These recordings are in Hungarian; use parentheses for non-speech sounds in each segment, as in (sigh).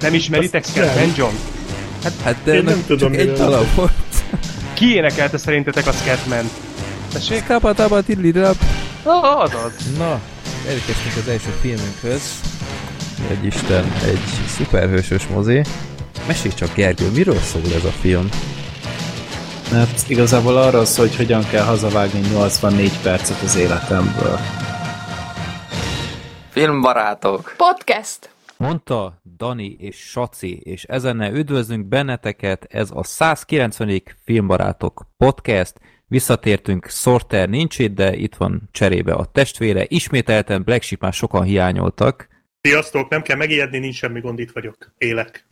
Nem ismeritek Scatman John? Hát, hát de Én nem tudom, csak egy dala volt. Ki énekelte szerintetek a Scatman? Tessék? Kapa, tapa, tidlidap. Ah, azaz. Na, elérkeztünk az első filmünkhöz. Egy Isten, egy szuperhősös mozi. Mesélj csak, Gergő, miről szól ez a film? Hát igazából arról szól, hogy hogyan kell hazavágni 84 percet az életemből. Filmbarátok. Podcast. Mondta Dani és Saci, és ezennel üdvözlünk benneteket, ez a 190. Filmbarátok podcast. Visszatértünk, Sorter nincs itt, de itt van cserébe a testvére. Ismételten Black Sheep már sokan hiányoltak, Sziasztok, nem kell megijedni, nincs semmi gond, itt vagyok. Élek.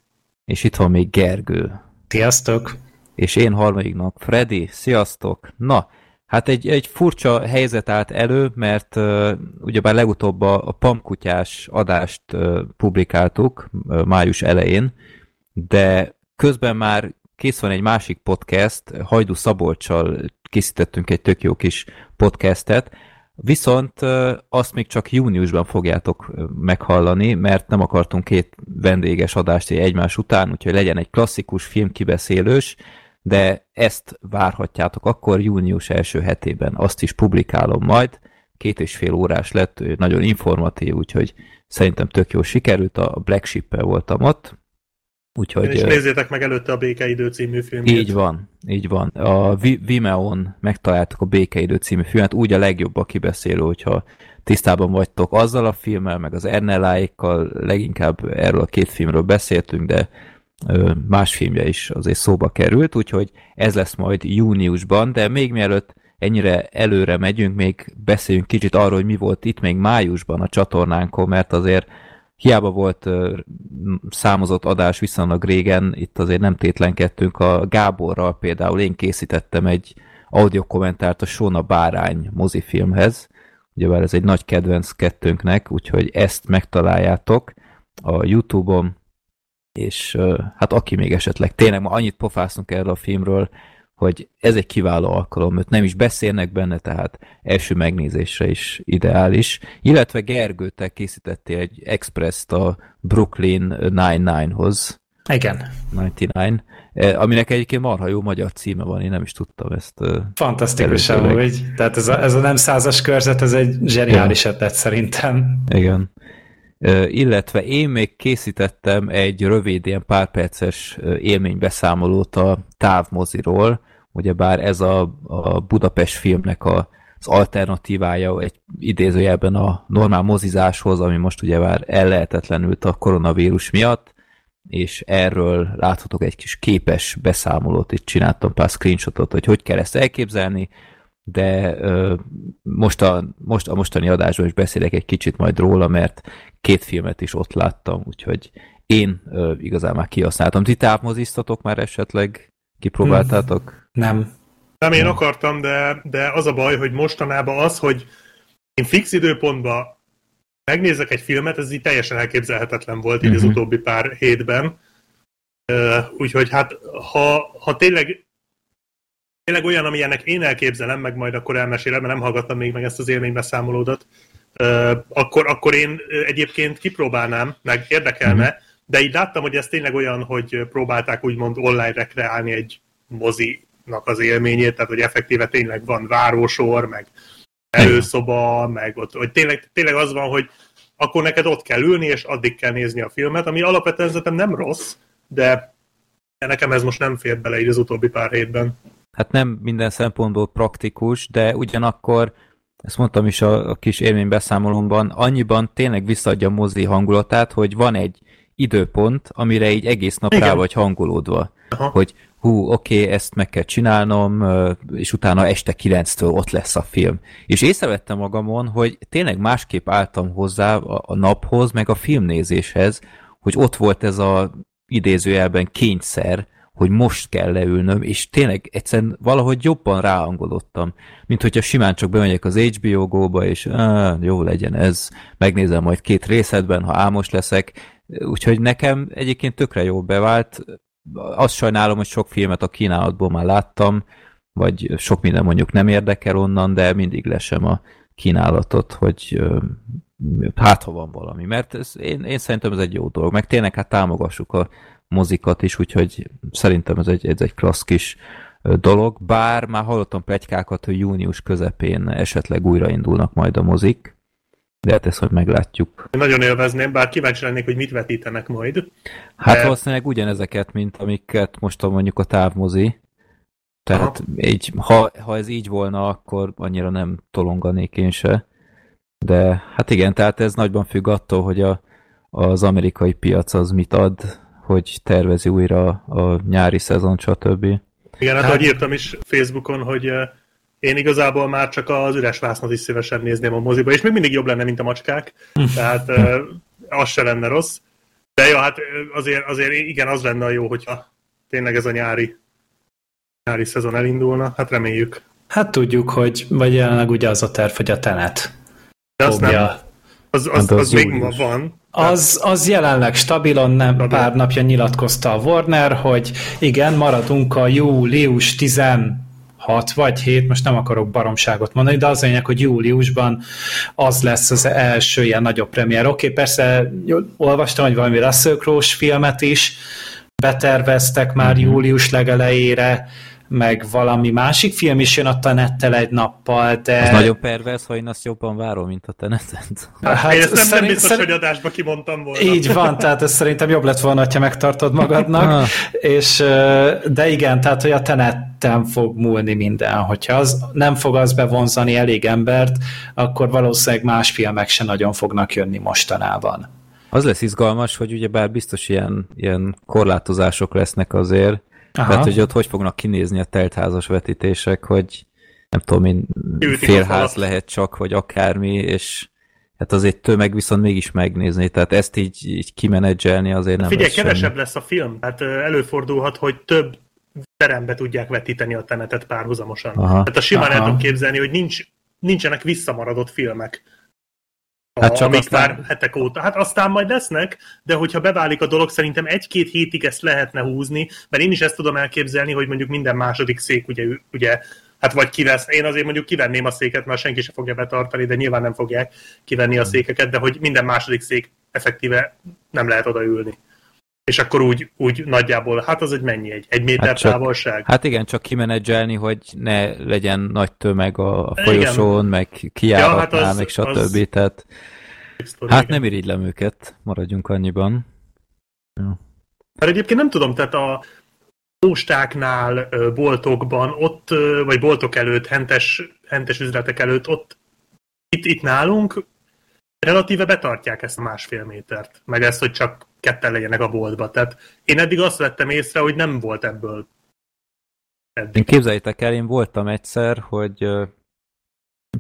és itt van még Gergő. Sziasztok! és én harmadiknak Freddy, sziasztok! Na, hát egy, egy furcsa helyzet állt elő, mert uh, ugyebár legutóbb a, a pamkutyás adást uh, publikáltuk uh, május elején, de közben már kész van egy másik podcast, Hajdu Szabolcsal készítettünk egy tök jó kis podcastet, Viszont uh, azt még csak júniusban fogjátok meghallani, mert nem akartunk két vendéges adást egymás után, úgyhogy legyen egy klasszikus filmkibeszélős, de ezt várhatjátok akkor június első hetében. Azt is publikálom majd. Két és fél órás lett, nagyon informatív, úgyhogy szerintem tök jó sikerült. A Black Ship-el voltam ott. Úgyhogy, És ö, nézzétek meg előtte a Békeidő című filmjét. így van, így van. A Vi- Vimeo-n megtaláltuk a Békeidő című filmet, úgy a legjobb a kibeszélő, hogyha tisztában vagytok azzal a filmmel, meg az Ernelláikkal, leginkább erről a két filmről beszéltünk, de más filmje is azért szóba került, úgyhogy ez lesz majd júniusban, de még mielőtt ennyire előre megyünk, még beszéljünk kicsit arról, hogy mi volt itt még májusban a csatornánkon, mert azért hiába volt számozott adás viszonylag régen, itt azért nem tétlenkedtünk. A Gáborral például, én készítettem egy audio kommentárt a Sona Bárány mozifilmhez, ugyebár ez egy nagy kedvenc kettőnknek, úgyhogy ezt megtaláljátok a Youtube-on, és hát aki még esetleg tényleg ma annyit pofászunk erről a filmről, hogy ez egy kiváló alkalom, őt nem is beszélnek benne, tehát első megnézésre is ideális. Illetve Gergő, te készítettél egy express a Brooklyn Nine-Nine-hoz, Igen. 99, eh, aminek egyébként marha jó magyar címe van, én nem is tudtam ezt. Fantasztikus amúgy. Tehát ez a, ez a nem százas körzet, ez egy zseniális ötlet szerintem. Igen. Illetve én még készítettem egy rövid, ilyen pár perces élménybeszámolót a távmoziról, ugyebár ez a, a Budapest filmnek a, az alternatívája egy idézőjelben a normál mozizáshoz, ami most ugye már ellehetetlenült a koronavírus miatt, és erről láthatok egy kis képes beszámolót, itt csináltam pár screenshotot, hogy hogy kell ezt elképzelni, de ö, most, a, most a mostani adásban is beszélek egy kicsit majd róla, mert két filmet is ott láttam, úgyhogy én ö, igazán már kihasználtam. Ti távmoziztatok már esetleg? Kipróbáltátok? Nem. Nem, én akartam, de, de az a baj, hogy mostanában az, hogy én fix időpontban megnézek egy filmet, ez így teljesen elképzelhetetlen volt így az Mhm. utóbbi pár hétben. Úgyhogy hát, ha, ha tényleg tényleg olyan, amilyennek én elképzelem, meg majd akkor elmesélem, mert nem hallgattam még meg ezt az élménybeszámolódat, akkor, akkor én egyébként kipróbálnám, meg érdekelne, de így láttam, hogy ez tényleg olyan, hogy próbálták úgymond online rekreálni egy mozinak az élményét, tehát hogy effektíve tényleg van várósor, meg előszoba, meg ott, hogy tényleg, tényleg az van, hogy akkor neked ott kell ülni, és addig kell nézni a filmet, ami alapvetően szerintem nem rossz, de nekem ez most nem fér bele így az utóbbi pár hétben. Hát nem minden szempontból praktikus, de ugyanakkor, ezt mondtam is a, a kis élménybeszámolomban, annyiban tényleg visszaadja a mozi hangulatát, hogy van egy időpont, amire így egész nap Igen. rá vagy hangolódva. Aha. Hogy hú, oké, okay, ezt meg kell csinálnom, és utána este kilenctől ott lesz a film. És észrevettem magamon, hogy tényleg másképp álltam hozzá a, a naphoz, meg a filmnézéshez, hogy ott volt ez a idézőjelben kényszer, hogy most kell leülnöm, és tényleg egyszerűen valahogy jobban ráangolódtam, mint hogyha simán csak bemegyek az HBO Go-ba, és jó legyen ez, megnézem majd két részletben, ha álmos leszek, úgyhogy nekem egyébként tökre jó bevált, azt sajnálom, hogy sok filmet a kínálatból már láttam, vagy sok minden mondjuk nem érdekel onnan, de mindig lesem a kínálatot, hogy hát ha van valami, mert ez, én, én szerintem ez egy jó dolog, meg tényleg hát támogassuk a mozikat is, úgyhogy szerintem ez egy, ez egy klassz kis dolog, bár már hallottam plegykákat, hogy június közepén esetleg újraindulnak majd a mozik, de hát ezt, hogy meglátjuk. Nagyon élvezném, bár kíváncsi lennék, hogy mit vetítenek majd. Hát de... valószínűleg ugyanezeket, mint amiket most mondjuk a távmozi. Tehát így, ha, ha ez így volna, akkor annyira nem tolonganék én se. De hát igen, tehát ez nagyban függ attól, hogy a, az amerikai piac az mit ad, hogy tervezi újra a nyári szezon, stb. Igen, hát, hát ahogy írtam is Facebookon, hogy én igazából már csak az üres vásznat is szívesen nézném a moziba, és még mindig jobb lenne, mint a macskák, tehát az se lenne rossz. De jó, hát azért, azért igen, az lenne a jó, hogyha tényleg ez a nyári, nyári szezon elindulna, hát reméljük. Hát tudjuk, hogy vagy jelenleg ugye az a terv, hogy a tenet De azt nem. Az, az, az, az még ma van. Az, az jelenleg stabilan nem pár napja nyilatkozta a Warner, hogy igen, maradunk a július 10 6 vagy 7, most nem akarok baromságot mondani, de az lényeg, hogy júliusban az lesz az első ilyen nagyobb premier. Oké, okay, persze olvastam, hogy valami Russell Crowe filmet is beterveztek már mm-hmm. július legelejére, meg valami másik film is jön a Tenettel egy nappal, de... Az nagyon pervers, ha én azt jobban várom, mint a Tenetet. Hát, én ezt nem, szerint, nem biztos, szerint... hogy adásba kimondtam volna. Így van, tehát ez szerintem jobb lett volna, ha megtartod magadnak, ah. és de igen, tehát hogy a Tenetten fog múlni minden, hogyha az nem fog az bevonzani elég embert, akkor valószínűleg más filmek se nagyon fognak jönni mostanában. Az lesz izgalmas, hogy ugye bár biztos ilyen, ilyen korlátozások lesznek azért, Aha. Tehát, hogy ott hogy fognak kinézni a teltházas vetítések, hogy nem tudom én, félház lehet csak, vagy akármi, és hát azért tömeg viszont mégis megnézni, tehát ezt így, így kimenedzselni azért nem Figyelj, lesz kevesebb semmi. lesz a film, hát előfordulhat, hogy több terembe tudják vetíteni a tenetet párhuzamosan. Aha. Tehát a simán el tudom képzelni, hogy nincs, nincsenek visszamaradott filmek Hát csak amik aztán... már hetek óta. Hát aztán majd lesznek, de hogyha beválik a dolog, szerintem egy-két hétig ezt lehetne húzni, mert én is ezt tudom elképzelni, hogy mondjuk minden második szék ugye, ugye hát vagy kivesz, én azért mondjuk kivenném a széket, mert senki sem fogja betartani, de nyilván nem fogják kivenni a hmm. székeket, de hogy minden második szék effektíve nem lehet odaülni. És akkor úgy, úgy nagyjából, hát az egy mennyi? Egy, egy méter hát csak, távolság? Hát igen, csak kimenedzselni, hogy ne legyen nagy tömeg a, folyosón, igen. meg kiáratnál, ja, hát meg stb. Az... Tehát, hát nem irigylem őket, maradjunk annyiban. Ja. Mert egyébként nem tudom, tehát a postáknál, boltokban, ott, vagy boltok előtt, hentes, hentes üzletek előtt, ott itt, itt nálunk relatíve betartják ezt a másfél métert, meg ezt, hogy csak ketten legyenek a boltba. Tehát én eddig azt vettem észre, hogy nem volt ebből eddig. Én képzeljétek el, én voltam egyszer, hogy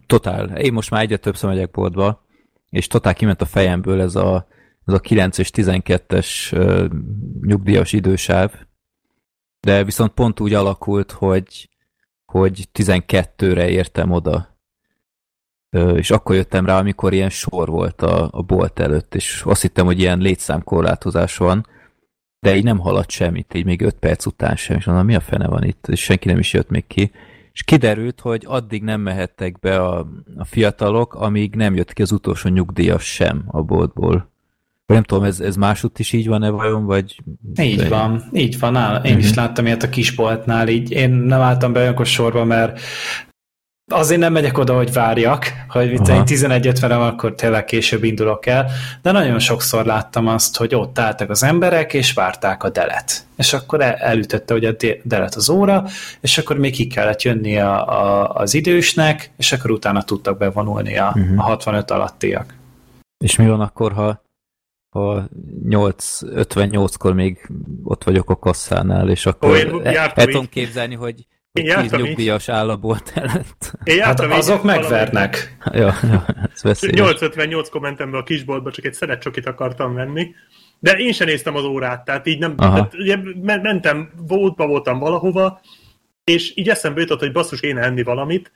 totál, én most már egyre többször megyek boltba, és totál kiment a fejemből ez a, ez a 9 és 12-es uh, nyugdíjas idősáv, de viszont pont úgy alakult, hogy, hogy 12-re értem oda és akkor jöttem rá, amikor ilyen sor volt a, a bolt előtt, és azt hittem, hogy ilyen létszámkorlátozás van, de így nem haladt semmit, így még 5 perc után sem, és mondom, mi a fene van itt, és senki nem is jött még ki. És kiderült, hogy addig nem mehettek be a, a fiatalok, amíg nem jött ki az utolsó nyugdíjas sem a boltból. Nem tudom, ez, ez másutt is így van-e vajon, vagy... Így de... van, így van. Áll. Én uh-huh. is mhm. láttam ilyet a kisboltnál, így én nem álltam be olyankor sorba, mert Azért nem megyek oda, hogy várjak, hogy itt 11.50 akkor tényleg később indulok el, de nagyon sokszor láttam azt, hogy ott álltak az emberek, és várták a delet. És akkor el, elütötte hogy a delet az óra, és akkor még ki kellett jönni a, a, az idősnek, és akkor utána tudtak bevonulni a, uh-huh. a 65 alattiak. És mi van akkor, ha ha 8.58-kor még ott vagyok a kasszánál, és akkor Ó, el, el tudom képzelni, hogy Tíz nyugdíjas áll a bolt előtt. Én hát azok megvernek. Ja, ja, ez 858 kommentemben a kisboltba csak egy szeret csokit akartam venni, de én sem néztem az órát, tehát így nem, tehát, ugye, mentem, útba voltam valahova, és így eszembe jutott, hogy basszus, kéne enni valamit,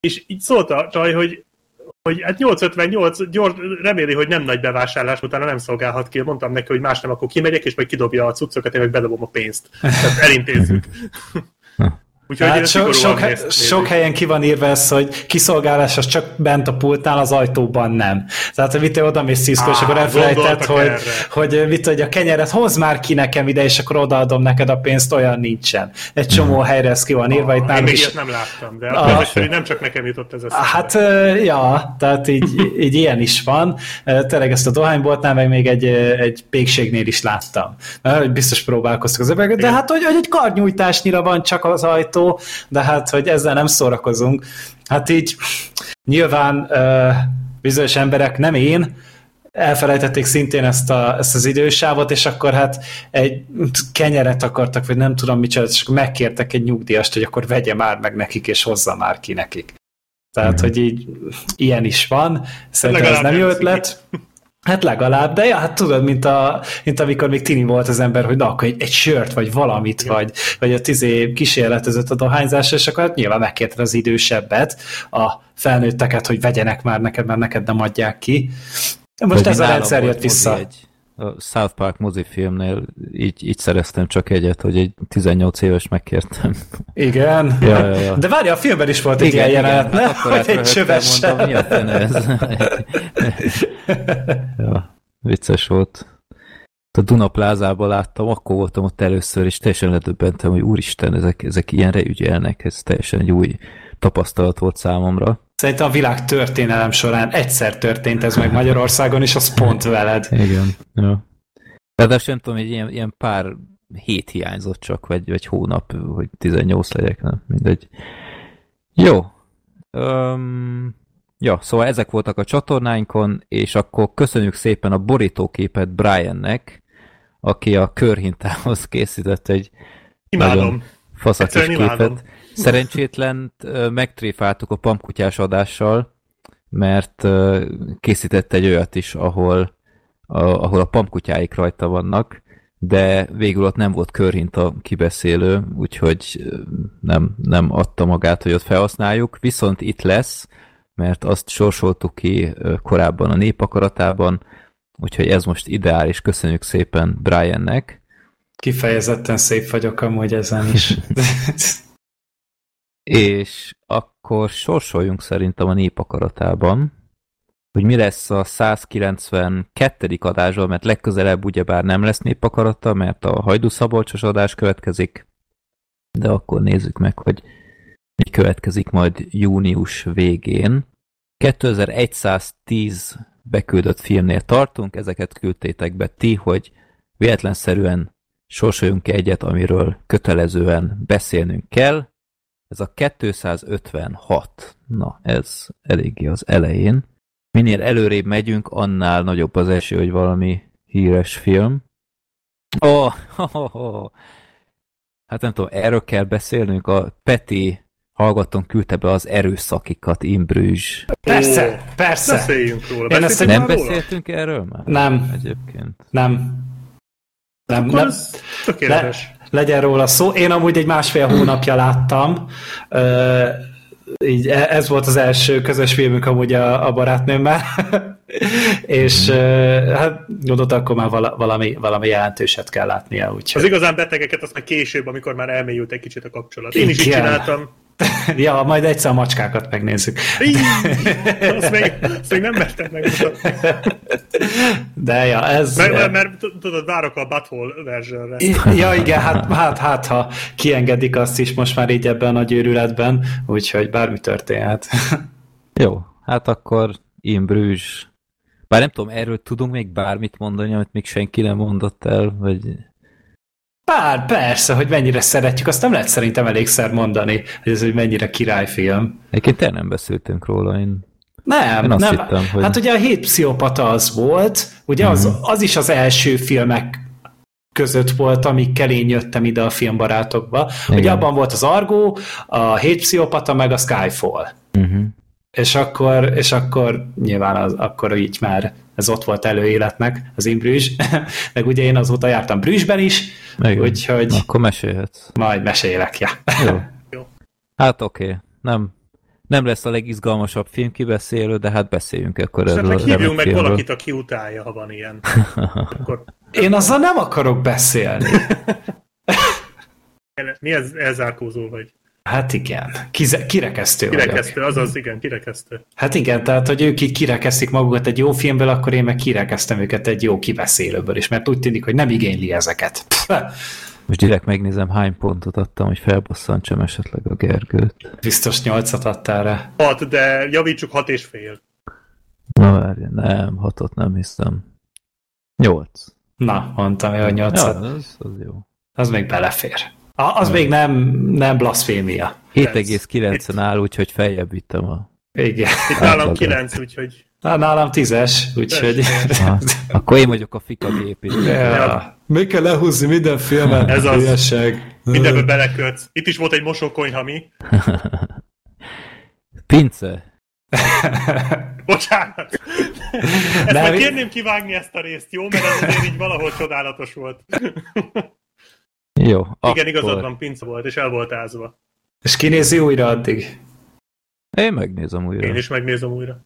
és így szólt a csaj, hogy hogy hát 858, gyors, reméli, hogy nem nagy bevásárlás, utána nem szolgálhat ki. Mondtam neki, hogy más nem, akkor kimegyek, és majd kidobja a cuccokat, én meg bedobom a pénzt. Tehát elintézzük. (laughs) Úgyhogy Hát so, sok, néz, sok helyen ki van írva ez, hogy kiszolgálás az csak bent a pultnál, az ajtóban nem. Tehát, hogy mit oda mész Cisco, és akkor elfelejtett, hogy, erre. hogy mit hogy a kenyeret hozz már ki nekem ide, és akkor odaadom neked a pénzt, olyan nincsen. Egy csomó helyre ez ki van írva, itt Én még is. ilyet nem láttam, de Ah. ah, hogy nem csak nekem jutott ez a Hát, ja, tehát így, (laughs) így ilyen is van. Tényleg ezt a dohányboltnál, meg még egy, egy pékségnél is láttam. Mert biztos próbálkoztak az emberek, de hát, hogy, hogy egy karnyújtásnyira van csak az ajtó, de hát, hogy ezzel nem szórakozunk. Hát így nyilván bizonyos emberek, nem én, elfelejtették szintén ezt, a, ezt az idősávot, és akkor hát egy kenyeret akartak, vagy nem tudom micsoda, és akkor megkértek egy nyugdíjast, hogy akkor vegye már meg nekik, és hozza már ki nekik. Tehát, Mhm. hogy így ilyen is van. Szerintem ez nem jó ötlet. Hát legalább, de ja, hát tudod, mint, a, mint amikor még tini volt az ember, hogy na, akkor egy, egy sört, vagy valamit, Igen. vagy, vagy a tizé kísérletezett a dohányzás, és akkor hát nyilván megkérted az idősebbet, a felnőtteket, hogy vegyenek már neked, mert neked nem adják ki. Most Vagy ez a rendszer jött vissza. Egy, a South Park mozifilmnél így, így szereztem csak egyet, hogy egy 18 éves megkértem. Igen. Ja, ja, ja. De várja, a filmben is volt egy ilyen jelenet, ne? Hát akkor Hogy egy csöves mondom, mi a ez? ja, vicces volt. A Duna plázában láttam, akkor voltam ott először, és teljesen ledöbbentem, hogy úristen, ezek, ezek ilyenre ügyelnek, ez teljesen egy új tapasztalat volt számomra. Szerintem a világ történelem során egyszer történt ez meg Magyarországon, és az pont veled. Igen. Ja. Ráadásul nem tudom, hogy ilyen, ilyen pár hét hiányzott csak, vagy, vagy hónap, hogy 18 legyek, nem? Mindegy. Jó. Um, ja, szóval ezek voltak a csatornáinkon, és akkor köszönjük szépen a borítóképet Briannek, aki a körhintához (laughs) készített egy Imádom. nagyon faszakis Egyszerűen imádom. Képet. Szerencsétlen megtréfáltuk a pampkutyás adással, mert készített egy olyat is, ahol a, ahol a pampkutyáik rajta vannak, de végül ott nem volt körhinta kibeszélő, úgyhogy nem, nem adta magát, hogy ott felhasználjuk, viszont itt lesz, mert azt sorsoltuk ki korábban a népakaratában, úgyhogy ez most ideális, köszönjük szépen Briannek. Kifejezetten szép vagyok amúgy ezen is. (laughs) És akkor sorsoljunk szerintem a népakaratában, hogy mi lesz a 192. adásban, mert legközelebb ugyebár nem lesz népakarata, mert a hajdúszabolcsos adás következik, de akkor nézzük meg, hogy mi következik majd június végén. 2110 beküldött filmnél tartunk, ezeket küldtétek be ti, hogy véletlenszerűen sorsoljunk egyet, amiről kötelezően beszélnünk kell. Ez a 256. Na, ez eléggé az elején. Minél előrébb megyünk, annál nagyobb az esély, hogy valami híres film. Ó, oh, oh, oh, oh. hát nem tudom, erről kell beszélnünk. A Peti hallgatónk küldte be az erőszakikat in Bruges. Persze, persze. Beszéljünk róla. Én ezt Nem már róla? beszéltünk erről már? Nem. Egyébként. Nem. Nem, Akkor nem. tökéletes. Le, legyen róla szó. Én amúgy egy másfél hónapja láttam. Így e- ez volt az első közös filmünk amúgy a, a barátnőmmel. (laughs) És hát gondoltam, akkor már vala, valami, valami jelentőset kell látnia. Az Úgyhogy. igazán betegeket azt meg később, amikor már elmélyült egy kicsit a kapcsolat. Én is így Igen. csináltam. (laughs) ja, majd egyszer a macskákat megnézzük. Így, (laughs) azt, még, azt még nem mertem megmutatni. De ja, ez... Mert, mert, mert tudod, várok a Butthole versionre. Ja, igen, hát, hát, hát, ha kiengedik azt is most már így ebben a nagy őrületben, úgyhogy bármi történhet. (laughs) Jó, hát akkor in Bruges. Bár nem tudom, erről tudunk még bármit mondani, amit még senki nem mondott el, vagy... Bár, persze, hogy mennyire szeretjük, azt nem lehet szerintem elégszer mondani, hogy ez egy mennyire királyfilm. Egyébként tényleg nem beszéltünk róla, én... Nem, Én azt nem. hittem, hogy- Hát ugye a hét pszichopata az volt, ugye az, Mhm. az is az első filmek között volt, amikkel én jöttem ide a filmbarátokba. Ugye Igen. abban volt az Argo, a hét pszichopata, meg a Skyfall. Uh-huh. És akkor, és akkor nyilván az, akkor így már ez ott volt előéletnek, az Imbrüzs, (laughs) meg ugye én azóta jártam Brüsszben is, Igen. úgyhogy Na, akkor mesélhetsz. majd mesélek, ja. Jó. (laughs) Jó. Hát oké, okay. nem, nem lesz a legizgalmasabb film kibeszélő, de hát beszéljünk akkor erről Esetleg a hívjunk meg filmről. valakit, aki utálja, ha van ilyen. (laughs) Akkor Én azzal nem akarok beszélni. mi ez elzárkózó vagy? Hát igen, Kize- kirekesztő Kirekesztő, vagyok. azaz, igen, kirekesztő. Hát igen, tehát, hogy ők így kirekeszik magukat egy jó filmből, akkor én meg kirekeztem őket egy jó kibeszélőből is, mert úgy tűnik, hogy nem igényli ezeket. Pff, Most direkt megnézem, hány pontot adtam, hogy felbosszantsam esetleg a Gergőt. biztos nyolcat adtál rá. Hat, de javítsuk hat és fél. Na várj, nem, hatot nem hiszem. Nyolc. Na, mondtam, hogy nyolcat. Ja, az, az jó. Az még belefér. A, az még nem, nem blaszfémia. 7,9-en áll, úgyhogy feljebb vittem a... Igen. Itt nálam Átlagot. kilenc, úgyhogy Na, nálam tízes, úgyhogy... Ha, akkor én vagyok a fika gép. Ja. Még kell lehúzni minden filmet. Ez az. Hülyeség. mindenbe belekötsz. Itt is volt egy mosókonyha, mi? (laughs) Pince. (laughs) Bocsánat. Ezt Nem, majd kérném kivágni ezt a részt, jó? Mert ez azért így valahol csodálatos volt. Jó, Igen, akkor igazad van, pince volt, és el volt ázva. És kinézi újra addig? Én megnézem újra. Én is megnézem újra.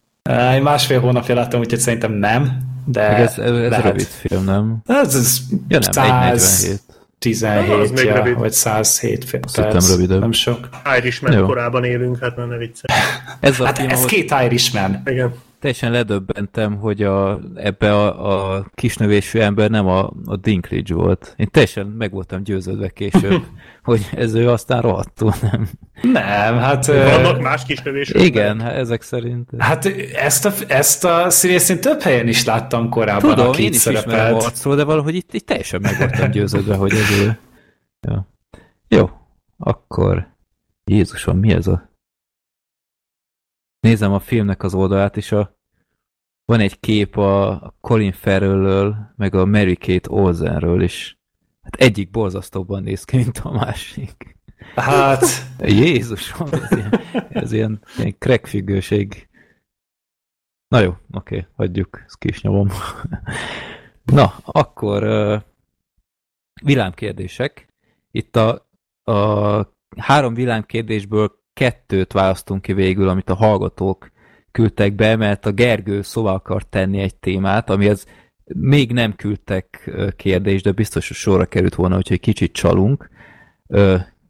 Én másfél hónapja láttam, úgyhogy szerintem nem, de Meg ez, ez, lehet. rövid film, nem? Ez, ez Ja nem, 147. 117 Az ja, rövid. vagy 107 fél Azt perc. hittem rövidebb. Nem sok. Irishman Jó. korában élünk, hát nem ne viccelj. Ez a Hát film, ez ahol két Irishman. Igen. Teljesen ledöbbentem, hogy a, ebbe a, a kisnövésű ember nem a, a Dinklage volt. Én teljesen meg voltam győződve később, (laughs) hogy ez ő aztán rohadtul nem. Nem, hát... Vannak ö, más kis növések. Igen, hát ezek szerint. Hát ezt a, ezt a színészt én több helyen is láttam korábban, Tudom, aki én is ismerem a szerepelt. arcról, de valahogy itt, itt teljesen meg voltam győződve, hogy ez ő. Ja. Jó, akkor Jézusom, mi ez a... Nézem a filmnek az oldalát, és a... van egy kép a Colin Farrell-ről, meg a Mary-Kate Olsenről, és hát egyik borzasztóbban néz ki, mint a másik. Hát, Jézusom, ez ilyen, ez ilyen, ilyen crackfüggőség. Na jó, oké, hagyjuk, ezt ki is nyomom. Na, akkor uh, villámkérdések. Itt a, a három villámkérdésből kettőt választunk ki végül, amit a hallgatók küldtek be, mert a Gergő szóval akart tenni egy témát, amihez még nem küldtek kérdést, de biztos, hogy sorra került volna, úgyhogy kicsit csalunk.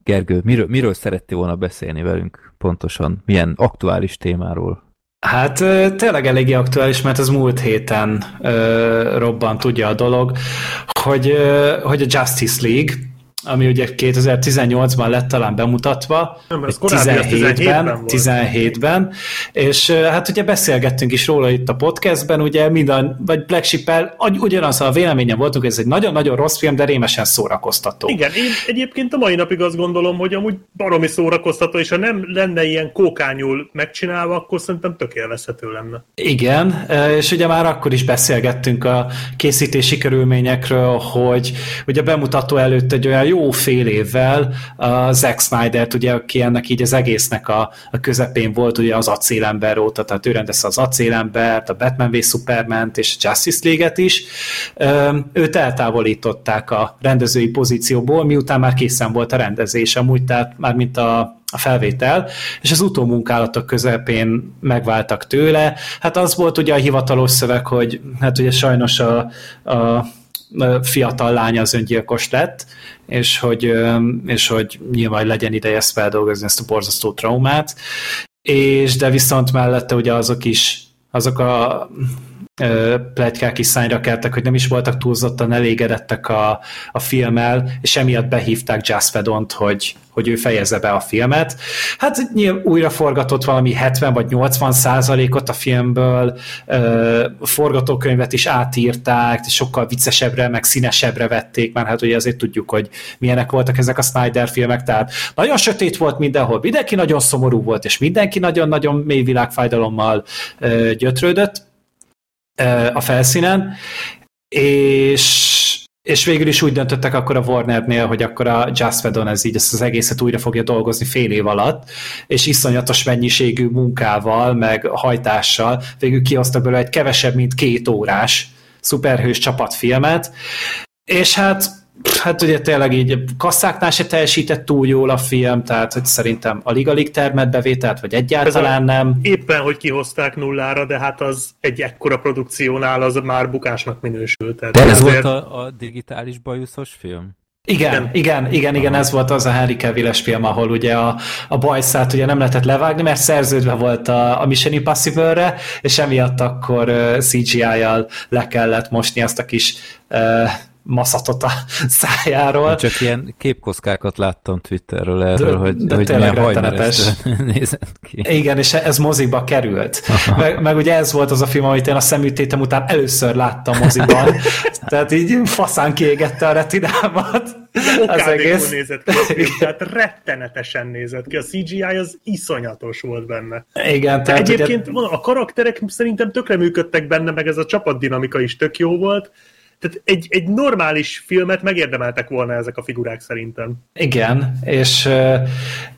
Gergő, miről, miről szerettél volna beszélni velünk pontosan? Milyen aktuális témáról? Hát tényleg eléggé aktuális, mert az múlt héten ö, robbant ugye a dolog, hogy, ö, hogy a Justice League, ami ugye 2018-ban lett talán bemutatva, Nem, ez vagy korábbi, az 17-ben 17-ben, volt. 17-ben, és hát ugye beszélgettünk is róla itt a podcastben, ugye minden, vagy Black Sheep-el ugyanaz a véleményen voltunk, hogy ez egy nagyon-nagyon rossz film, de rémesen szórakoztató. Igen, én egyébként a mai napig azt gondolom, hogy amúgy baromi szórakoztató, és ha nem lenne ilyen kókányul megcsinálva, akkor szerintem tök élvezhető lenne. Igen, és ugye már akkor is beszélgettünk a készítési körülményekről, hogy ugye a bemutató előtt egy olyan jó fél évvel a Zack Snyder-t, ugye, aki ennek így az egésznek a, a közepén volt, ugye az acélember óta, tehát ő rendezte az acélembert, a Batman v Superman-t és a Justice League-et is. Öm, Őt eltávolították a rendezői pozícióból, miután már készen volt a rendezés, amúgy, tehát már mint a, a felvétel, és az utómunkálatok közepén megváltak tőle. Hát az volt ugye a hivatalos szöveg, hogy hát ugye sajnos a, a fiatal lánya az öngyilkos lett, és hogy, és hogy nyilván legyen ideje ezt feldolgozni, ezt a borzasztó traumát, és de viszont mellette ugye azok is, azok a pletykák is szányra keltek, hogy nem is voltak túlzottan elégedettek a, a filmmel, és emiatt behívták Whedont, hogy, hogy ő fejezze be a filmet. Hát nyilván újra forgatott valami 70 vagy 80 százalékot a filmből, a forgatókönyvet is átírták, sokkal viccesebbre, meg színesebbre vették, mert hát ugye azért tudjuk, hogy milyenek voltak ezek a Snyder filmek, tehát nagyon sötét volt mindenhol, mindenki nagyon szomorú volt, és mindenki nagyon-nagyon mély világfájdalommal gyötrődött a felszínen, és és végül is úgy döntöttek akkor a Warnernél, hogy akkor a Just Whedon ez így ezt az egészet újra fogja dolgozni fél év alatt, és iszonyatos mennyiségű munkával, meg hajtással végül kihoztak belőle egy kevesebb, mint két órás szuperhős csapatfilmet, és hát Hát ugye tényleg így kasszáknál se teljesített túl jól a film, tehát hogy szerintem alig-alig termett bevételt, vagy egyáltalán nem. Éppen, hogy kihozták nullára, de hát az egy ekkora produkciónál az már bukásnak minősült. Tehát De ez azért- volt a, a digitális bajuszos film? Igen, igen, igen, igen, igen ez volt az a Henry cavill film, ahol ugye a, a bajszát ugye nem lehetett levágni, mert szerződve volt a, a Mission Impossible-re, és emiatt akkor uh, CGI-jal le kellett mosni azt a kis uh, maszatot a (laughs) szájáról. Csak ilyen képkoszkákat láttam Twitterről erről, de, hogy, de hogy milyen (laughs) nézett ki. Igen, és ez moziba került. Meg, meg, ugye ez volt az a film, amit én a szemütétem után először láttam moziban. (laughs) Tehát így faszán kiégette a retinámat. Az egész. nézett ki a film, tehát rettenetesen nézett ki. A CGI az iszonyatos volt benne. Igen. Tehát egyébként ugye... a karakterek szerintem tökre működtek benne, meg ez a csapatdinamika is tök jó volt tehát egy, egy normális filmet megérdemeltek volna ezek a figurák szerintem. Igen, és,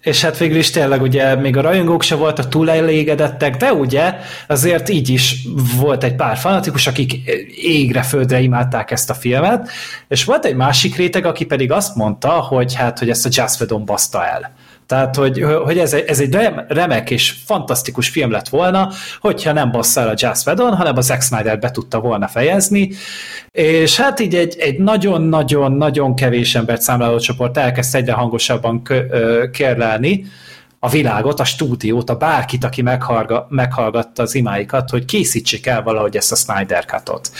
és hát végül is tényleg ugye még a rajongók se voltak túl elégedettek, de ugye azért így is volt egy pár fanatikus, akik égre földre imádták ezt a filmet, és volt egy másik réteg, aki pedig azt mondta, hogy hát, hogy ezt a Whedon baszta el. Tehát, hogy, hogy ez, egy, ez egy remek és fantasztikus film lett volna, hogyha nem basszál a Jazz Whedon, hanem a Zack Snyder be tudta volna fejezni, és hát így egy, egy nagyon-nagyon-nagyon kevés embert számláló csoport elkezdte egyre hangosabban kérlelni a világot, a stúdiót, a bárkit, aki meghallga, meghallgatta az imáikat, hogy készítsék el valahogy ezt a Snyder Cut-ot.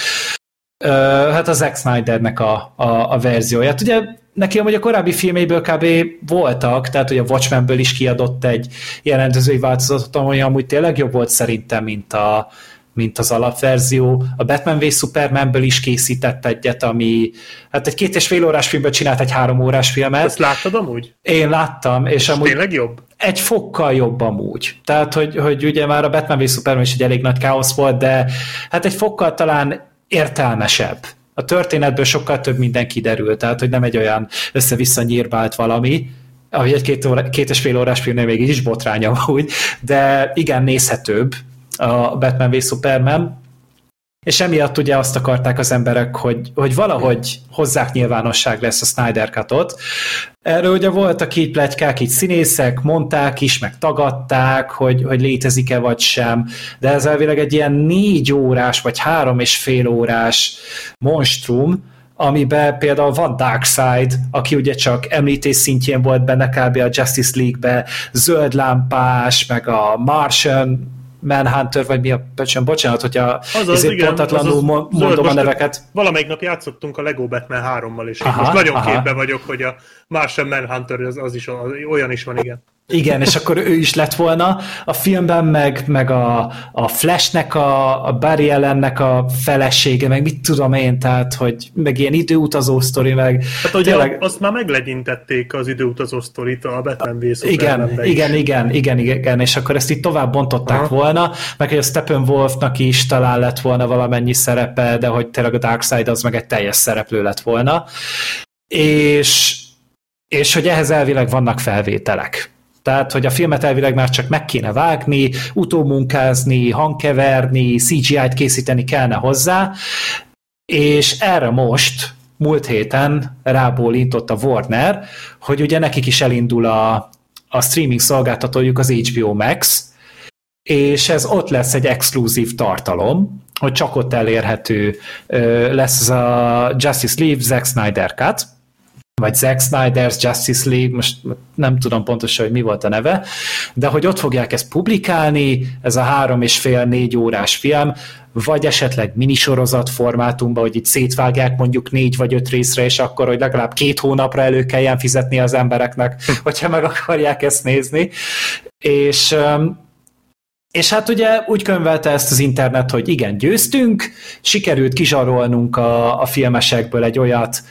Hát a Zack Snydernek a, a, a verzióját. Ugye neki amúgy a korábbi filméből kb. voltak, tehát hogy a Watchmenből is kiadott egy jelentőzői változatot, ami amúgy tényleg jobb volt szerintem, mint, a, mint az alapverzió. A Batman v Supermanből is készített egyet, ami hát egy két és fél órás filmből csinált egy három órás filmet. Ezt láttad amúgy? Én láttam, és, és amúgy... Tényleg jobb? Egy fokkal jobb amúgy. Tehát, hogy, hogy ugye már a Batman v Superman is egy elég nagy káosz volt, de hát egy fokkal talán értelmesebb a történetből sokkal több minden kiderül, tehát hogy nem egy olyan össze-vissza nyírbált valami, ahogy egy két, óra, két és fél órás filmnél még így is botránya (laughs) úgy, de igen, nézhetőbb a Batman v Superman, és emiatt ugye azt akarták az emberek, hogy, hogy valahogy hozzák nyilvánosság lesz a Snyder Cut-ot. Erről ugye voltak így plegykák, így színészek, mondták is, meg tagadták, hogy, hogy létezik-e vagy sem, de ez elvileg egy ilyen négy órás, vagy három és fél órás monstrum, amiben például van Darkseid, aki ugye csak említés szintjén volt benne kb. a Justice League-be, zöld lámpás, meg a Martian Manhunter, vagy mi a, bocsánat, bocsánat hogyha az igen, pontatlanul az az, mondom a neveket. Valamelyik nap játszottunk a Lego Batman 3-mal, és aha, most nagyon aha. képbe vagyok, hogy a Martian Manhunter az, az is olyan is van, igen. Igen, és akkor ő is lett volna. A filmben meg, meg a, a Flashnek, a, a Barry Allennek a felesége, meg mit tudom én, tehát, hogy meg ilyen időutazó sztori, meg... Hát ugye tényleg... azt már meglegyintették az időutazó sztorit a Batman v igen, igen, igen, igen, igen, és akkor ezt itt tovább bontották Aha. volna, meg hogy a Steppenwolfnak is talán lett volna valamennyi szerepe, de hogy tényleg a Darkseid az meg egy teljes szereplő lett volna. És és hogy ehhez elvileg vannak felvételek. Tehát, hogy a filmet elvileg már csak meg kéne vágni, utómunkázni, hangkeverni, CGI-t készíteni kellene hozzá, és erre most, múlt héten rábólintott a Warner, hogy ugye nekik is elindul a, a streaming szolgáltatójuk az HBO Max, és ez ott lesz egy exkluzív tartalom, hogy csak ott elérhető lesz a Justice League Zack Snyder Cut, vagy Zack Snyder's Justice League, most nem tudom pontosan, hogy mi volt a neve, de hogy ott fogják ezt publikálni, ez a három és fél, négy órás film, vagy esetleg minisorozat formátumban, hogy itt szétvágják mondjuk négy vagy öt részre, és akkor, hogy legalább két hónapra elő kelljen fizetni az embereknek, hogyha meg akarják ezt nézni. És és hát ugye úgy könyvelte ezt az internet, hogy igen, győztünk, sikerült kizsarolnunk a, a filmesekből egy olyat,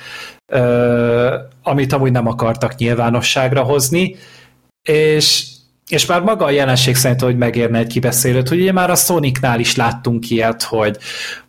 amit amúgy nem akartak nyilvánosságra hozni, és és már maga a jelenség szerint, hogy megérne egy kibeszélőt, hogy ugye már a Sonicnál is láttunk ilyet, hogy,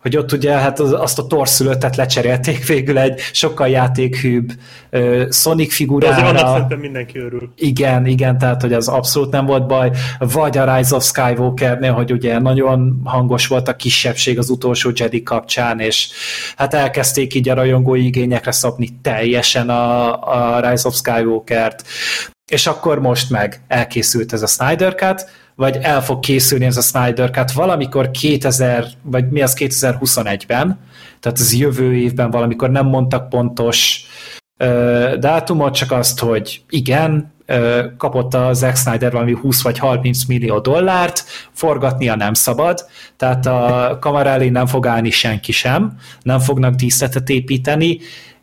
hogy ott ugye hát azt a torszülöttet lecserélték (laughs) végül egy sokkal játékhűbb uh, Sonic figurára. De azért szerintem mindenki örül. Igen, igen, tehát hogy az abszolút nem volt baj. Vagy a Rise of Skywalkernél, hogy ugye nagyon hangos volt a kisebbség az utolsó Jedi kapcsán, és hát elkezdték így a rajongói igényekre szabni teljesen a, a Rise of Skywalker-t és akkor most meg elkészült ez a Snyder Cut, vagy el fog készülni ez a Snyder Cut valamikor 2000, vagy mi az 2021-ben, tehát ez jövő évben valamikor nem mondtak pontos dátumot, csak azt, hogy igen, kapott a Zack Snyder valami 20 vagy 30 millió dollárt, forgatnia nem szabad, tehát a kamera elé nem fog állni senki sem, nem fognak díszletet építeni,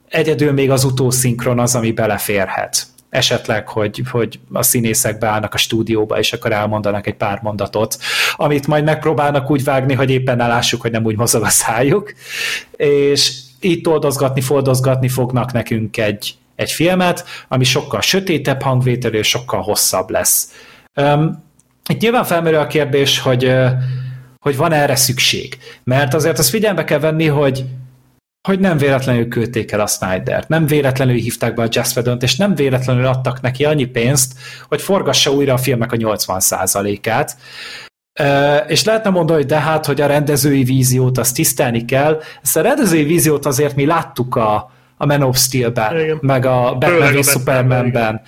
egyedül még az utószinkron az, ami beleférhet. Esetleg, hogy, hogy a színészek beállnak a stúdióba, és akkor elmondanak egy pár mondatot, amit majd megpróbálnak úgy vágni, hogy éppen elássuk, hogy nem úgy mozog a szájuk. És itt oldozgatni, fordozgatni fognak nekünk egy, egy filmet, ami sokkal sötétebb hangvételű, és sokkal hosszabb lesz. Um, itt nyilván felmerül a kérdés, hogy, hogy van erre szükség. Mert azért azt figyelembe kell venni, hogy hogy nem véletlenül küldték el a Snyder-t, nem véletlenül hívták be a Jazz Whedon-t, és nem véletlenül adtak neki annyi pénzt, hogy forgassa újra a filmek a 80%-át. És lehetne mondani, hogy de hát, hogy a rendezői víziót azt tisztelni kell. Ezt a rendezői víziót azért mi láttuk a, a Man of Steel-ben, meg a Batman v Superman-ben.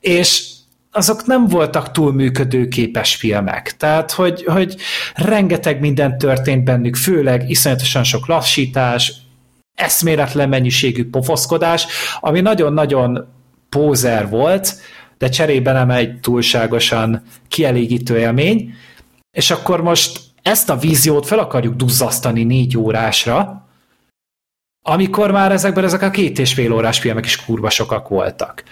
És azok nem voltak túl működőképes filmek. Tehát, hogy, hogy rengeteg minden történt bennük, főleg iszonyatosan sok lassítás, eszméletlen mennyiségű pofoszkodás, ami nagyon-nagyon pózer volt, de cserébe nem egy túlságosan kielégítő élmény, és akkor most ezt a víziót fel akarjuk duzzasztani négy órásra, amikor már ezekben ezek a két és fél órás filmek is kurva sokak voltak.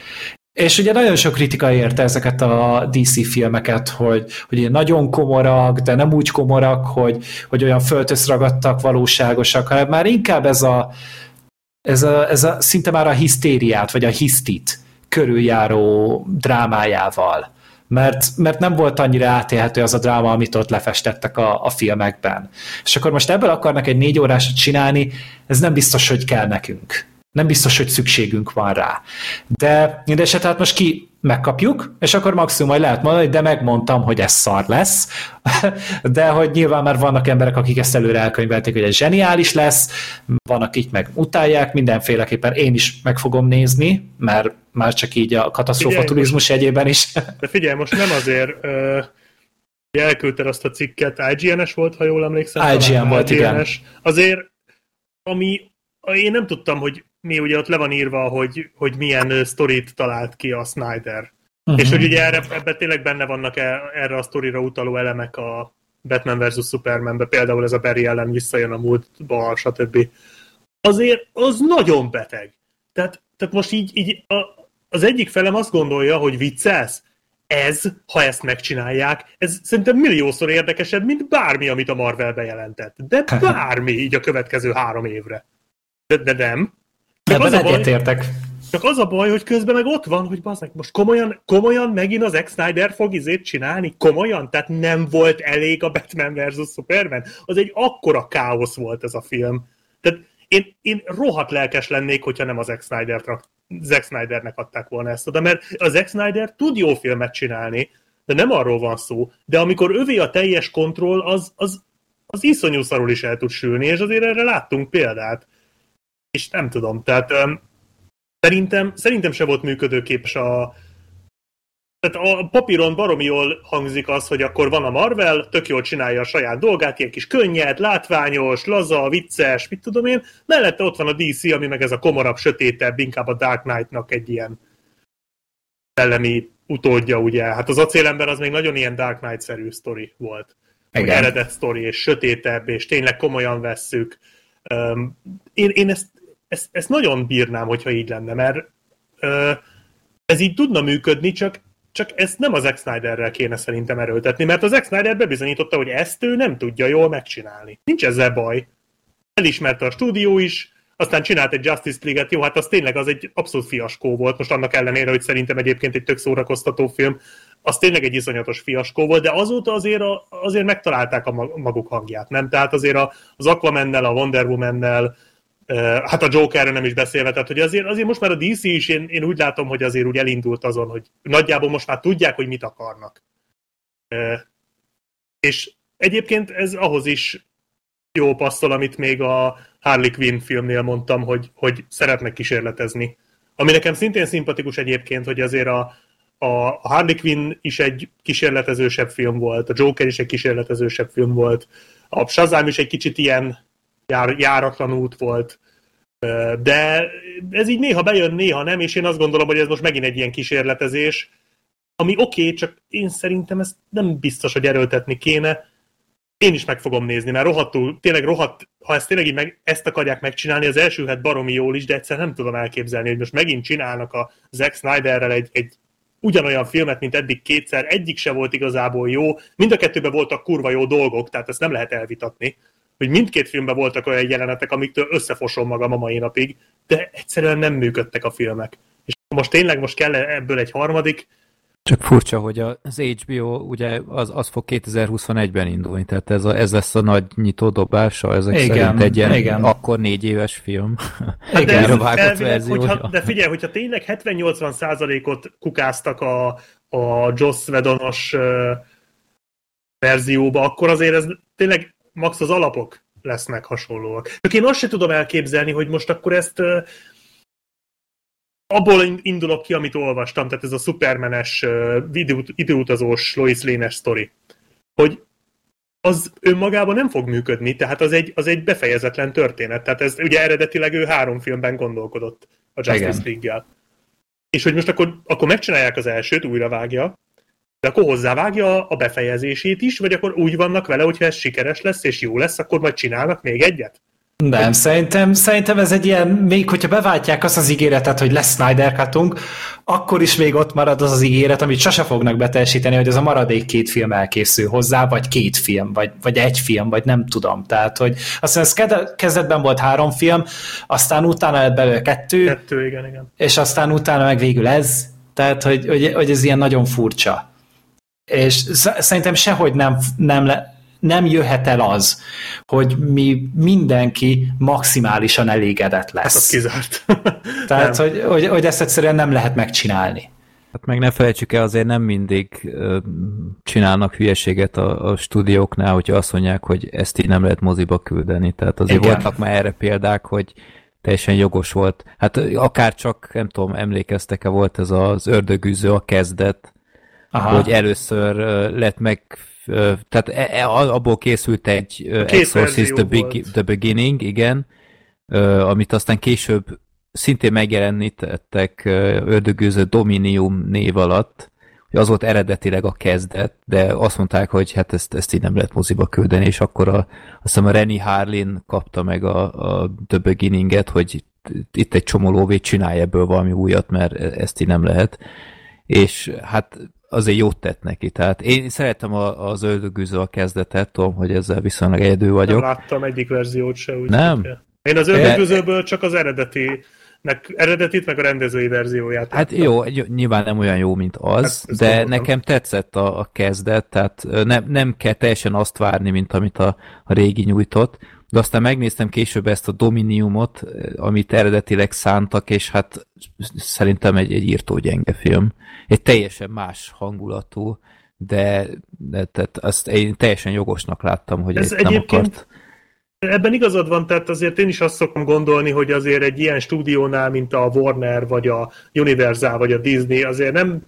És ugye nagyon sok kritika érte ezeket a DC filmeket, hogy, hogy nagyon komorak, de nem úgy komorak, hogy, hogy olyan föltöszragadtak, valóságosak, hanem már inkább ez a, ez a, ez a szinte már a hisztériát, vagy a hisztit körüljáró drámájával. Mert, mert nem volt annyira átélhető az a dráma, amit ott lefestettek a, a filmekben. És akkor most ebből akarnak egy négy órásat csinálni, ez nem biztos, hogy kell nekünk nem biztos, hogy szükségünk van rá. De mindesetre hát most ki megkapjuk, és akkor maximum majd lehet mondani, de megmondtam, hogy ez szar lesz, (laughs) de hogy nyilván már vannak emberek, akik ezt előre elkönyvelték, hogy ez zseniális lesz, vannak akik meg utálják, mindenféleképpen én is meg fogom nézni, mert már csak így a katasztrófa turizmus egyében is. (laughs) De figyelj, most nem azért uh, elküldted azt a cikket, IGN-es volt, ha jól emlékszem. IGN volt, IGN-es. igen. Azért, ami én nem tudtam, hogy mi ugye ott le van írva, hogy, hogy milyen sztorit talált ki a Snyder. Uh-huh. És hogy ugye erre, ebben tényleg benne vannak e, erre a sztorira utaló elemek a Batman vs. Supermanbe, például ez a Barry ellen visszajön a múltba, stb. Azért az nagyon beteg. Tehát, tehát most így, így a, az egyik felem azt gondolja, hogy viccelsz, ez, ha ezt megcsinálják, ez szerintem milliószor érdekesebb, mint bármi, amit a Marvel bejelentett. De (laughs) bármi így a következő három évre. De, de nem. Csak az, a baj, értek. csak az a baj, hogy közben meg ott van, hogy bazd most komolyan, komolyan megint az Zack Snyder fog izét csinálni? Komolyan? Tehát nem volt elég a Batman vs. Superman? Az egy akkora káosz volt ez a film. Tehát én, én rohadt lelkes lennék, hogyha nem az Zack, Snyder Zack Snydernek adták volna ezt oda, mert a Zack Snyder tud jó filmet csinálni, de nem arról van szó. De amikor övé a teljes kontroll, az, az, az iszonyú szarul is el tud sülni, és azért erre láttunk példát és nem tudom, tehát um, szerintem, szerintem se volt működőképes a tehát a papíron baromi jól hangzik az, hogy akkor van a Marvel, tök jól csinálja a saját dolgát, ilyen kis könnyed, látványos, laza, vicces, mit tudom én, mellette ott van a DC, ami meg ez a komorabb, sötétebb, inkább a Dark Knight-nak egy ilyen szellemi utódja, ugye. Hát az acélember az még nagyon ilyen Dark Knight-szerű sztori volt. Igen. Eredet sztori, és sötétebb, és tényleg komolyan vesszük. Um, én, én ezt ezt, ezt nagyon bírnám, hogyha így lenne, mert ö, ez így tudna működni, csak, csak ezt nem az Zack Snyderrel kéne szerintem erőltetni, mert az Zack Snyder bebizonyította, hogy ezt ő nem tudja jól megcsinálni. Nincs ezzel baj. Elismerte a stúdió is, aztán csinált egy Justice League-et, jó, hát az tényleg az egy abszolút fiaskó volt, most annak ellenére, hogy szerintem egyébként egy tök szórakoztató film, az tényleg egy iszonyatos fiaskó volt, de azóta azért, a, azért megtalálták a maguk hangját, nem? Tehát azért az Aquaman-nel, a Wonder Woman-nel, Hát a Jokerre nem is beszélve, tehát hogy azért, azért most már a DC is, én, én úgy látom, hogy azért úgy elindult azon, hogy nagyjából most már tudják, hogy mit akarnak. És egyébként ez ahhoz is jó passzol, amit még a Harley Quinn filmnél mondtam, hogy, hogy szeretnek kísérletezni. Ami nekem szintén szimpatikus egyébként, hogy azért a, a Harley Quinn is egy kísérletezősebb film volt, a Joker is egy kísérletezősebb film volt, a Shazam is egy kicsit ilyen jár, járatlan út volt. De ez így néha bejön, néha nem, és én azt gondolom, hogy ez most megint egy ilyen kísérletezés, ami oké, okay, csak én szerintem ezt nem biztos, hogy erőltetni kéne. Én is meg fogom nézni, mert rohadtul, tényleg rohadt, ha ezt tényleg így meg, ezt akarják megcsinálni, az első het baromi jól is, de egyszer nem tudom elképzelni, hogy most megint csinálnak a Zack Snyderrel egy, egy ugyanolyan filmet, mint eddig kétszer, egyik se volt igazából jó, mind a kettőben voltak kurva jó dolgok, tehát ezt nem lehet elvitatni, hogy mindkét filmben voltak olyan jelenetek, amiktől összefosom magam a mai napig, de egyszerűen nem működtek a filmek. És most tényleg most kell ebből egy harmadik, csak furcsa, hogy az HBO ugye az, az fog 2021-ben indulni, tehát ez, a, ez lesz a nagy nyitó dobása, ezek igen, szerint egy ilyen igen. akkor négy éves film. Hát de, ez, elvileg, hogyha, de figyelj, hogyha tényleg 70-80 százalékot kukáztak a, a Joss Vedonos verzióba, akkor azért ez tényleg max az alapok lesznek hasonlóak. Csak én azt sem tudom elképzelni, hogy most akkor ezt abból indulok ki, amit olvastam, tehát ez a szupermenes, időutazós Lois Lane-es sztori, hogy az önmagában nem fog működni, tehát az egy, az egy befejezetlen történet. Tehát ez ugye eredetileg ő három filmben gondolkodott a Justice League-gel. És hogy most akkor, akkor megcsinálják az elsőt, újra vágja, de akkor hozzávágja a befejezését is, vagy akkor úgy vannak vele, hogyha ez sikeres lesz és jó lesz, akkor majd csinálnak még egyet? Nem, szerintem, szerintem ez egy ilyen, még hogyha beváltják azt az ígéretet, hogy lesz Snyder Cut-unk, akkor is még ott marad az az ígéret, amit sose fognak beteljesíteni, hogy ez a maradék két film elkészül hozzá, vagy két film, vagy, vagy egy film, vagy nem tudom. Tehát, hogy azt hiszem, ez kezdetben volt három film, aztán utána lett belőle kettő, kettő igen, igen. és aztán utána meg végül ez, tehát, hogy, hogy, hogy ez ilyen nagyon furcsa. És szerintem sehogy nem, nem le, nem jöhet el az, hogy mi mindenki maximálisan elégedett lesz. Hát az kizárt. (laughs) Tehát, hogy, hogy, hogy ezt egyszerűen nem lehet megcsinálni. Hát meg ne felejtsük el, azért nem mindig csinálnak hülyeséget a, a stúdióknál, hogyha azt mondják, hogy ezt így nem lehet moziba küldeni. Tehát azért Igen. voltak már erre példák, hogy teljesen jogos volt. Hát akár csak, nem tudom, emlékeztek-e, volt ez az ördögűző a kezdet, Aha. hogy először lett meg tehát e, e, abból készült egy Exorcist the, Be- the Beginning, igen, amit aztán később szintén megjelenítettek ördögőző Dominium név alatt, hogy az volt eredetileg a kezdet, de azt mondták, hogy hát ezt, ezt így nem lehet moziba küldeni, és akkor a, azt hiszem a Renny Harlin kapta meg a, a The Beginning-et, hogy itt egy csomó lóvét csinálj ebből valami újat, mert e, ezt így nem lehet. És hát azért jót tett neki. Tehát én szeretem a, az öldögűző a kezdetet, tudom, hogy ezzel viszonylag egyedül vagyok. Nem láttam egyik verziót se. Úgy nem? Én az öldögűzőből csak az eredeti nek, eredetit, meg a rendezői verzióját. Hát jó, nyilván nem olyan jó, mint az, hát, de gondoltam. nekem tetszett a, a kezdet, tehát nem, nem kell teljesen azt várni, mint amit a, a régi nyújtott, de aztán megnéztem később ezt a Dominiumot, amit eredetileg szántak, és hát szerintem egy, egy írtó gyenge film. Egy teljesen más hangulatú, de, de tehát azt én teljesen jogosnak láttam, hogy ez nem akart. Ebben igazad van, tehát azért én is azt szokom gondolni, hogy azért egy ilyen stúdiónál, mint a Warner, vagy a Universal, vagy a Disney, azért nem,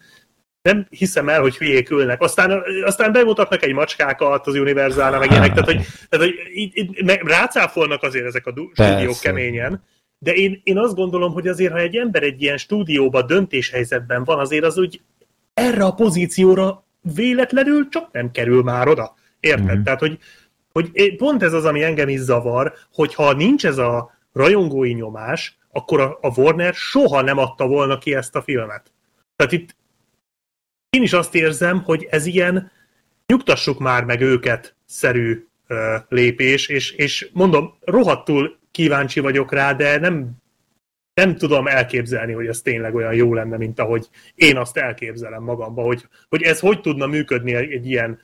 nem hiszem el, hogy hülyék ülnek. Aztán, aztán bemutatnak egy macskákat az Universal, meg ilyenek, tehát hogy, tehát, hogy így, így, rácáfolnak azért ezek a stúdiók keményen. De én, én azt gondolom, hogy azért, ha egy ember egy ilyen stúdióban döntéshelyzetben van, azért az úgy erre a pozícióra véletlenül csak nem kerül már oda. Érted? Mm. Tehát, hogy, hogy pont ez az, ami engem is zavar, hogy ha nincs ez a rajongói nyomás, akkor a, a Warner soha nem adta volna ki ezt a filmet. Tehát itt én is azt érzem, hogy ez ilyen nyugtassuk már meg őket szerű ö, lépés, és, és mondom, rohadtul kíváncsi vagyok rá, de nem, nem tudom elképzelni, hogy ez tényleg olyan jó lenne, mint ahogy én azt elképzelem magamba, hogy, hogy ez hogy tudna működni egy ilyen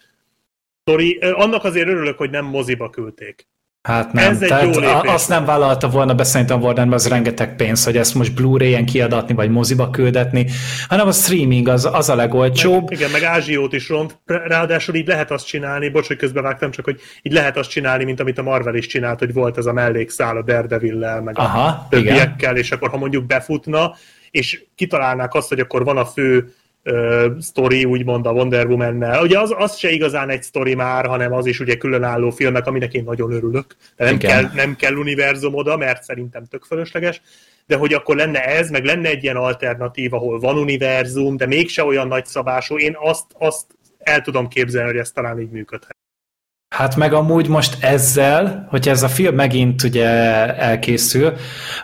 sztori. Annak azért örülök, hogy nem moziba küldték. Hát nem, Ez tehát jó azt nem vállalta volna be szerintem Warner, az rengeteg pénz, hogy ezt most Blu-ray-en kiadatni, vagy moziba küldetni, hanem a streaming az, az a legolcsóbb. Meg, igen, meg Ázsiót is ront, ráadásul így lehet azt csinálni, bocs, hogy közbevágtam, csak hogy így lehet azt csinálni, mint amit a Marvel is csinált, hogy volt ez a mellékszál a Daredevil-lel, meg Aha, a többiekkel, igen. és akkor ha mondjuk befutna, és kitalálnák azt, hogy akkor van a fő ö, sztori, úgymond a Wonder Woman-nel. Ugye az, az se igazán egy sztori már, hanem az is ugye különálló filmek, aminek én nagyon örülök. De nem, kell, nem kell univerzum oda, mert szerintem tök fölösleges, de hogy akkor lenne ez, meg lenne egy ilyen alternatív, ahol van univerzum, de mégse olyan nagy szabású, én azt, azt el tudom képzelni, hogy ez talán így működhet. Hát meg amúgy most ezzel, hogy ez a film megint ugye elkészül,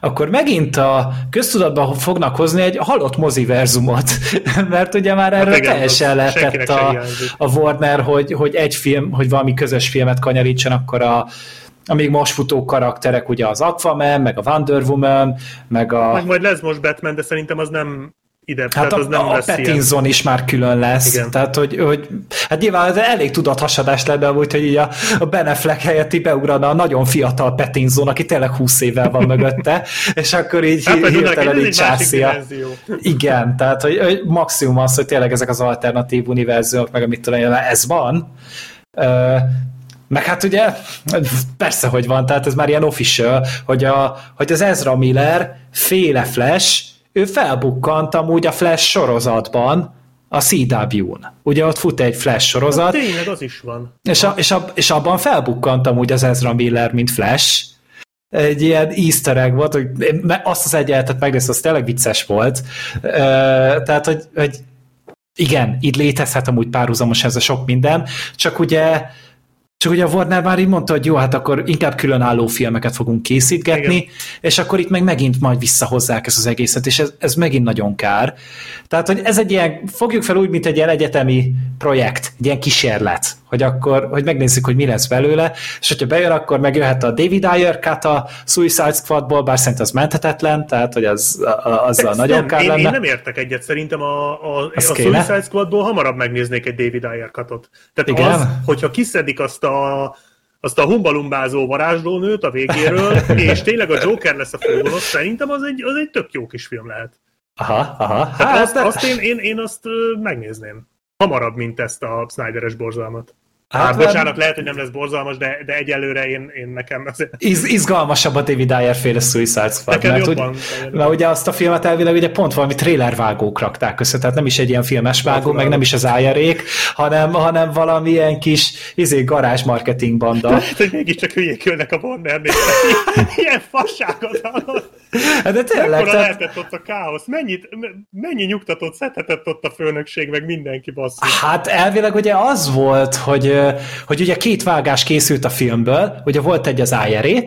akkor megint a köztudatban fognak hozni egy halott moziverzumot, (laughs) mert ugye már erre hát igen, teljesen lehetett a, a Warner, hogy, hogy egy film, hogy valami közös filmet kanyarítson, akkor a, amíg most futó karakterek, ugye az Aquaman, meg a Wonder Woman, meg a... Meg majd lesz most Batman, de szerintem az nem ide. Hát tehát a, az nem a lesz Pattinson ilyen. is már külön lesz. Igen. Tehát, hogy, hogy hát nyilván ez elég tudathasadás lenne, úgy, hogy így a, a Ben Affleck helyett beugrana a nagyon fiatal Pattinson, aki tényleg 20 évvel van mögötte, (laughs) és akkor így hát, hirtelen így császia. Igen, tehát hogy, hogy maximum az, hogy tényleg ezek az alternatív univerzumok, meg amit tudom, ez van, meg hát ugye, persze, hogy van, tehát ez már ilyen official, hogy, a, hogy az Ezra Miller féle Flash, ő felbukkant amúgy a Flash sorozatban, a CW-n. Ugye ott fut egy Flash sorozat. Na, tényleg, az is van. És, a, és, a, és abban felbukkant amúgy az Ezra Miller, mint Flash. Egy ilyen easter egg volt, hogy azt az egyenletet megnéztem, az tényleg vicces volt. Tehát, hogy, hogy igen, itt létezhet amúgy párhuzamos ez a sok minden, csak ugye csak ugye a Warner már így mondta, hogy jó, hát akkor inkább különálló filmeket fogunk készítgetni, Igen. és akkor itt meg megint majd visszahozzák ezt az egészet, és ez, ez megint nagyon kár. Tehát, hogy ez egy ilyen, fogjuk fel úgy, mint egy ilyen egyetemi projekt, egy ilyen kísérlet, hogy akkor, hogy megnézzük, hogy mi lesz belőle, és hogyha bejön, akkor megjöhet a David Ayer cut a Suicide Squadból, bár szerintem az menthetetlen, tehát, hogy az, a nagyon kár én, lenne. Én nem értek egyet, szerintem a, a, a Suicide Squadból hamarabb megnéznék egy David Ayer cutot. Tehát Igen? az, hogyha kiszedik azt a azt a humbalumbázó varázslónőt a végéről, (laughs) és tényleg a Joker lesz a főgonosz, szerintem az egy, az egy tök jó kis film lehet. Aha, aha. Hát azt, azt én, én, én azt megnézném. Hamarabb, mint ezt a Snyderes borzalmat. Hát, hát bocsánat, lehet, hogy nem lesz borzalmas, de, de egyelőre én, én nekem azért... Iz, izgalmasabb a David Ayer féle Suicide Squad. Nekem mert, jobban, úgy, mert ugye azt a filmet elvileg ugye pont valami trailervágók rakták össze, tehát nem is egy ilyen filmes vágó, meg nem is az Ayerék, hanem, hanem valami ilyen kis izé, garázs marketing banda. (laughs) hogy mégiscsak hülyék jönnek a Warner-nél. (laughs) ilyen fasságot hallott. Hát de tényleg. Mekkora tehát... lehetett ott a káosz? Mennyit, mennyi nyugtatót szedhetett ott a főnökség, meg mindenki basszus? Hát elvileg ugye az volt, hogy, hogy ugye két vágás készült a filmből, ugye volt egy az IRA,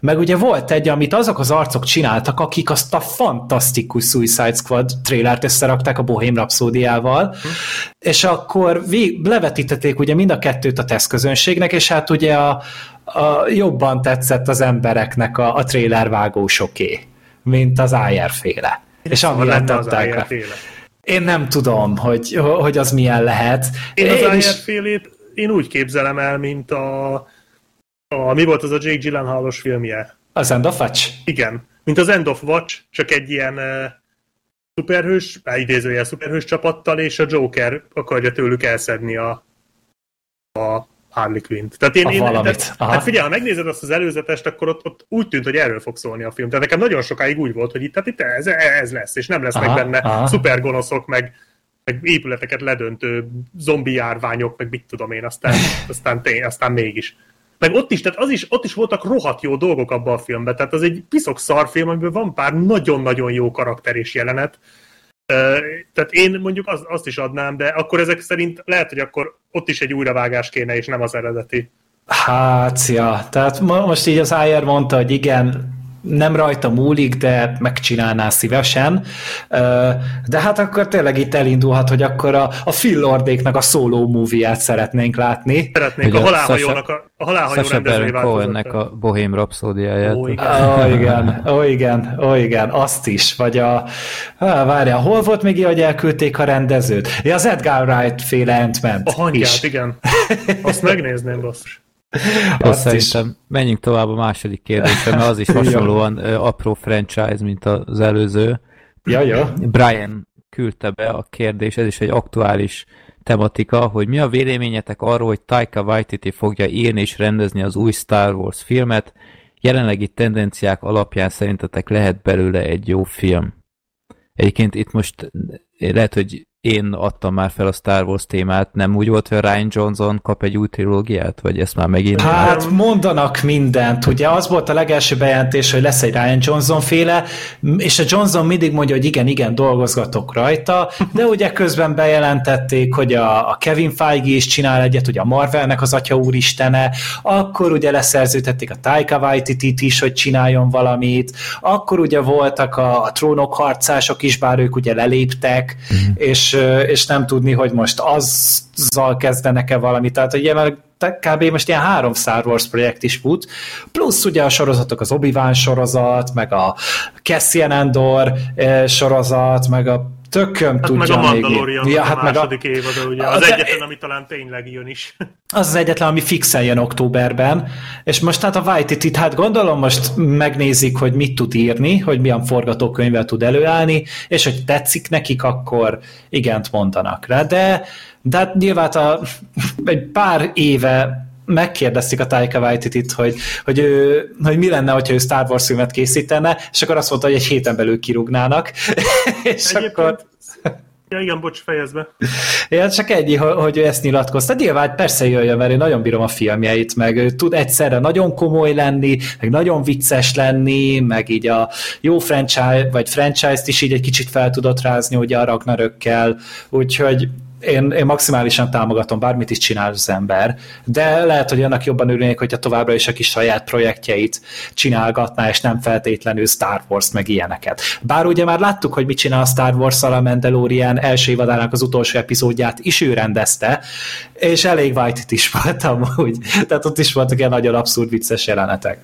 meg ugye volt egy, amit azok az arcok csináltak, akik azt a fantasztikus Suicide Squad trailert összerakták a Bohém Rhapsódiával, hm. és akkor vég, levetítették ugye mind a kettőt a tesztközönségnek, és hát ugye a, a, jobban tetszett az embereknek a, a trailer vágósoké, mint az IR féle. És amiatt adták rá. Én nem tudom, hogy, hogy az milyen lehet. Én az IR félét én úgy képzelem el, mint a, a mi volt az a Jake Gyllenhaalos filmje? Az End of Watch? Igen. Mint az End of Watch, csak egy ilyen uh, szuperhős, idézőjel szuperhős csapattal, és a Joker akarja tőlük elszedni a, a Harley Quinn-t. Tehát én, a én tehát, hát figyelj, ha megnézed azt az előzetest, akkor ott, ott úgy tűnt, hogy erről fog szólni a film. Tehát nekem nagyon sokáig úgy volt, hogy itt, tehát itt ez, ez lesz, és nem lesz aha, benne aha. szupergonoszok, meg, meg épületeket ledöntő zombi járványok, meg mit tudom én, aztán, (laughs) aztán, tény, aztán mégis. Meg ott is, tehát az is, ott is voltak rohadt jó dolgok abban a filmben, tehát az egy piszok szarfilm, amiben van pár nagyon-nagyon jó karakter és jelenet, tehát én mondjuk azt, azt is adnám, de akkor ezek szerint lehet, hogy akkor ott is egy újravágás kéne, és nem az eredeti. Hát, ja, tehát most így az Ayer mondta, hogy igen, nem rajta múlik, de megcsinálná szívesen. De hát akkor tényleg itt elindulhat, hogy akkor a, a Phil Lordéknak a szóló movie-ját szeretnénk látni. Szeretnénk a halálhajónak a, a halálhajó rendezői ennek a Bohém Rhapsódiáját. Ó, igen. Ó, igen, ó, igen, ó, igen, azt is. Vagy a, á, várja, hol volt még hogy elküldték a rendezőt? Ja, az Edgar Wright féle ant A hangját, is. igen. Azt megnézném, basszus. Azt szerintem is. menjünk tovább a második kérdésre, mert az is (laughs) hasonlóan apró franchise, mint az előző. Ja, ja. Brian küldte be a kérdés, ez is egy aktuális tematika, hogy mi a véleményetek arról, hogy Taika Waititi fogja írni és rendezni az új Star Wars filmet, jelenlegi tendenciák alapján szerintetek lehet belőle egy jó film? Egyébként itt most lehet, hogy én adtam már fel a Star Wars témát, nem úgy volt, hogy Ryan Johnson kap egy új trilógiát, vagy ezt már megint... Hát mondanak mindent, ugye az volt a legelső bejelentés, hogy lesz egy Ryan Johnson féle, és a Johnson mindig mondja, hogy igen, igen, dolgozgatok rajta, de ugye közben bejelentették, hogy a, a Kevin Feige is csinál egyet, ugye a Marvelnek az atya úristene, akkor ugye leszerződtették a Taika Waititi-t is, hogy csináljon valamit, akkor ugye voltak a, a trónok harcások is, bár ők ugye leléptek, mm. és, és nem tudni, hogy most azzal kezdenek-e valamit. Tehát ugye kb. most ilyen három Star Wars projekt is fut, plusz ugye a sorozatok, az Obi-Wan sorozat, meg a Cassian Andor sorozat, meg a tököm hát tudja meg a Mandalorian még. Ja, hát a második meg a... évada, ugye. Az, az egyetlen, ami talán tényleg jön is. Az az egyetlen, ami fixen jön októberben, és most hát a Waititi, hát gondolom most megnézik, hogy mit tud írni, hogy milyen forgatókönyvvel tud előállni, és hogy tetszik nekik, akkor igent mondanak rá, de, de hát nyilván a, egy pár éve megkérdezték a Taika waititi hogy, hogy, ő, hogy mi lenne, hogyha ő Star Wars filmet készítene, és akkor azt mondta, hogy egy héten belül kirúgnának. (laughs) és Egyébként... akkor... Ja, igen, bocs, fejezd be. Ja, csak ennyi, hogy ő ezt nyilatkozta. Nyilván persze jöjjön, mert én nagyon bírom a filmjeit, meg ő tud egyszerre nagyon komoly lenni, meg nagyon vicces lenni, meg így a jó franchise, vagy franchise-t is így egy kicsit fel tudott rázni, ugye a Ragnarökkel, úgyhogy én, én maximálisan támogatom, bármit is csinál az ember, de lehet, hogy annak jobban örülnék, hogyha továbbra is a kis saját projektjeit csinálgatná, és nem feltétlenül Star Wars meg ilyeneket. Bár ugye már láttuk, hogy mit csinál a Star wars a Mandalorian első évadának az utolsó epizódját is ő rendezte, és elég white is voltam, úgy. Tehát ott is voltak ilyen nagyon abszurd vicces jelenetek.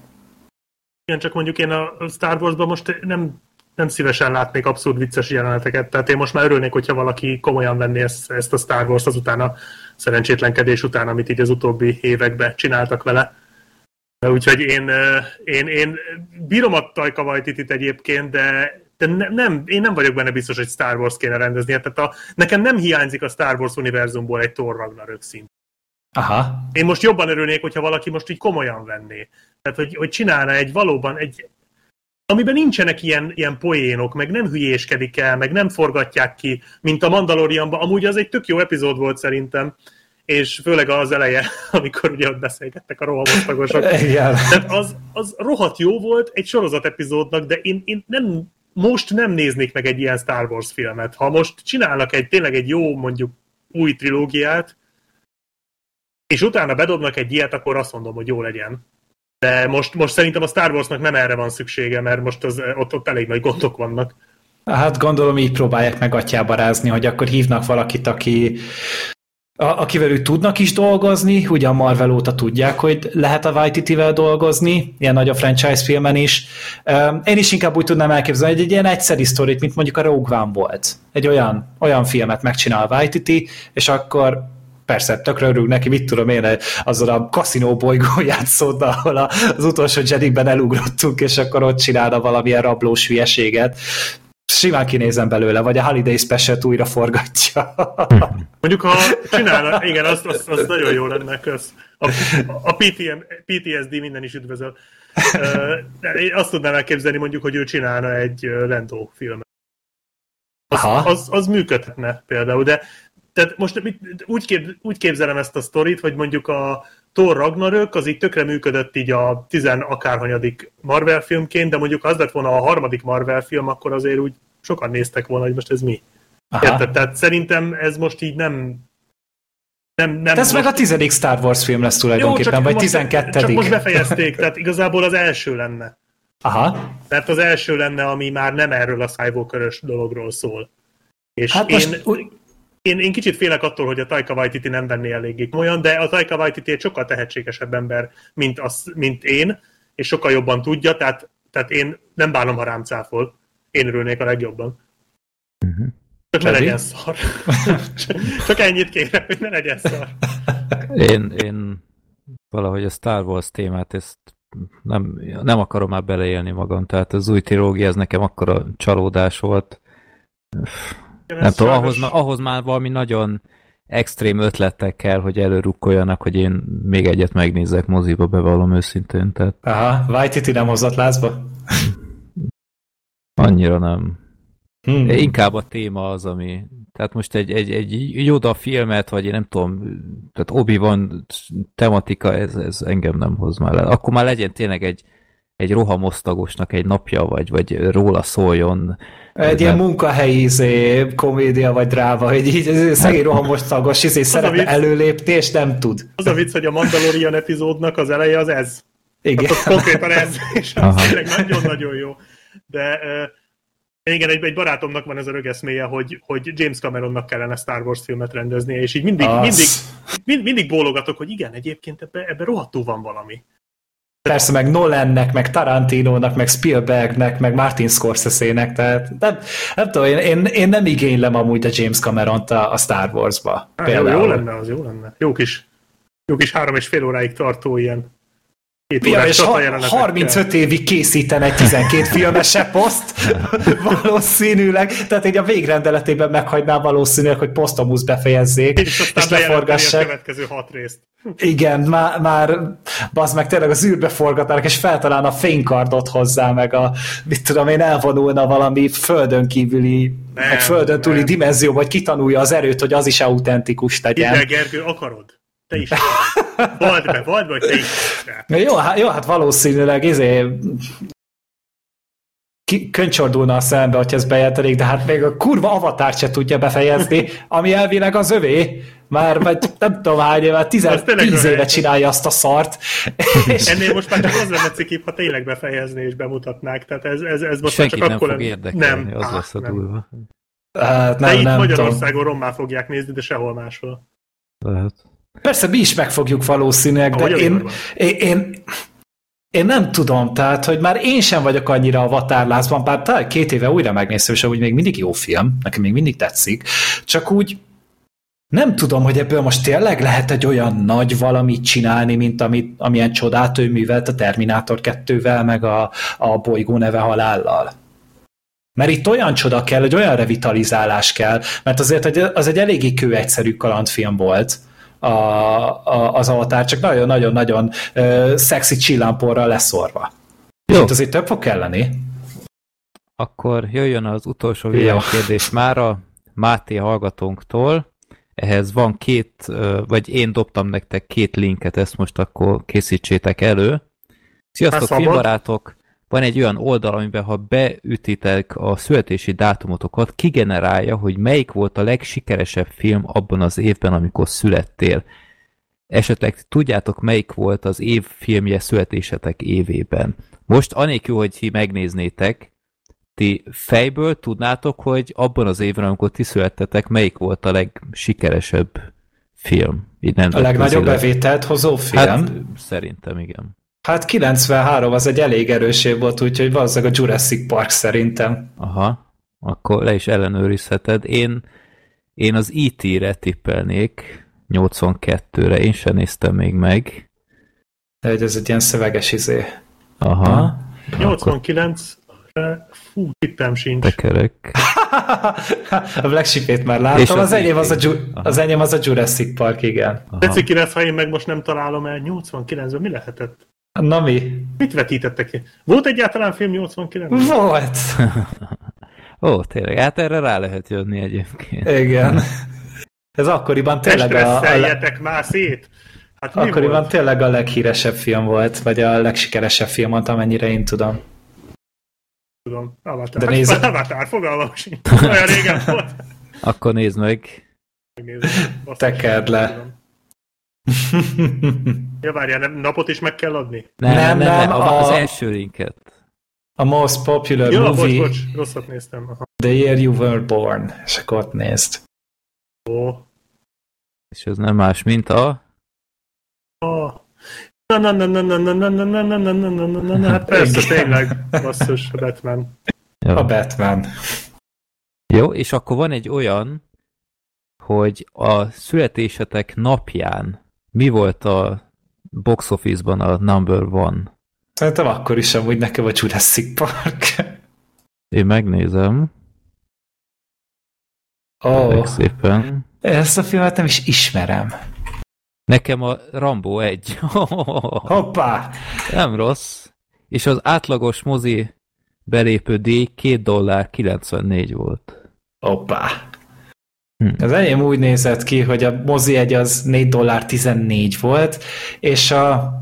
Igen, csak mondjuk én a Star Wars-ban most nem nem szívesen látnék abszurd vicces jeleneteket, tehát én most már örülnék, hogyha valaki komolyan venné ezt, ezt a Star Wars azután a szerencsétlenkedés után, amit így az utóbbi években csináltak vele. Úgyhogy én, én, én bírom a Tajka Vajtitit egyébként, de, de ne, nem, én nem vagyok benne biztos, hogy Star Wars kéne rendezni. Tehát a, nekem nem hiányzik a Star Wars univerzumból egy Thor Ragnarök szint. Aha. Én most jobban örülnék, hogyha valaki most így komolyan venné. Tehát, hogy, hogy csinálna egy valóban egy, amiben nincsenek ilyen, ilyen poénok, meg nem hülyéskedik el, meg nem forgatják ki, mint a Mandalorianban. Amúgy az egy tök jó epizód volt szerintem, és főleg az eleje, (laughs) amikor ugye ott beszélgettek a rohamosztagosok. Tehát az, az rohadt jó volt egy sorozat epizódnak, de én, én nem, most nem néznék meg egy ilyen Star Wars filmet. Ha most csinálnak egy tényleg egy jó, mondjuk új trilógiát, és utána bedobnak egy ilyet, akkor azt mondom, hogy jó legyen. De most, most szerintem a Star Warsnak nem erre van szüksége, mert most az, ott, ott elég nagy gondok vannak. Hát gondolom így próbálják meg atyába rázni, hogy akkor hívnak valakit, aki a, akivel ők tudnak is dolgozni, ugye a Marvel óta tudják, hogy lehet a Waititi-vel dolgozni, ilyen nagy a franchise filmen is. Én is inkább úgy tudnám elképzelni, hogy egy ilyen egyszerű sztorit, mint mondjuk a Rogue One volt. Egy olyan, olyan filmet megcsinál a Waititi, és akkor persze, tökre örül neki, mit tudom én, azzal a kaszinó bolygón játszott, ahol az utolsó Jedikben elugrottunk, és akkor ott csinálna valamilyen rablós hülyeséget. Simán kinézem belőle, vagy a Holiday special újra forgatja. (laughs) Mondjuk, ha csinálna, igen, az, az, az nagyon jó lenne, kösz. A, a PTM, PTSD minden is üdvözöl. Én azt tudnám elképzelni mondjuk, hogy ő csinálna egy Lendo filmet. Az, az, az működhetne például, de tehát most úgy, kép, úgy képzelem ezt a sztorit, hogy mondjuk a Thor Ragnarök az így tökre működött így a tizen akárhanyadik Marvel filmként, de mondjuk az lett volna a harmadik Marvel film, akkor azért úgy sokan néztek volna, hogy most ez mi. Aha. Érted? Tehát szerintem ez most így nem nem, nem ez most... meg a tizedik Star Wars film lesz tulajdonképpen, Jó, vagy tizenkettedik. Csak most befejezték, tehát igazából az első lenne. Aha. Mert az első lenne, ami már nem erről a skywalker dologról szól. És hát én... most én, én kicsit félek attól, hogy a Taika Waititi nem venné eléggé olyan, de a Taika Waititi egy sokkal tehetségesebb ember, mint, az, mint én, és sokkal jobban tudja, tehát, tehát én nem bánom, ha rám cáfol. Én örülnék a legjobban. Uh-huh. Csak ne legyen szar. (laughs) Csak ennyit kérem, hogy ne legyen szar. Én, én valahogy a Star Wars témát ezt nem, nem akarom már beleélni magam, tehát az új trilógia ez nekem akkora csalódás volt nem tudom, ahhoz, ahhoz már valami nagyon extrém ötletek kell, hogy előrukkoljanak, hogy én még egyet megnézzek moziba, bevallom őszintén. Tehát... Aha, Waititi nem hozott lázba? (laughs) Annyira nem. Hmm. Inkább a téma az, ami tehát most egy, egy, egy Yoda filmet, vagy én nem tudom, tehát obi van tematika, ez, ez engem nem hoz már le. Akkor már legyen tényleg egy, egy rohamosztagosnak egy napja, vagy, vagy róla szóljon. Egy ilyen munkahelyi izé, komédia vagy dráma, hogy így ez szegény rohamosztagos izé szeretne vicc. előlépni, és nem tud. Az a vicc, hogy a Mandalorian epizódnak az eleje az ez. Igen. Hát az konkrétan ez, és az Aha. tényleg nagyon-nagyon jó. De igen, egy, egy barátomnak van ez a rögeszméje, hogy, hogy James Cameronnak kellene Star Wars filmet rendeznie, és így mindig, mindig, mind, mindig bólogatok, hogy igen, egyébként ebbe, ebbe rohadtul van valami. Persze meg Nolannek, meg Tarantinónak, meg Spielbergnek, meg Martin Scorsese-nek, tehát nem, nem tudom, én, én, én nem igénylem amúgy a James Cameron-t a, a Star Wars-ba. Á, jó, jó lenne, az jó lenne. Jó kis, jó kis három és fél óráig tartó ilyen órás és ha, csatajelenetekkel. 35 évig készíten egy 12 filmes eposzt, (laughs) valószínűleg, tehát így a végrendeletében meghagyná valószínűleg, hogy posztomusz befejezzék, És aztán és bejelenteni a leforgassák. következő hat részt. Igen, már, már bazd meg tényleg az űrbe forgatnának, és feltalálna a fénykardot hozzá, meg a, mit tudom én, elvonulna valami földön kívüli, Nem, meg földön túli dimenzió, vagy kitanulja az erőt, hogy az is autentikus legyen. Ide, Gergő, akarod? Te is akarod. Vald be, vald be, hogy te Jó, hát, jó, hát valószínűleg izé, ki, köncsordulna a szembe, hogy ez bejelentenék, de hát még a kurva avatárt se tudja befejezni, ami elvileg az övé, már vagy nem tudom hány éve, 10, Az tényleg 10 éve csinálja azt a szart. És, Ennél most már csak az lenne cikibb, ha tényleg befejezné és bemutatnák. Tehát ez, ez, ez most Senkit már nem csak fog akkor érdekelni, nem, az lesz a durva. hát De nem, itt nem tudom. Magyarországon rommá fogják nézni, de sehol máshol. Lehet. Persze mi is megfogjuk valószínűleg, de én, én, én, én nem tudom, tehát, hogy már én sem vagyok annyira a vatárlázban, bár talán két éve újra megnéztem, és úgy még mindig jó film, nekem még mindig tetszik, csak úgy nem tudom, hogy ebből most tényleg lehet egy olyan nagy valamit csinálni, mint amit, amilyen csodát ő művelt a Terminátor 2-vel, meg a, a bolygó neve halállal. Mert itt olyan csoda kell, egy olyan revitalizálás kell, mert azért az egy eléggé kőegyszerű kalandfilm volt, a, a, az avatár, csak nagyon-nagyon-nagyon uh, szexi csillámporral leszorva. Jó. Itt azért több fog kelleni. Akkor jöjjön az utolsó világkérdés már a Máté hallgatónktól. Ehhez van két, vagy én dobtam nektek két linket, ezt most akkor készítsétek elő. Sziasztok, Hát filmbarátok! Van egy olyan oldal, amiben ha beütitek a születési dátumotokat, kigenerálja, hogy melyik volt a legsikeresebb film abban az évben, amikor születtél. Esetleg tudjátok, melyik volt az év filmje születésetek évében. Most anélkül, hogy ti megnéznétek, ti fejből tudnátok, hogy abban az évben, amikor ti születtetek, melyik volt a legsikeresebb film? Így nem A legnagyobb bevétel. bevételt hozó film. Hát Hát, szerintem igen. Hát 93 az egy elég erős év volt, úgyhogy valószínűleg a Jurassic Park szerintem. Aha, akkor le is ellenőrizheted. Én, én az E.T.-re tippelnék, 82-re, én sem néztem még meg. De hogy ez egy ilyen szöveges izé. Aha, Ha? 89, fú, tippem sincs. tekerek. (laughs) a Black Sheep-ét már És láttam, az az, enyém az, a, E.T.. Ju- az enyém az a Jurassic Park, igen. Aha. Tetszik ki lesz, ha én meg most nem találom el. 89-ben mi lehetett? Na mi? Mit vetítettek ki? Volt egyáltalán film 89 Volt! Ó, tényleg, hát erre rá lehet jönni egyébként. Igen. Ez akkoriban tényleg a, a, le- már szét! Hát mi akkoriban volt? tényleg a leghíresebb film volt, vagy a legsikeresebb film volt, amennyire én tudom. Tudom. Avatar. De nézd-. Avatar, fogalmam sincs. Olyan régen volt. Akkor nézd meg. Tekerd le. Ja, várjál, nem, napot is meg kell adni? Nem, nem, nem, nem, a, az a- első linket. A most popular Jó, bocs, movie, bocs, rosszat néztem. Aha. The Year You Were Born. És akkor ott nézd. Ó. És ez nem más, mint a... Ah. Na, na, na, na, na, na, na, na, na, na, na, na, na, na, na, na, hát persze, tényleg, basszus, a Batman. Ja. A Batman. Jó, és akkor van egy olyan, hogy a születésetek napján mi volt a box office-ban a number one? Szerintem akkor is amúgy nekem a Jurassic Park. Én megnézem. Oh. oh, szépen. ezt a filmet nem is ismerem. Nekem a Rambo 1. (laughs) Hoppá! Nem rossz. És az átlagos mozi belépő díj 2 dollár 94 volt. Hoppá! Hm. Az enyém úgy nézett ki, hogy a mozi egy az 4 dollár 14 volt, és a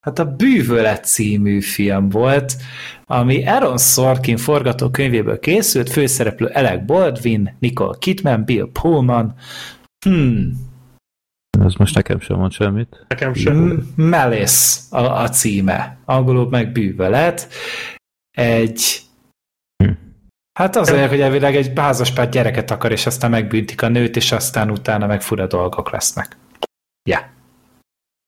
hát a Bűvölet című film volt, ami Aaron Sorkin forgatókönyvéből készült, főszereplő Alec Baldwin, Nicole Kidman, Bill Pullman. Hmm. Ez most nekem sem mond semmit. Nekem sem. Malice a, a címe. Angolul meg Bűvölet. Egy. Hát azért, hogy elvileg egy házaspár gyereket akar, és aztán megbüntik a nőt, és aztán utána meg fura dolgok lesznek. Ja. Yeah.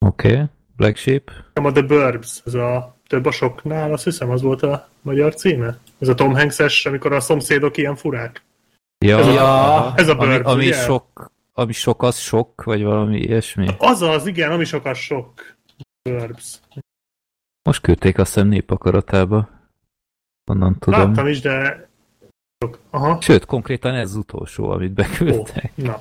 Oké. Okay. Black Sheep. A The Burbs, ez a több a soknál, azt hiszem az volt a magyar címe. Ez a Tom Hanks-es, amikor a szomszédok ilyen furák. Ja, ez, a, ez a Burbs, ami, ami sok, ami sok, az sok, vagy valami ilyesmi? Az az, igen, ami sok, az sok. Burbs. Most küldték azt hiszem népakaratába. Onnan tudom. Láttam is, de... Aha. Sőt, konkrétan ez az utolsó, amit beküldtek. Oh, na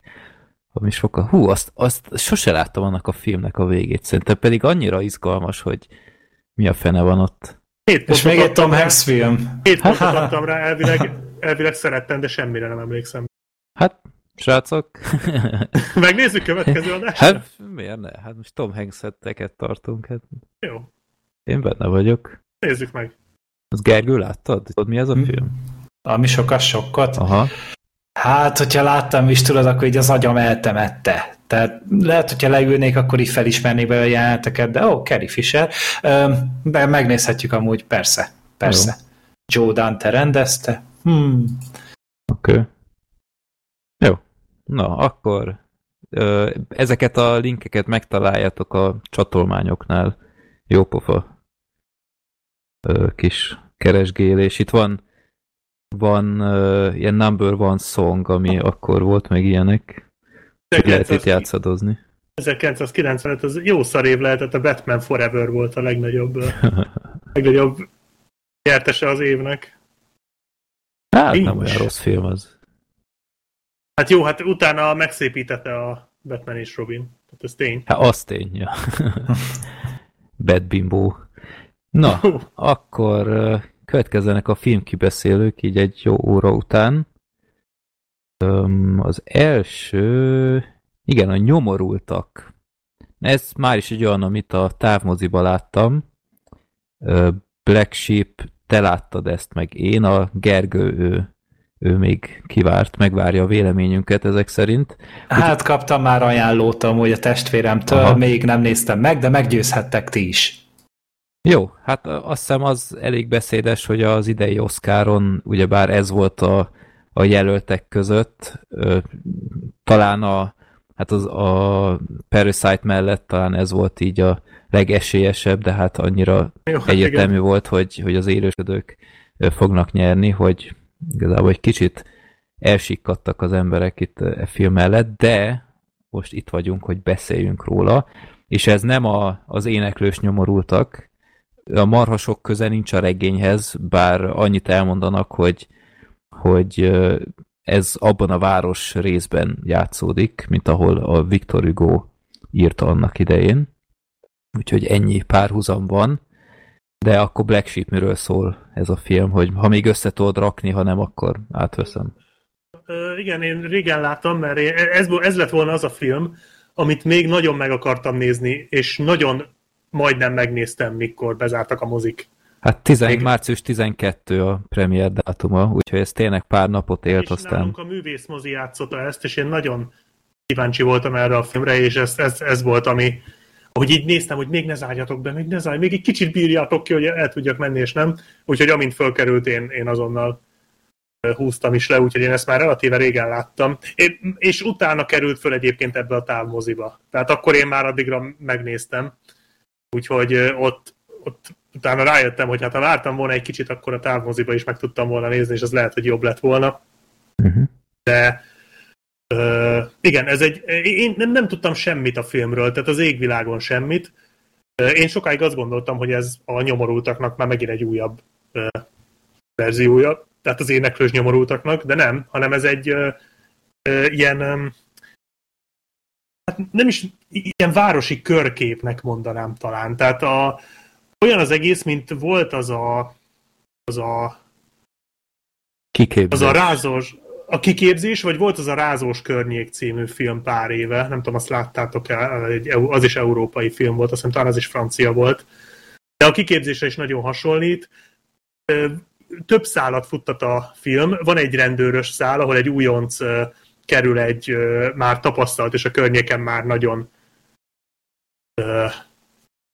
ami sokkal... Hú, azt, azt sose láttam annak a filmnek a végét, szerintem pedig annyira izgalmas, hogy mi a fene van ott. Hét És még egy Tom Hanks film. Hét pontot (laughs) adtam rá, elvileg, elvileg szerettem, de semmire nem emlékszem. Hát, srácok. (laughs) Megnézzük következő adást? Hát, miért ne? Hát most Tom Hanks-eteket tartunk. Hát. Jó. Én benne vagyok. Nézzük meg. Az Gergő láttad? Tudod, mi ez a hm. film? Ami sokkal sokkot? Aha. Hát, hogyha láttam is, tudod, akkor így az agyam eltemette. Tehát lehet, hogyha leülnék, akkor így felismernék be a jeleneteket, de ó, oh, Carrie Fisher. De megnézhetjük amúgy, persze, persze. Jó. Joe Dante rendezte. Hmm. Oké. Okay. Jó. Na, akkor ezeket a linkeket megtaláljátok a csatolmányoknál. Jó pofa kis keresgélés. Itt van van uh, ilyen number one song, ami akkor volt, meg ilyenek. Lehet itt játszadozni. 1995, az jó szar év lehetett, a Batman Forever volt a legnagyobb, (laughs) legnagyobb nyertese az évnek. Hát Nincs. nem olyan rossz film az. Hát jó, hát utána megszépítette a Batman és Robin. Tehát ez tény. Hát az tény, ja. (laughs) Bad Bimbo. Na, akkor következzenek a filmkibeszélők így egy jó óra után. Az első, igen, a nyomorultak. Ez már is egy olyan, amit a távmoziba láttam. Black Sheep, te láttad ezt, meg én, a Gergő, ő, ő még kivárt, megvárja a véleményünket ezek szerint. Hát Úgy... kaptam már ajánlót amúgy a testvéremtől, Aha. még nem néztem meg, de meggyőzhettek ti is. Jó, hát azt hiszem az elég beszédes, hogy az idei Oscaron ugyebár ez volt a, a jelöltek között, talán a, hát az, a Parasite mellett talán ez volt így a legesélyesebb, de hát annyira Jó, hát egyértelmű igen. volt, hogy, hogy az élősödők fognak nyerni, hogy igazából egy kicsit elsikkadtak az emberek itt e film mellett, de most itt vagyunk, hogy beszéljünk róla, és ez nem a, az éneklős nyomorultak, a marhasok köze nincs a regényhez, bár annyit elmondanak, hogy, hogy ez abban a város részben játszódik, mint ahol a Victor Hugo írta annak idején. Úgyhogy ennyi párhuzam van. De akkor Black Sheep miről szól ez a film, hogy ha még össze tudod rakni, ha nem, akkor átveszem. Igen, én régen láttam, mert ez, ez lett volna az a film, amit még nagyon meg akartam nézni, és nagyon majdnem megnéztem, mikor bezártak a mozik. Hát 10, Még... március 12 a premier dátuma, úgyhogy ez tényleg pár napot élt és aztán. a művészmozi játszotta ezt, és én nagyon kíváncsi voltam erre a filmre, és ez, ez, ez volt, ami, ahogy így néztem, hogy még ne zárjatok be, még ne zárj, még egy kicsit bírjátok ki, hogy el tudjak menni, és nem. Úgyhogy amint fölkerült, én, én azonnal húztam is le, úgyhogy én ezt már relatíve régen láttam. Én, és utána került föl egyébként ebbe a távmoziba. Tehát akkor én már addigra megnéztem. Úgyhogy ott, ott utána rájöttem, hogy hát ha vártam volna egy kicsit, akkor a távmoziba is meg tudtam volna nézni, és az lehet, hogy jobb lett volna. Uh-huh. De uh, igen, ez egy, én nem, nem tudtam semmit a filmről, tehát az égvilágon semmit. Én sokáig azt gondoltam, hogy ez a nyomorultaknak már megint egy újabb uh, verziója, tehát az éneklős nyomorultaknak, de nem, hanem ez egy uh, uh, ilyen hát nem is ilyen városi körképnek mondanám talán. Tehát a, olyan az egész, mint volt az a az a Kiképzés. az a rázós a kiképzés, vagy volt az a Rázós környék című film pár éve, nem tudom, azt láttátok el, egy, az is európai film volt, azt hiszem talán az is francia volt, de a kiképzésre is nagyon hasonlít. Több szálat futtat a film, van egy rendőrös szál, ahol egy újonc kerül egy már tapasztalt, és a környéken már nagyon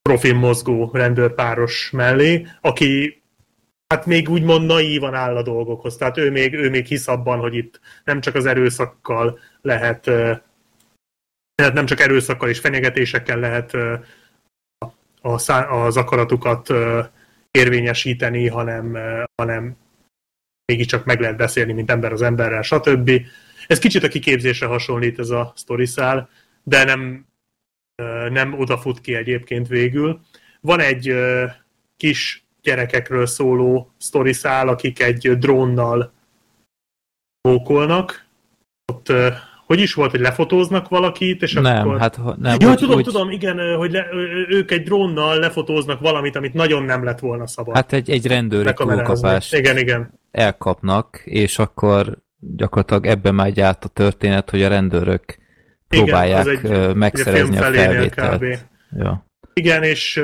profil mozgó rendőrpáros mellé, aki hát még úgymond naívan áll a dolgokhoz. Tehát ő még, ő még hisz abban, hogy itt nem csak az erőszakkal lehet, tehát nem csak erőszakkal és fenyegetésekkel lehet az akaratukat érvényesíteni, hanem, hanem mégiscsak meg lehet beszélni, mint ember az emberrel, stb. Ez kicsit a kiképzésre hasonlít ez a sztoriszál, de nem, nem odafut ki egyébként végül. Van egy kis gyerekekről szóló sztoriszál, akik egy drónnal mókolnak. Ott hogy is volt, hogy lefotóznak valakit, és nem, akkor... Hát, nem, Jó, úgy, tudom, úgy... tudom, igen, hogy le, ők egy drónnal lefotóznak valamit, amit nagyon nem lett volna szabad. Hát egy, egy rendőri túlkapást igen, igen. elkapnak, és akkor gyakorlatilag ebben megy át a történet, hogy a rendőrök próbálják igen, egy, megszerezni a, a felvételt. Ja. Igen, és,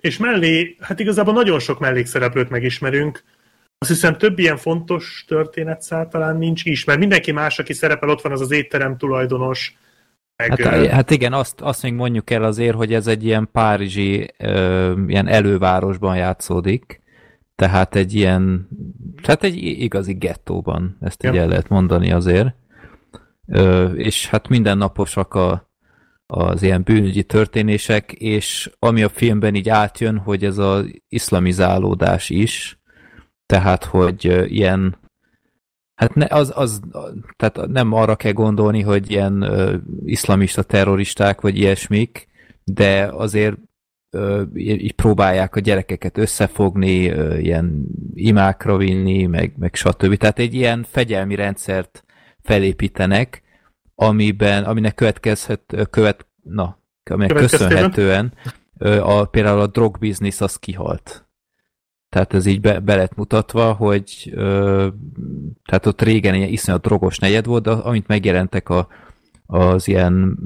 és mellé, hát igazából nagyon sok mellékszereplőt megismerünk, azt hiszem több ilyen fontos történetszál talán nincs is, mert mindenki más, aki szerepel, ott van az az étterem tulajdonos. Meg, hát, hát igen, azt, azt még mondjuk el azért, hogy ez egy ilyen párizsi, ö, ilyen elővárosban játszódik, tehát egy ilyen, tehát egy igazi gettóban, ezt ja. így el lehet mondani azért. Ö, és hát mindennaposak a, az ilyen bűnügyi történések, és ami a filmben így átjön, hogy ez az iszlamizálódás is, tehát, hogy ilyen Hát ne, az, az, tehát nem arra kell gondolni, hogy ilyen uh, iszlamista terroristák, vagy ilyesmik, de azért így próbálják a gyerekeket összefogni, ilyen imákra vinni, meg, meg stb. Tehát egy ilyen fegyelmi rendszert felépítenek, amiben, aminek következhet, követ, na, aminek köszönhetően a, például a drogbiznisz az kihalt. Tehát ez így be, be lett mutatva, hogy ö, tehát ott régen ilyen iszonyat drogos negyed volt, de amint megjelentek a, az ilyen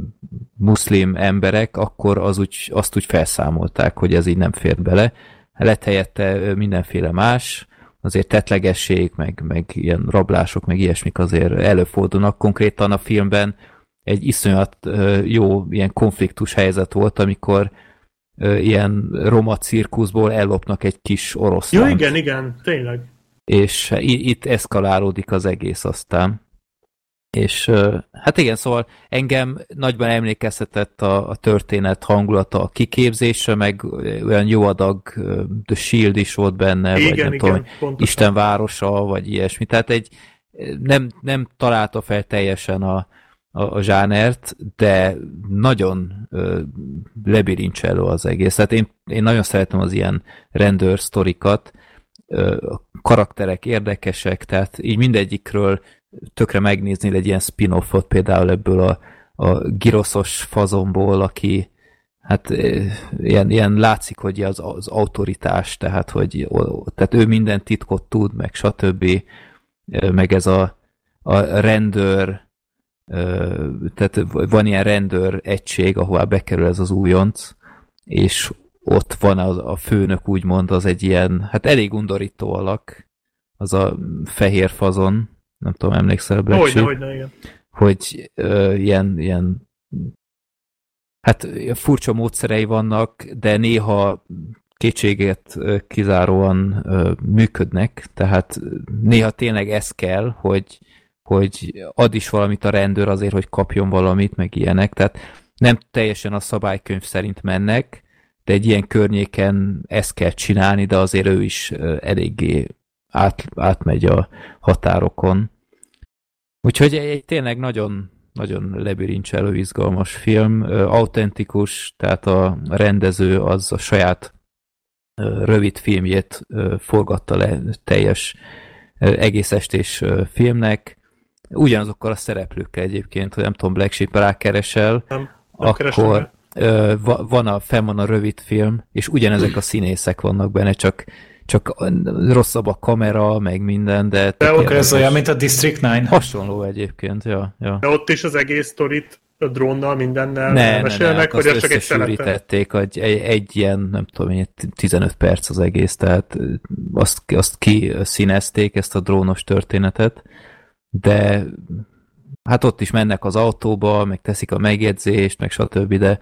muszlim emberek, akkor az úgy, azt úgy felszámolták, hogy ez így nem fért bele. Lett helyette mindenféle más, azért tetlegesség, meg, meg ilyen rablások, meg ilyesmik azért előfordulnak. Konkrétan a filmben egy iszonyat jó ilyen konfliktus helyzet volt, amikor ilyen roma cirkuszból ellopnak egy kis oroszlánt. Jó, igen, igen, tényleg. És itt eszkalálódik az egész aztán. És hát igen, szóval engem nagyban emlékeztetett a, a történet hangulata a kiképzésre, meg olyan jó adag The Shield is volt benne, igen, vagy nem igen, tudom, Isten városa, vagy ilyesmi. Tehát egy nem, nem találta fel teljesen a, a, a zsánert, de nagyon ö, lebilincselő az egész. Tehát én, én nagyon szeretem az ilyen rendőr sztorikat, a karakterek érdekesek, tehát így mindegyikről tökre megnézni egy ilyen spin-offot, például ebből a, a giroszos fazomból, aki hát ilyen, ilyen látszik, hogy az, az autoritás, tehát, hogy tehát ő minden titkot tud, meg stb. Meg ez a, a rendőr tehát van ilyen rendőr egység, ahová bekerül ez az újonc, és ott van az, a főnök úgymond, az egy ilyen, hát elég undorító alak, az a fehér fazon, nem tudom, emlékszel Black hogyne, hogyne, igen. Hogy uh, ilyen, ilyen hát furcsa módszerei vannak, de néha kétséget kizáróan működnek, tehát néha tényleg ez kell, hogy hogy ad is valamit a rendőr azért, hogy kapjon valamit, meg ilyenek. Tehát nem teljesen a szabálykönyv szerint mennek, de egy ilyen környéken ezt kell csinálni, de azért ő is eléggé át, átmegy a határokon. Úgyhogy egy tényleg nagyon, nagyon lebirincselő, izgalmas film, autentikus, tehát a rendező az a saját rövid filmjét forgatta le teljes egész estés filmnek, ugyanazokkal a szereplőkkel egyébként, hogy nem tudom, Black Sheep rákeresel, nem, nem akkor van a, fenn van a rövid film, és ugyanezek a színészek vannak benne, csak, csak rosszabb a kamera, meg minden, de... De akkor ez olyan, mint a District 9? Hasonló egyébként, ja. ja. De ott is az egész sztorit a drónnal, mindennel ne, mesélnek, ne, ne, hogy csak egy szelettel? Egy, egy, egy ilyen, nem tudom én, 15 perc az egész, tehát azt, azt kiszínezték, ezt a drónos történetet, de hát ott is mennek az autóba, meg teszik a megjegyzést, meg stb., de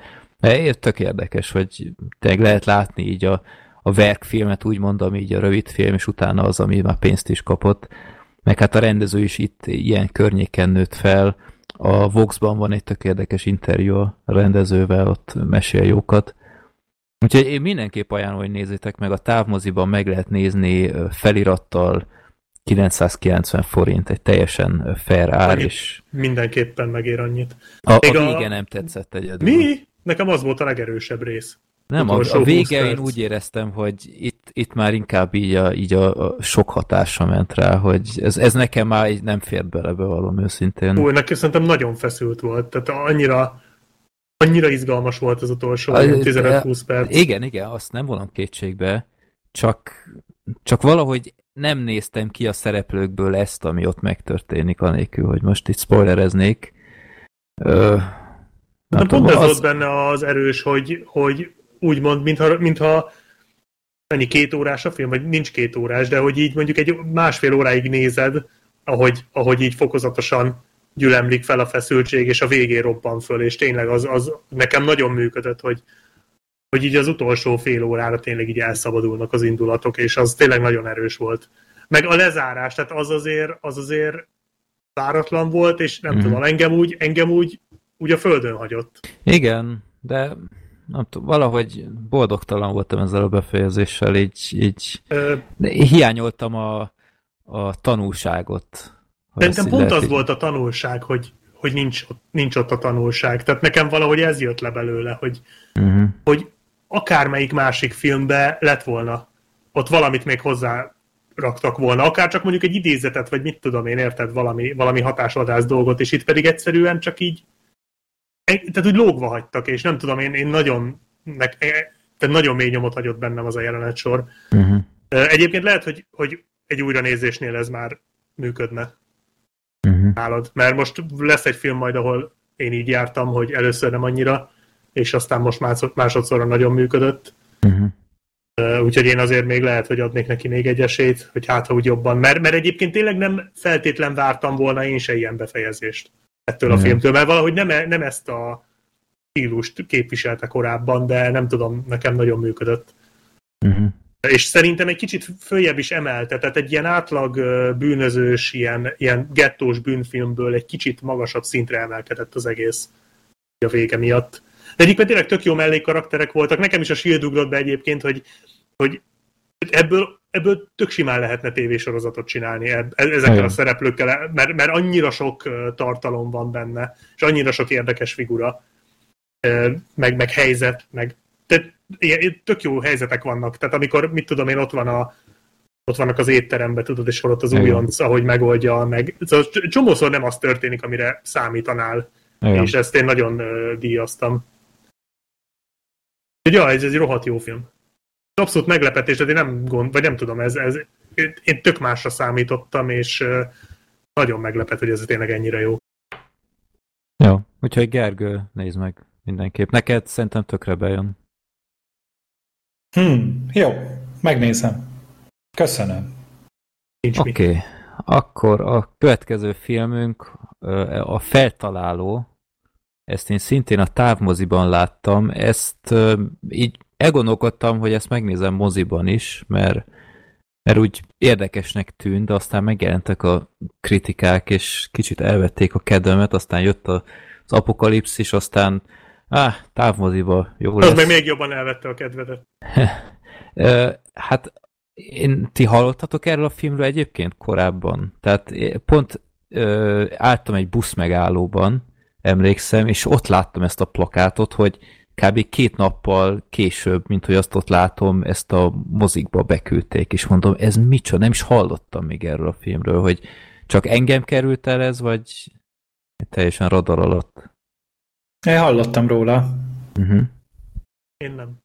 tök érdekes, hogy tényleg lehet látni így a, a verkfilmet, úgy mondom, így a rövid film, és utána az, ami már pénzt is kapott. Meg hát a rendező is itt ilyen környéken nőtt fel. A Voxban van egy tök érdekes interjú a rendezővel, ott mesél jókat. Úgyhogy én mindenképp ajánlom, hogy nézzétek meg, a távmoziban meg lehet nézni felirattal, 990 forint, egy teljesen fair ár, és... Mindenképpen megér annyit. A, a a... nem tetszett egyedül. Mi? Nekem az volt a legerősebb rész. Nem, a, a vége én úgy éreztem, hogy itt, itt már inkább így a, így a, a sok hatása ment rá, hogy ez, ez nekem már így nem fért bele bevallom őszintén. Ú, nekem szerintem nagyon feszült volt, tehát annyira annyira izgalmas volt az utolsó 15-20 perc. Igen, igen, azt nem vonom kétségbe, csak, csak valahogy nem néztem ki a szereplőkből ezt, ami ott megtörténik, anélkül, hogy most itt spoilereznék. Ö, nem pont ez az... volt benne az erős, hogy, hogy úgymond, mintha, mintha mennyi két órás a film, vagy nincs két órás, de hogy így mondjuk egy másfél óráig nézed, ahogy, ahogy így fokozatosan gyülemlik fel a feszültség, és a végén robban föl, és tényleg az, az nekem nagyon működött, hogy, hogy így az utolsó fél órára tényleg így elszabadulnak az indulatok, és az tényleg nagyon erős volt. Meg a lezárás, tehát az azért, az azért váratlan volt, és nem mm. tudom, engem úgy, engem úgy, úgy a földön hagyott. Igen, de nem tudom, valahogy boldogtalan voltam ezzel a befejezéssel, így, így Ö... hiányoltam a, a tanulságot. Szerintem pont az így... volt a tanulság, hogy, hogy nincs, nincs ott a tanulság. Tehát nekem valahogy ez jött le belőle, hogy, uh-huh. hogy akármelyik másik filmbe lett volna, ott valamit még hozzá raktak volna, akár csak mondjuk egy idézetet, vagy mit tudom én, érted, valami, valami hatásvadász dolgot, és itt pedig egyszerűen csak így tehát úgy lógva hagytak, és nem tudom, én, én nagyon, nek, e, tehát nagyon mély nyomot hagyott bennem az a jelenet sor. Uh-huh. Egyébként lehet, hogy, hogy egy újranézésnél ez már működne uh-huh. nálad, mert most lesz egy film majd, ahol én így jártam, hogy először nem annyira, és aztán most másodszorra nagyon működött. Uh-huh. Úgyhogy én azért még lehet, hogy adnék neki még egy esélyt, hogy hát ha úgy jobban, mert, mert egyébként tényleg nem feltétlen vártam volna én se ilyen befejezést ettől a filmtől, mert valahogy nem, e, nem ezt a stílust képviselte korábban, de nem tudom, nekem nagyon működött. Uh-huh. És szerintem egy kicsit följebb is emelte, tehát egy ilyen átlag bűnözős, ilyen, ilyen gettós bűnfilmből egy kicsit magasabb szintre emelkedett az egész a vége miatt. De egyébként tényleg tök jó mellékkarakterek voltak. Nekem is a Shield ugrott be egyébként, hogy, hogy ebből, ebből tök simán lehetne tévésorozatot csinálni e, ezekkel Igen. a szereplőkkel, mert, mert annyira sok tartalom van benne, és annyira sok érdekes figura, meg, meg helyzet, meg tehát, tök jó helyzetek vannak. Tehát amikor, mit tudom én, ott van a ott vannak az étteremben, tudod, és ott az újonc, ahogy megoldja, meg szóval csomószor nem az történik, amire számítanál, Igen. és ezt én nagyon díjaztam. Ja, ez egy rohadt jó film abszolút meglepetés, de én nem gond, vagy nem tudom, ez, ez, én tök másra számítottam, és nagyon meglepett, hogy ez tényleg ennyire jó. Jó, úgyhogy Gergő, nézd meg mindenképp. Neked szerintem tökre bejön. Hmm, jó, megnézem. Köszönöm. Oké, okay. akkor a következő filmünk a Feltaláló, ezt én szintén a távmoziban láttam, ezt így elgondolkodtam, hogy ezt megnézem moziban is, mert, mert úgy érdekesnek tűnt, de aztán megjelentek a kritikák, és kicsit elvették a kedvemet, aztán jött a, az apokalipszis, aztán áh, távmoziba jó lesz. Az meg még jobban elvette a kedvedet. (laughs) hát én, ti hallottatok erről a filmről egyébként korábban? Tehát pont ö, álltam egy busz megállóban, emlékszem, és ott láttam ezt a plakátot, hogy kb. két nappal később, mint hogy azt ott látom, ezt a mozikba beküldték, és mondom, ez micsoda, nem is hallottam még erről a filmről, hogy csak engem került el ez, vagy teljesen radar alatt? Én hallottam róla. Uh-huh. Én nem.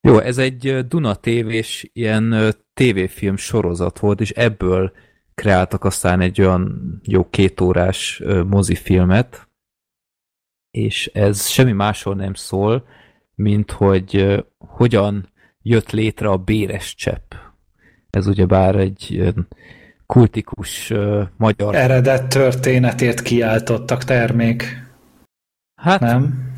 Jó, ez egy Duna tévés ilyen tévéfilm sorozat volt, és ebből kreáltak aztán egy olyan jó kétórás mozifilmet, és ez semmi másról nem szól, mint hogy hogyan jött létre a béres csepp. Ez ugyebár egy kultikus magyar... Eredet történetét kiáltottak termék. Hát nem?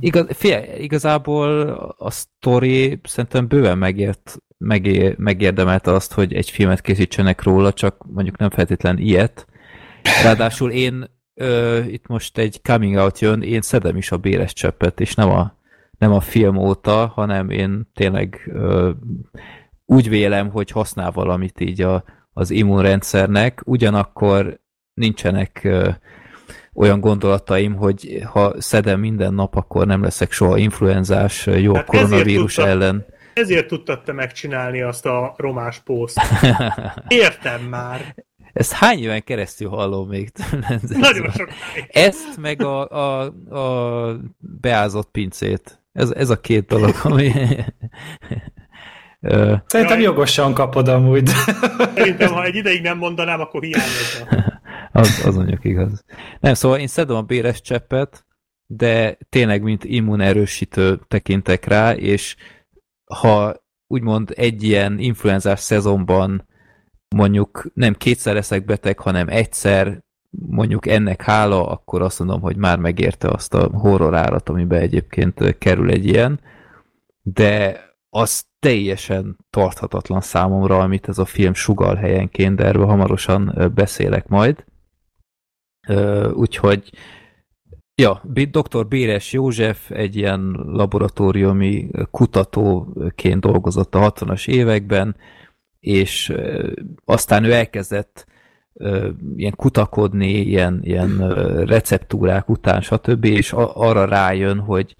Igaz, fél, igazából a sztori szerintem bőven megért, megé, megérdemelte azt, hogy egy filmet készítsenek róla, csak mondjuk nem feltétlen ilyet. (laughs) Ráadásul én ö, itt most egy coming out jön, én szedem is a béres cseppet, és nem a, nem a film óta, hanem én tényleg ö, úgy vélem, hogy használ valamit így a, az immunrendszernek, ugyanakkor nincsenek ö, olyan gondolataim, hogy ha szedem minden nap, akkor nem leszek soha influenzás jó hát koronavírus tudtad, ellen. Ezért tudtad te megcsinálni azt a romás pószt. (laughs) Értem már. Ezt hány éven keresztül hallom még? (laughs) Nagyon sok. Ezt meg a, a, a beázott pincét. Ez, ez a két dolog, (laughs) ami... Szerintem jogosan kapod amúgy. Szerintem, ha egy ideig nem mondanám, akkor hiányozna. (laughs) az, az mondjuk igaz. Nem, szóval én szedem a béres cseppet, de tényleg mint immunerősítő tekintek rá, és ha úgymond egy ilyen influenzás szezonban mondjuk nem kétszer leszek beteg, hanem egyszer, mondjuk ennek hála, akkor azt mondom, hogy már megérte azt a horror árat, amiben egyébként kerül egy ilyen, de az teljesen tarthatatlan számomra, amit ez a film sugal helyenként, de erről hamarosan beszélek majd. Úgyhogy Ja, dr. Béres József egy ilyen laboratóriumi kutatóként dolgozott a 60-as években, és aztán ő elkezdett ilyen kutakodni, ilyen, ilyen receptúrák után, stb., és arra rájön, hogy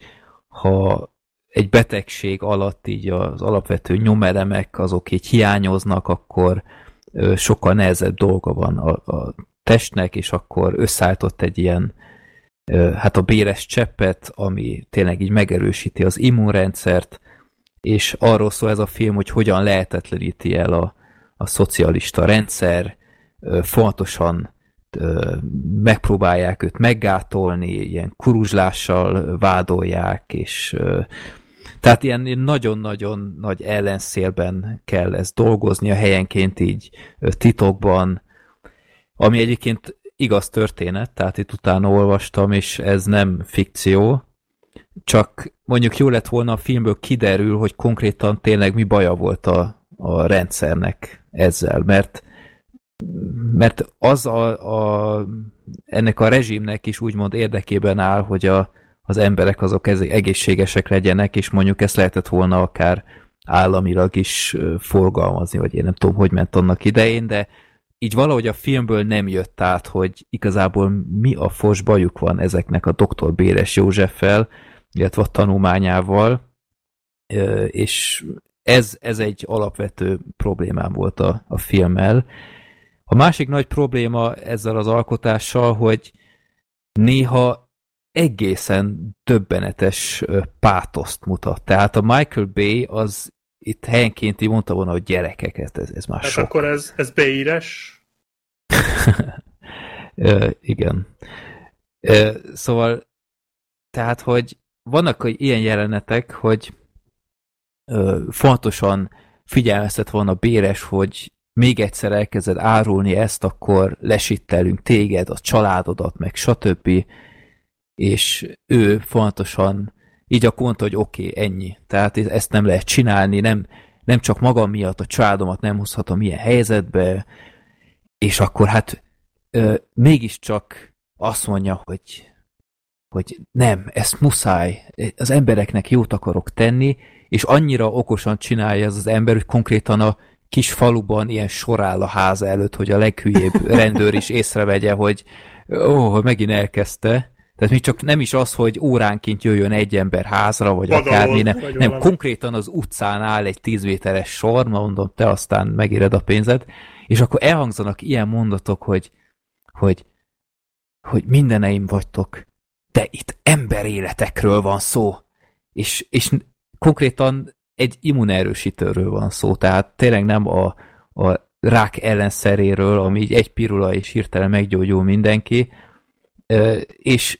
ha egy betegség alatt így az alapvető nyomelemek azok így hiányoznak, akkor sokkal nehezebb dolga van a, a testnek, és akkor összeállított egy ilyen hát a béres cseppet, ami tényleg így megerősíti az immunrendszert, és arról szól ez a film, hogy hogyan lehetetleníti el a, a szocialista rendszer, fontosan megpróbálják őt meggátolni, ilyen kuruzslással vádolják, és tehát ilyen nagyon-nagyon nagy ellenszélben kell ezt dolgozni, a helyenként így titokban, ami egyébként igaz történet, tehát itt utána olvastam, és ez nem fikció, csak mondjuk jó lett volna a filmből kiderül, hogy konkrétan tényleg mi baja volt a, a rendszernek ezzel, mert mert az a, a, ennek a rezsimnek is úgymond érdekében áll, hogy a, az emberek azok egészségesek legyenek, és mondjuk ezt lehetett volna akár államilag is forgalmazni, vagy én nem tudom, hogy ment annak idején, de így valahogy a filmből nem jött át, hogy igazából mi a fos bajuk van ezeknek a doktor Béres Józseffel, illetve a tanulmányával, és ez, ez egy alapvető problémám volt a, a filmmel. A másik nagy probléma ezzel az alkotással, hogy néha egészen döbbenetes pátoszt mutat. Tehát a Michael Bay az itt helyenként így mondta volna, hogy gyerekeket, ez, ez már hát sok. akkor ez, ez Bay-íres? (laughs) igen. szóval, tehát, hogy vannak hogy ilyen jelenetek, hogy fontosan figyelmeztet volna Béres, hogy még egyszer elkezded árulni ezt, akkor lesittelünk téged, a családodat, meg stb. És ő fontosan így a mondta, hogy oké, okay, ennyi. Tehát ezt nem lehet csinálni, nem, nem csak magam miatt a családomat nem hozhatom ilyen helyzetbe, és akkor hát ö, mégiscsak azt mondja, hogy, hogy nem, ezt muszáj, az embereknek jót akarok tenni, és annyira okosan csinálja ez az ember, hogy konkrétan a kis faluban ilyen sorál a ház előtt, hogy a leghülyébb (laughs) rendőr is észrevegye, hogy ó, megint elkezdte. Tehát még csak nem is az, hogy óránként jöjjön egy ember házra, vagy Padalol, akármi, nem, nem konkrétan az utcán áll egy tíz méteres sor, mondom, te aztán megéred a pénzed, és akkor elhangzanak ilyen mondatok, hogy, hogy, hogy mindeneim vagytok, de itt emberéletekről van szó, és, és konkrétan egy immunerősítőről van szó, tehát tényleg nem a, a rák ellenszeréről, ami így egy pirula és hirtelen meggyógyul mindenki, és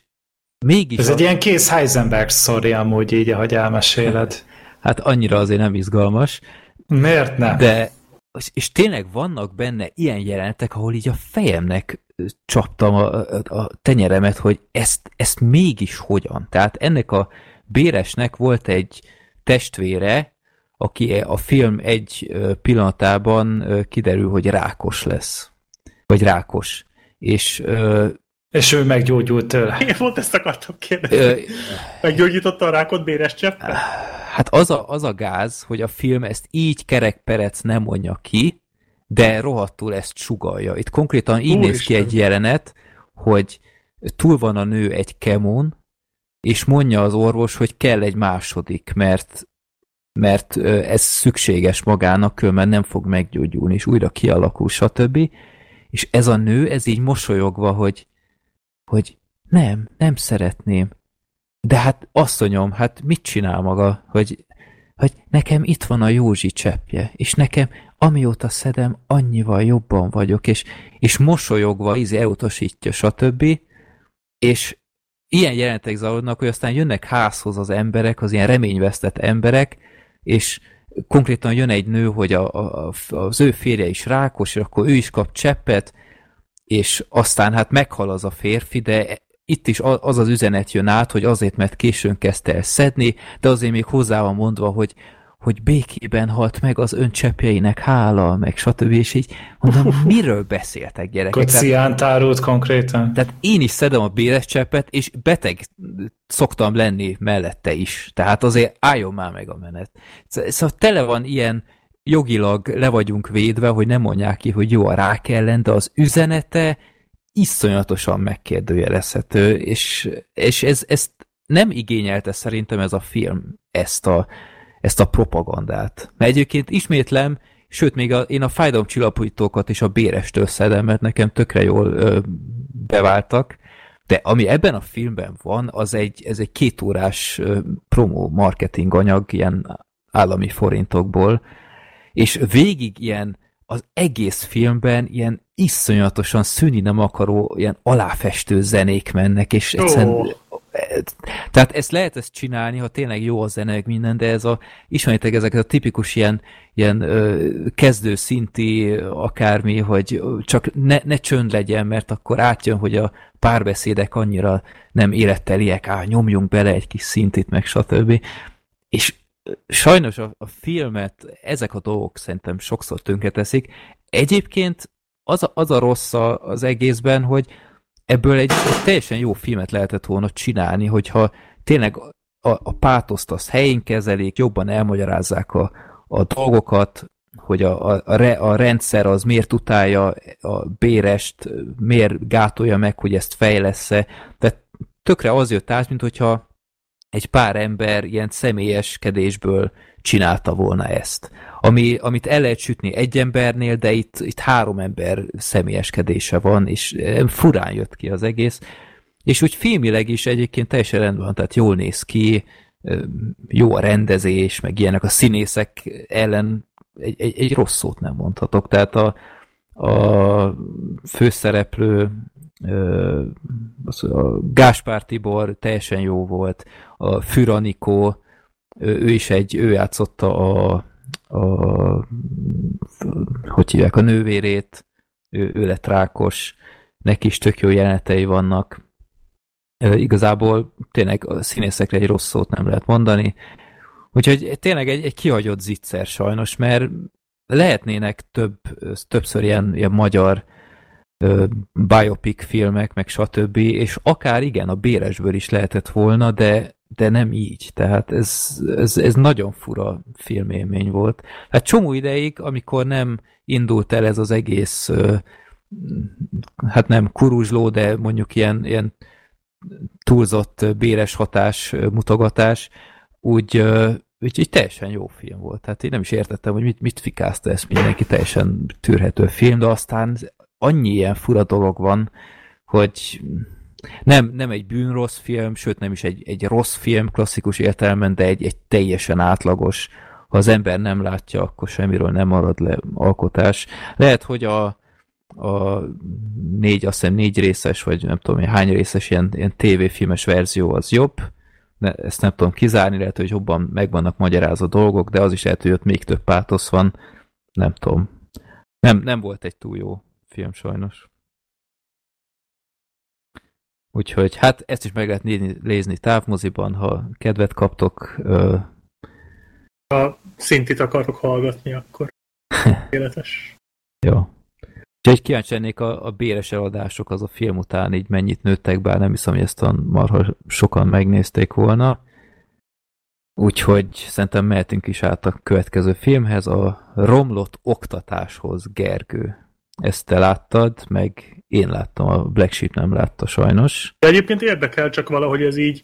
mégis... Ez a... egy ilyen kész Heisenberg sztori amúgy így, ahogy elmeséled. (laughs) Hát annyira azért nem izgalmas. Miért nem? De, és tényleg vannak benne ilyen jelenetek, ahol így a fejemnek csaptam a, a, tenyeremet, hogy ezt, ezt mégis hogyan. Tehát ennek a Béresnek volt egy testvére, aki a film egy pillanatában kiderül, hogy rákos lesz. Vagy rákos. És és ő meggyógyult tőle. (laughs) Igen, volt ezt akartam kérdezni. Meggyógyította a rákot Béres cseppet? Hát az a, az a gáz, hogy a film ezt így kerekperec nem mondja ki, de rohadtul ezt sugalja. Itt konkrétan így Úr néz ki egy jelenet, hogy túl van a nő egy kemón, és mondja az orvos, hogy kell egy második, mert mert ez szükséges magának, különben nem fog meggyógyulni, és újra kialakul, stb. És ez a nő, ez így mosolyogva, hogy, hogy nem, nem szeretném. De hát asszonyom, hát mit csinál maga, hogy, hogy nekem itt van a Józsi cseppje, és nekem amióta szedem, annyival jobban vagyok, és, és mosolyogva izé elutasítja, stb. És ilyen jelentek zajlódnak, hogy aztán jönnek házhoz az emberek, az ilyen reményvesztett emberek, és konkrétan jön egy nő, hogy a, a, az ő férje is rákos, és akkor ő is kap cseppet, és aztán hát meghal az a férfi, de itt is az az üzenet jön át, hogy azért, mert későn kezdte el szedni, de azért még hozzá van mondva, hogy hogy békében halt meg az öncseppjeinek hála, meg stb. És így mondom, miről beszéltek gyerekek? Kocián tárult konkrétan. Tehát én is szedem a béres cseppet, és beteg szoktam lenni mellette is. Tehát azért álljon már meg a menet. Szóval tele van ilyen jogilag le vagyunk védve, hogy nem mondják ki, hogy jó a rák ellen, de az üzenete iszonyatosan megkérdőjelezhető, és, és ez, ezt nem igényelte szerintem ez a film, ezt a, ezt a propagandát. Mert egyébként ismétlem, sőt, még a, én a fájdalomcsillapítókat és a bérestől szedem, mert nekem tökre jól ö, beváltak, de ami ebben a filmben van, az egy, ez egy kétórás ö, promo marketing anyag, ilyen állami forintokból, és végig ilyen az egész filmben ilyen iszonyatosan szűni nem akaró, ilyen aláfestő zenék mennek, és egyszerűen oh. Tehát ezt lehet ezt csinálni, ha tényleg jó a zene, minden, de ez a, ismeritek ezeket a tipikus ilyen, ilyen ö, kezdőszinti akármi, hogy csak ne, ne csönd legyen, mert akkor átjön, hogy a párbeszédek annyira nem életteliek, á, nyomjunk bele egy kis szintit, meg stb. És sajnos a, a filmet ezek a dolgok szerintem sokszor tönkreteszik. Egyébként az a, az a rossz az egészben, hogy ebből egy, egy teljesen jó filmet lehetett volna csinálni, hogyha tényleg a, a pátoszt azt helyén kezelik, jobban elmagyarázzák a, a dolgokat, hogy a, a, a, re, a rendszer az miért utálja a bérest, miért gátolja meg, hogy ezt fejlesz-e. Tehát tökre az jött át, mint hogyha egy pár ember ilyen személyeskedésből csinálta volna ezt. Ami, amit el lehet sütni egy embernél, de itt, itt három ember személyeskedése van, és furán jött ki az egész. És úgy filmileg is egyébként teljesen rendben van, tehát jól néz ki, jó a rendezés, meg ilyenek a színészek ellen egy, egy, egy rossz szót nem mondhatok. Tehát a, a főszereplő a Gáspár Tibor teljesen jó volt, a Füranikó, ő is egy, ő játszotta a, a hogy hívják, a nővérét, ő, ő lett rákos, neki is tök jó jelenetei vannak. Igazából tényleg a színészekre egy rossz szót nem lehet mondani. Úgyhogy tényleg egy, egy kihagyott zicser sajnos, mert lehetnének több, többször ilyen, ilyen magyar biopic filmek, meg stb. És akár igen, a Béresből is lehetett volna, de, de nem így. Tehát ez, ez, ez nagyon fura filmélmény volt. Hát csomó ideig, amikor nem indult el ez az egész hát nem kuruzsló, de mondjuk ilyen, ilyen túlzott béres hatás mutogatás, úgy, úgy, úgy teljesen jó film volt. Tehát én nem is értettem, hogy mit, mit fikázta ezt mindenki, teljesen tűrhető film, de aztán annyi ilyen fura dolog van, hogy Nem, nem egy bűnrossz film, sőt nem is egy, egy rossz film klasszikus értelemben, de egy, egy teljesen átlagos. Ha az ember nem látja, akkor semmiről nem marad le alkotás. Lehet, hogy a, a négy, azt hiszem négy részes, vagy nem tudom hány részes ilyen, ilyen tévéfilmes verzió az jobb, ne, ezt nem tudom kizárni, lehet, hogy jobban meg vannak magyarázó dolgok, de az is lehet, hogy ott még több pátosz van, nem tudom. Nem, nem volt egy túl jó film sajnos. Úgyhogy hát ezt is meg lehet nézni, nézni távmoziban, ha kedvet kaptok. Ö... Ha szintit akarok hallgatni, akkor (laughs) életes. Jó. Úgyhogy kíváncsi lennék a, a béres eladások az a film után így mennyit nőttek, bár nem hiszem, hogy ezt a marha sokan megnézték volna. Úgyhogy szerintem mehetünk is át a következő filmhez, a Romlott oktatáshoz, Gergő. Ezt te láttad, meg én láttam, a Black Sheep nem látta sajnos. De egyébként érdekel, csak valahogy ez így,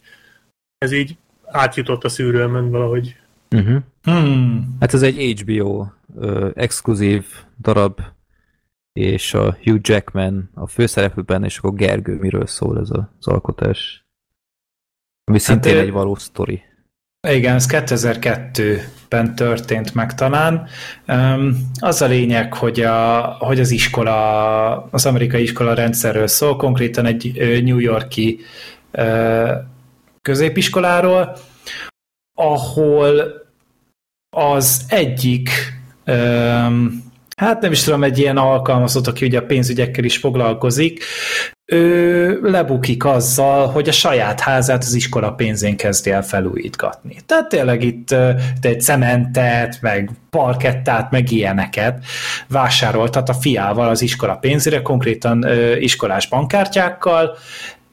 ez így átjutott a szűrőmön valahogy. Uh-huh. Hmm. Hát ez egy HBO ö, exkluzív darab, és a Hugh Jackman a főszereplőben, és akkor Gergő miről szól ez az alkotás. Ami hát szintén egy valós sztori. Igen, ez 2002-ben történt meg talán. Az a lényeg, hogy, a, hogy az iskola, az amerikai iskola rendszerről szól, konkrétan egy New Yorki középiskoláról, ahol az egyik hát nem is tudom, egy ilyen alkalmazott, aki ugye a pénzügyekkel is foglalkozik, ő lebukik azzal, hogy a saját házát az iskola pénzén kezdi el felújítgatni. Tehát tényleg itt egy cementet, meg parkettát, meg ilyeneket vásároltat a fiával az iskola pénzére, konkrétan iskolás bankkártyákkal,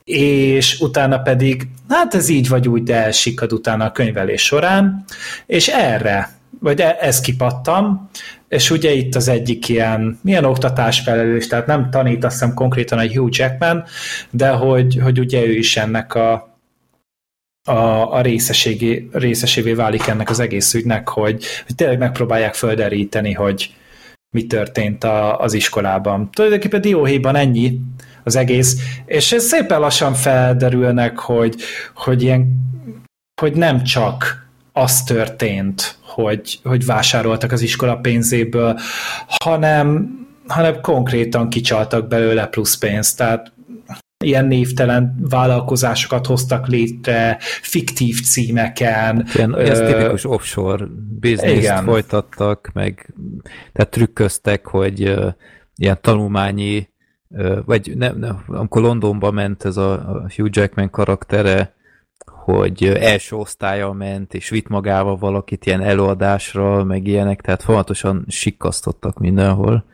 és utána pedig, hát ez így vagy úgy, de elsikad utána a könyvelés során, és erre, vagy e, ez kipattam, és ugye itt az egyik ilyen, milyen oktatásfelelős, tehát nem tanít azt hiszem konkrétan a Hugh Jackman, de hogy, hogy ugye ő is ennek a, a, a részeségé, részesévé válik ennek az egész ügynek, hogy, hogy tényleg megpróbálják földeríteni, hogy mi történt a, az iskolában. Tulajdonképpen dióhéjban ennyi az egész, és ez szépen lassan felderülnek, hogy, hogy ilyen hogy nem csak az történt, hogy, hogy vásároltak az iskola pénzéből, hanem, hanem konkrétan kicsaltak belőle plusz pénzt, tehát ilyen névtelen vállalkozásokat hoztak létre, fiktív címeken. Ilyen, ez tipikus offshore business folytattak, meg tehát trükköztek, hogy uh, ilyen tanulmányi, uh, vagy nem, nem, amikor Londonba ment ez a, a Hugh Jackman karaktere, hogy első osztálya ment, és vitt magával valakit ilyen előadásra, meg ilyenek, tehát folyamatosan sikkasztottak mindenhol.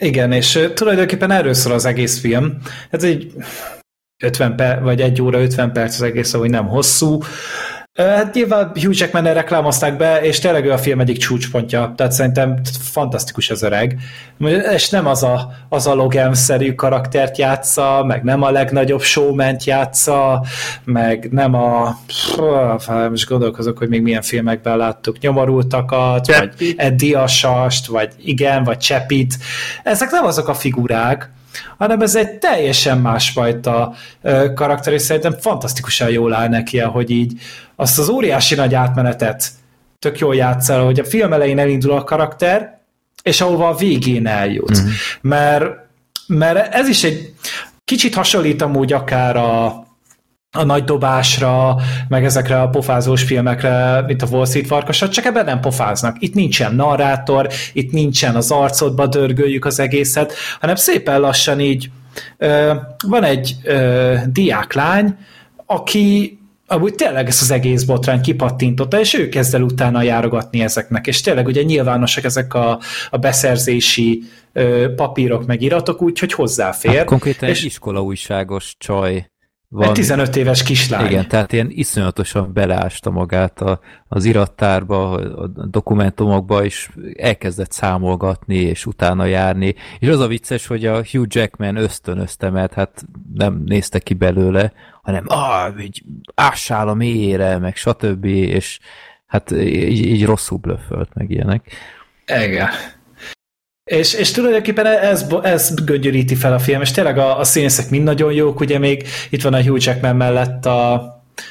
Igen, és tulajdonképpen erről szól az egész film. Ez egy 50 perc, vagy egy óra 50 perc az egész, ahogy nem hosszú. Hát nyilván Hugh jackman reklámozták be, és tényleg ő a film egyik csúcspontja, tehát szerintem fantasztikus az öreg. És nem az a, az a Logan-szerű karaktert játsza, meg nem a legnagyobb showman játsza, meg nem a... Most gondolkozok, hogy még milyen filmekben láttuk nyomorultakat, Cseppit. vagy Eddie Asast, vagy igen, vagy Csepit. Ezek nem azok a figurák, hanem ez egy teljesen másfajta karakter, és szerintem fantasztikusan jól áll neki, hogy így azt az óriási nagy átmenetet tök jól játszol, hogy a film elején elindul a karakter, és ahova a végén eljut. Mm. Mert, mert ez is egy kicsit hasonlít amúgy akár a, a nagy dobásra, meg ezekre a pofázós filmekre, mint a Wall Street farkasat, csak ebben nem pofáznak. Itt nincsen narrátor, itt nincsen az arcodba dörgöljük az egészet, hanem szépen lassan így ö, van egy ö, diáklány, aki amúgy tényleg ezt az egész botrány kipattintotta, és ő kezd el utána járogatni ezeknek, és tényleg ugye nyilvánosak ezek a, a beszerzési ö, papírok, meg iratok, úgyhogy hozzáfér. Hát konkrétan és, egy iskola újságos csaj van. Egy 15 éves kislány. Igen, tehát ilyen iszonyatosan beleásta magát a, az irattárba, a dokumentumokba, és elkezdett számolgatni, és utána járni. És az a vicces, hogy a Hugh Jackman ösztönözte, mert hát nem nézte ki belőle, hanem ah, így ássál a mélyére, meg stb. És hát így, így rosszul blöffölt, meg ilyenek. Igen. És, és tulajdonképpen ez, ez göngyöríti fel a film, és tényleg a, a színészek mind nagyon jók, ugye még itt van a Hugh Jackman mellett a,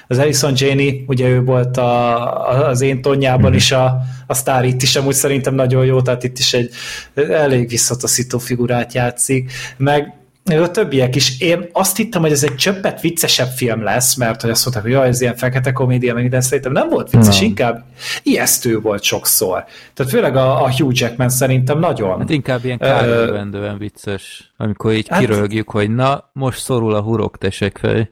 az Alison Janey, ugye ő volt a, az én tonyában is a, a sztár itt is, amúgy szerintem nagyon jó, tehát itt is egy elég visszataszító figurát játszik, meg a többiek is. Én azt hittem, hogy ez egy csöppet viccesebb film lesz, mert hogy azt mondták, hogy jaj, ez ilyen fekete komédia, meg minden szerintem nem volt vicces, no. inkább ijesztő volt sokszor. Tehát főleg a, a Hugh Jackman szerintem nagyon. Hát inkább ilyen kárőrendően vicces, amikor így hát, kirölgjük, hogy na, most szorul a hurok fej.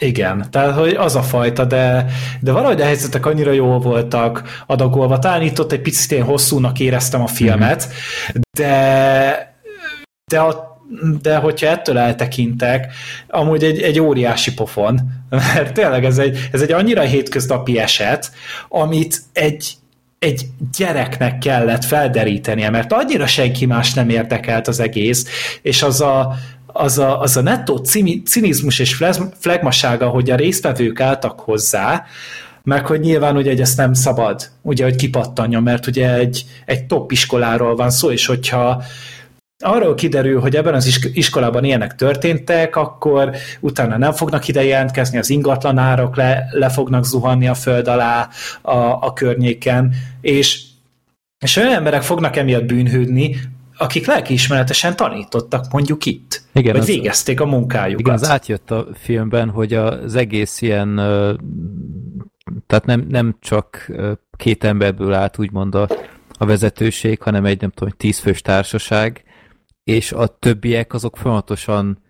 Igen, tehát hogy az a fajta, de, de valahogy a helyzetek annyira jól voltak adagolva. Talán itt ott egy picit én hosszúnak éreztem a filmet, mm-hmm. de, de a de hogyha ettől eltekintek, amúgy egy, egy óriási pofon, (laughs) mert tényleg ez egy, ez egy annyira hétköznapi eset, amit egy, egy gyereknek kellett felderítenie, mert annyira senki más nem érdekelt az egész, és az a, az a, az a nettó cinizmus és flegmasága, hogy a résztvevők álltak hozzá, meg hogy nyilván ugye ezt nem szabad, ugye, hogy kipattanja, mert ugye egy, egy top iskoláról van szó, és hogyha arról kiderül, hogy ebben az iskolában ilyenek történtek, akkor utána nem fognak ide jelentkezni, az ingatlanárak le, le fognak zuhanni a föld alá a, a környéken, és, és olyan emberek fognak emiatt bűnhődni, akik lelkiismeretesen tanítottak mondjuk itt, igen, vagy az, végezték a munkájukat. Igen, az átjött a filmben, hogy az egész ilyen, tehát nem, nem csak két emberből állt úgymond a, a vezetőség, hanem egy nem tudom, tízfős társaság, és a többiek azok folyamatosan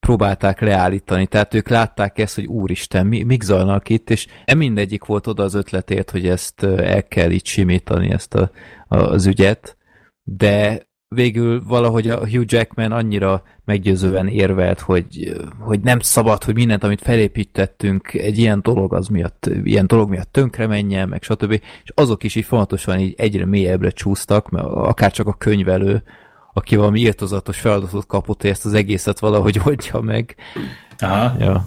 próbálták leállítani, tehát ők látták ezt, hogy úristen, mi, mik zajlanak itt, és nem mindegyik volt oda az ötletért, hogy ezt el kell itt simítani, ezt a, a, az ügyet, de végül valahogy a Hugh Jackman annyira meggyőzően érvelt, hogy, hogy nem szabad, hogy mindent, amit felépítettünk egy ilyen dolog az miatt, ilyen dolog miatt tönkre menjen, meg stb. És azok is így fontosan így egyre mélyebbre csúsztak, mert akár csak a könyvelő, aki valami írtozatos feladatot kapott, hogy ezt az egészet valahogy (laughs) oldja meg. Aha. Ja.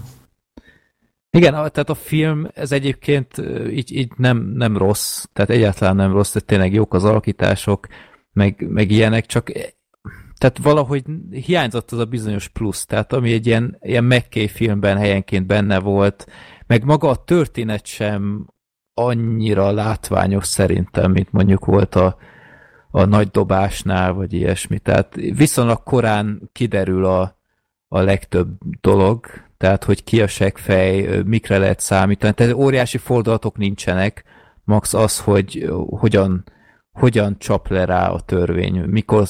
Igen, tehát a film, ez egyébként így, így nem, nem rossz, tehát egyáltalán nem rossz, tehát tényleg jók az alakítások, meg, meg ilyenek, csak tehát valahogy hiányzott az a bizonyos plusz, tehát ami egy ilyen, ilyen McKay filmben helyenként benne volt, meg maga a történet sem annyira látványos szerintem, mint mondjuk volt a, a nagy dobásnál, vagy ilyesmi. Tehát viszonylag korán kiderül a, a legtöbb dolog, tehát hogy ki a segfej, mikre lehet számítani. Tehát óriási fordulatok nincsenek, max az, hogy hogyan, hogyan csap le rá a törvény, mikor,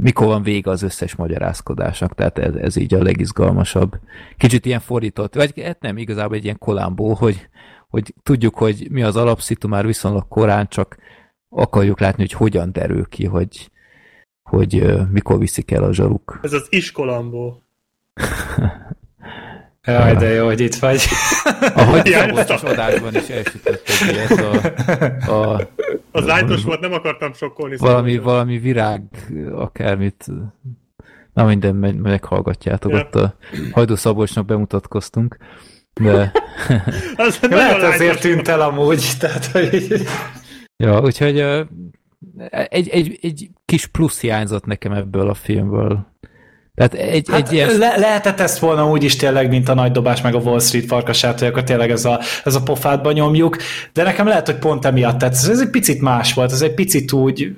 mikor van vége az összes magyarázkodásnak, tehát ez, ez így a legizgalmasabb. Kicsit ilyen fordított, vagy hát nem, igazából egy ilyen kolambó, hogy, hogy tudjuk, hogy mi az alapszitu már viszonylag korán, csak akarjuk látni, hogy hogyan derül ki, hogy, hogy mikor viszik el a zsaruk. Ez az iskolambó. (laughs) Jaj, de jó, hogy itt vagy. (laughs) Ahogy Szabolcsos adásban is elsütötted ilyet a, a... (laughs) Az lájtos volt, nem akartam sokkolni. Valami, szóval. valami virág, akármit. Na minden, meghallgatjátok, ja. ott a Hajdú Szabolcsnak bemutatkoztunk. De... az Lehet azért tűnt el amúgy, tehát hogy... Ja, úgyhogy egy, egy, egy kis plusz hiányzott nekem ebből a filmből. Tehát egy, hát egy ilyen... le, lehetett ezt volna úgy is tényleg, mint a nagy dobás meg a Wall Street farkasát, hogy akkor tényleg ez a, ez a pofátba nyomjuk, de nekem lehet, hogy pont emiatt tetsz. Ez egy picit más volt, ez egy picit úgy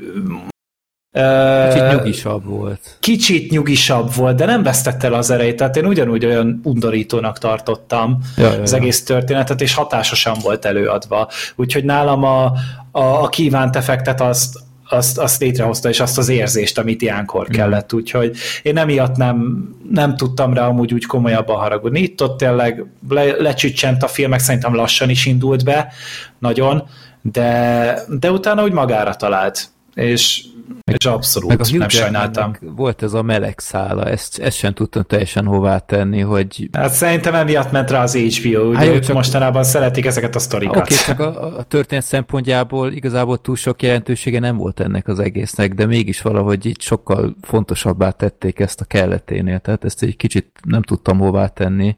Kicsit nyugisabb volt. Kicsit nyugisabb volt, de nem vesztette el az erejét, tehát én ugyanúgy olyan undorítónak tartottam ja, az ja. egész történetet, és hatásosan volt előadva. Úgyhogy nálam a, a, a kívánt effektet azt, azt, azt létrehozta, és azt az érzést, amit ilyenkor kellett, úgyhogy én emiatt nem, nem tudtam rá amúgy úgy komolyabban haragudni. Itt ott tényleg le, lecsüccsent a film, meg szerintem lassan is indult be, nagyon, de, de utána úgy magára talált, és meg, és abszolút meg a nem sajnáltam. Volt ez a meleg szála, ezt, ezt sem tudtam teljesen hová tenni, hogy... Hát szerintem emiatt ment rá az HBO, ugye hát, ők csak... mostanában szeretik ezeket a sztorikat. Oké, okay, csak a, a történet szempontjából igazából túl sok jelentősége nem volt ennek az egésznek, de mégis valahogy így sokkal fontosabbá tették ezt a kelleténél, tehát ezt egy kicsit nem tudtam hová tenni.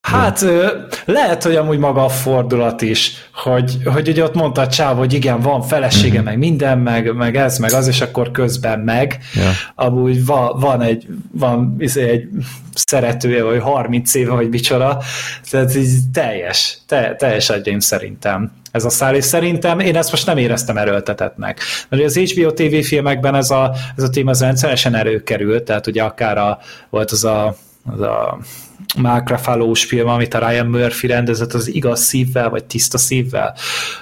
Hát lehet, hogy amúgy maga a fordulat is, hogy, hogy ugye ott mondta a csáv, hogy igen, van felesége, uh-huh. meg minden, meg, meg ez, meg az, és akkor közben meg. Ja. Amúgy va, van egy, van izé, egy szeretője, vagy 30 éve, vagy micsoda, tehát így teljes, te, teljes agyaim szerintem ez a szál, és szerintem én ezt most nem éreztem erőltetetnek. Mert az HBO TV filmekben ez a, ez a téma az rendszeresen előkerült, tehát ugye akár a, volt az a, az a Mark ruffalo film, amit a Ryan Murphy rendezett, az igaz szívvel, vagy tiszta szívvel,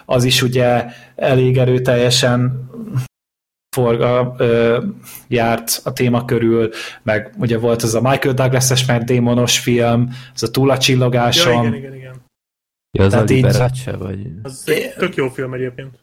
az is ugye elég erőteljesen forga, ö, járt a téma körül, meg ugye volt az a Michael Douglas-es mert démonos film, az a Túl a csillogáson. Ja, igen, igen, igen. Ja, az Tehát a Liberace, vagy... Az tök jó film egyébként.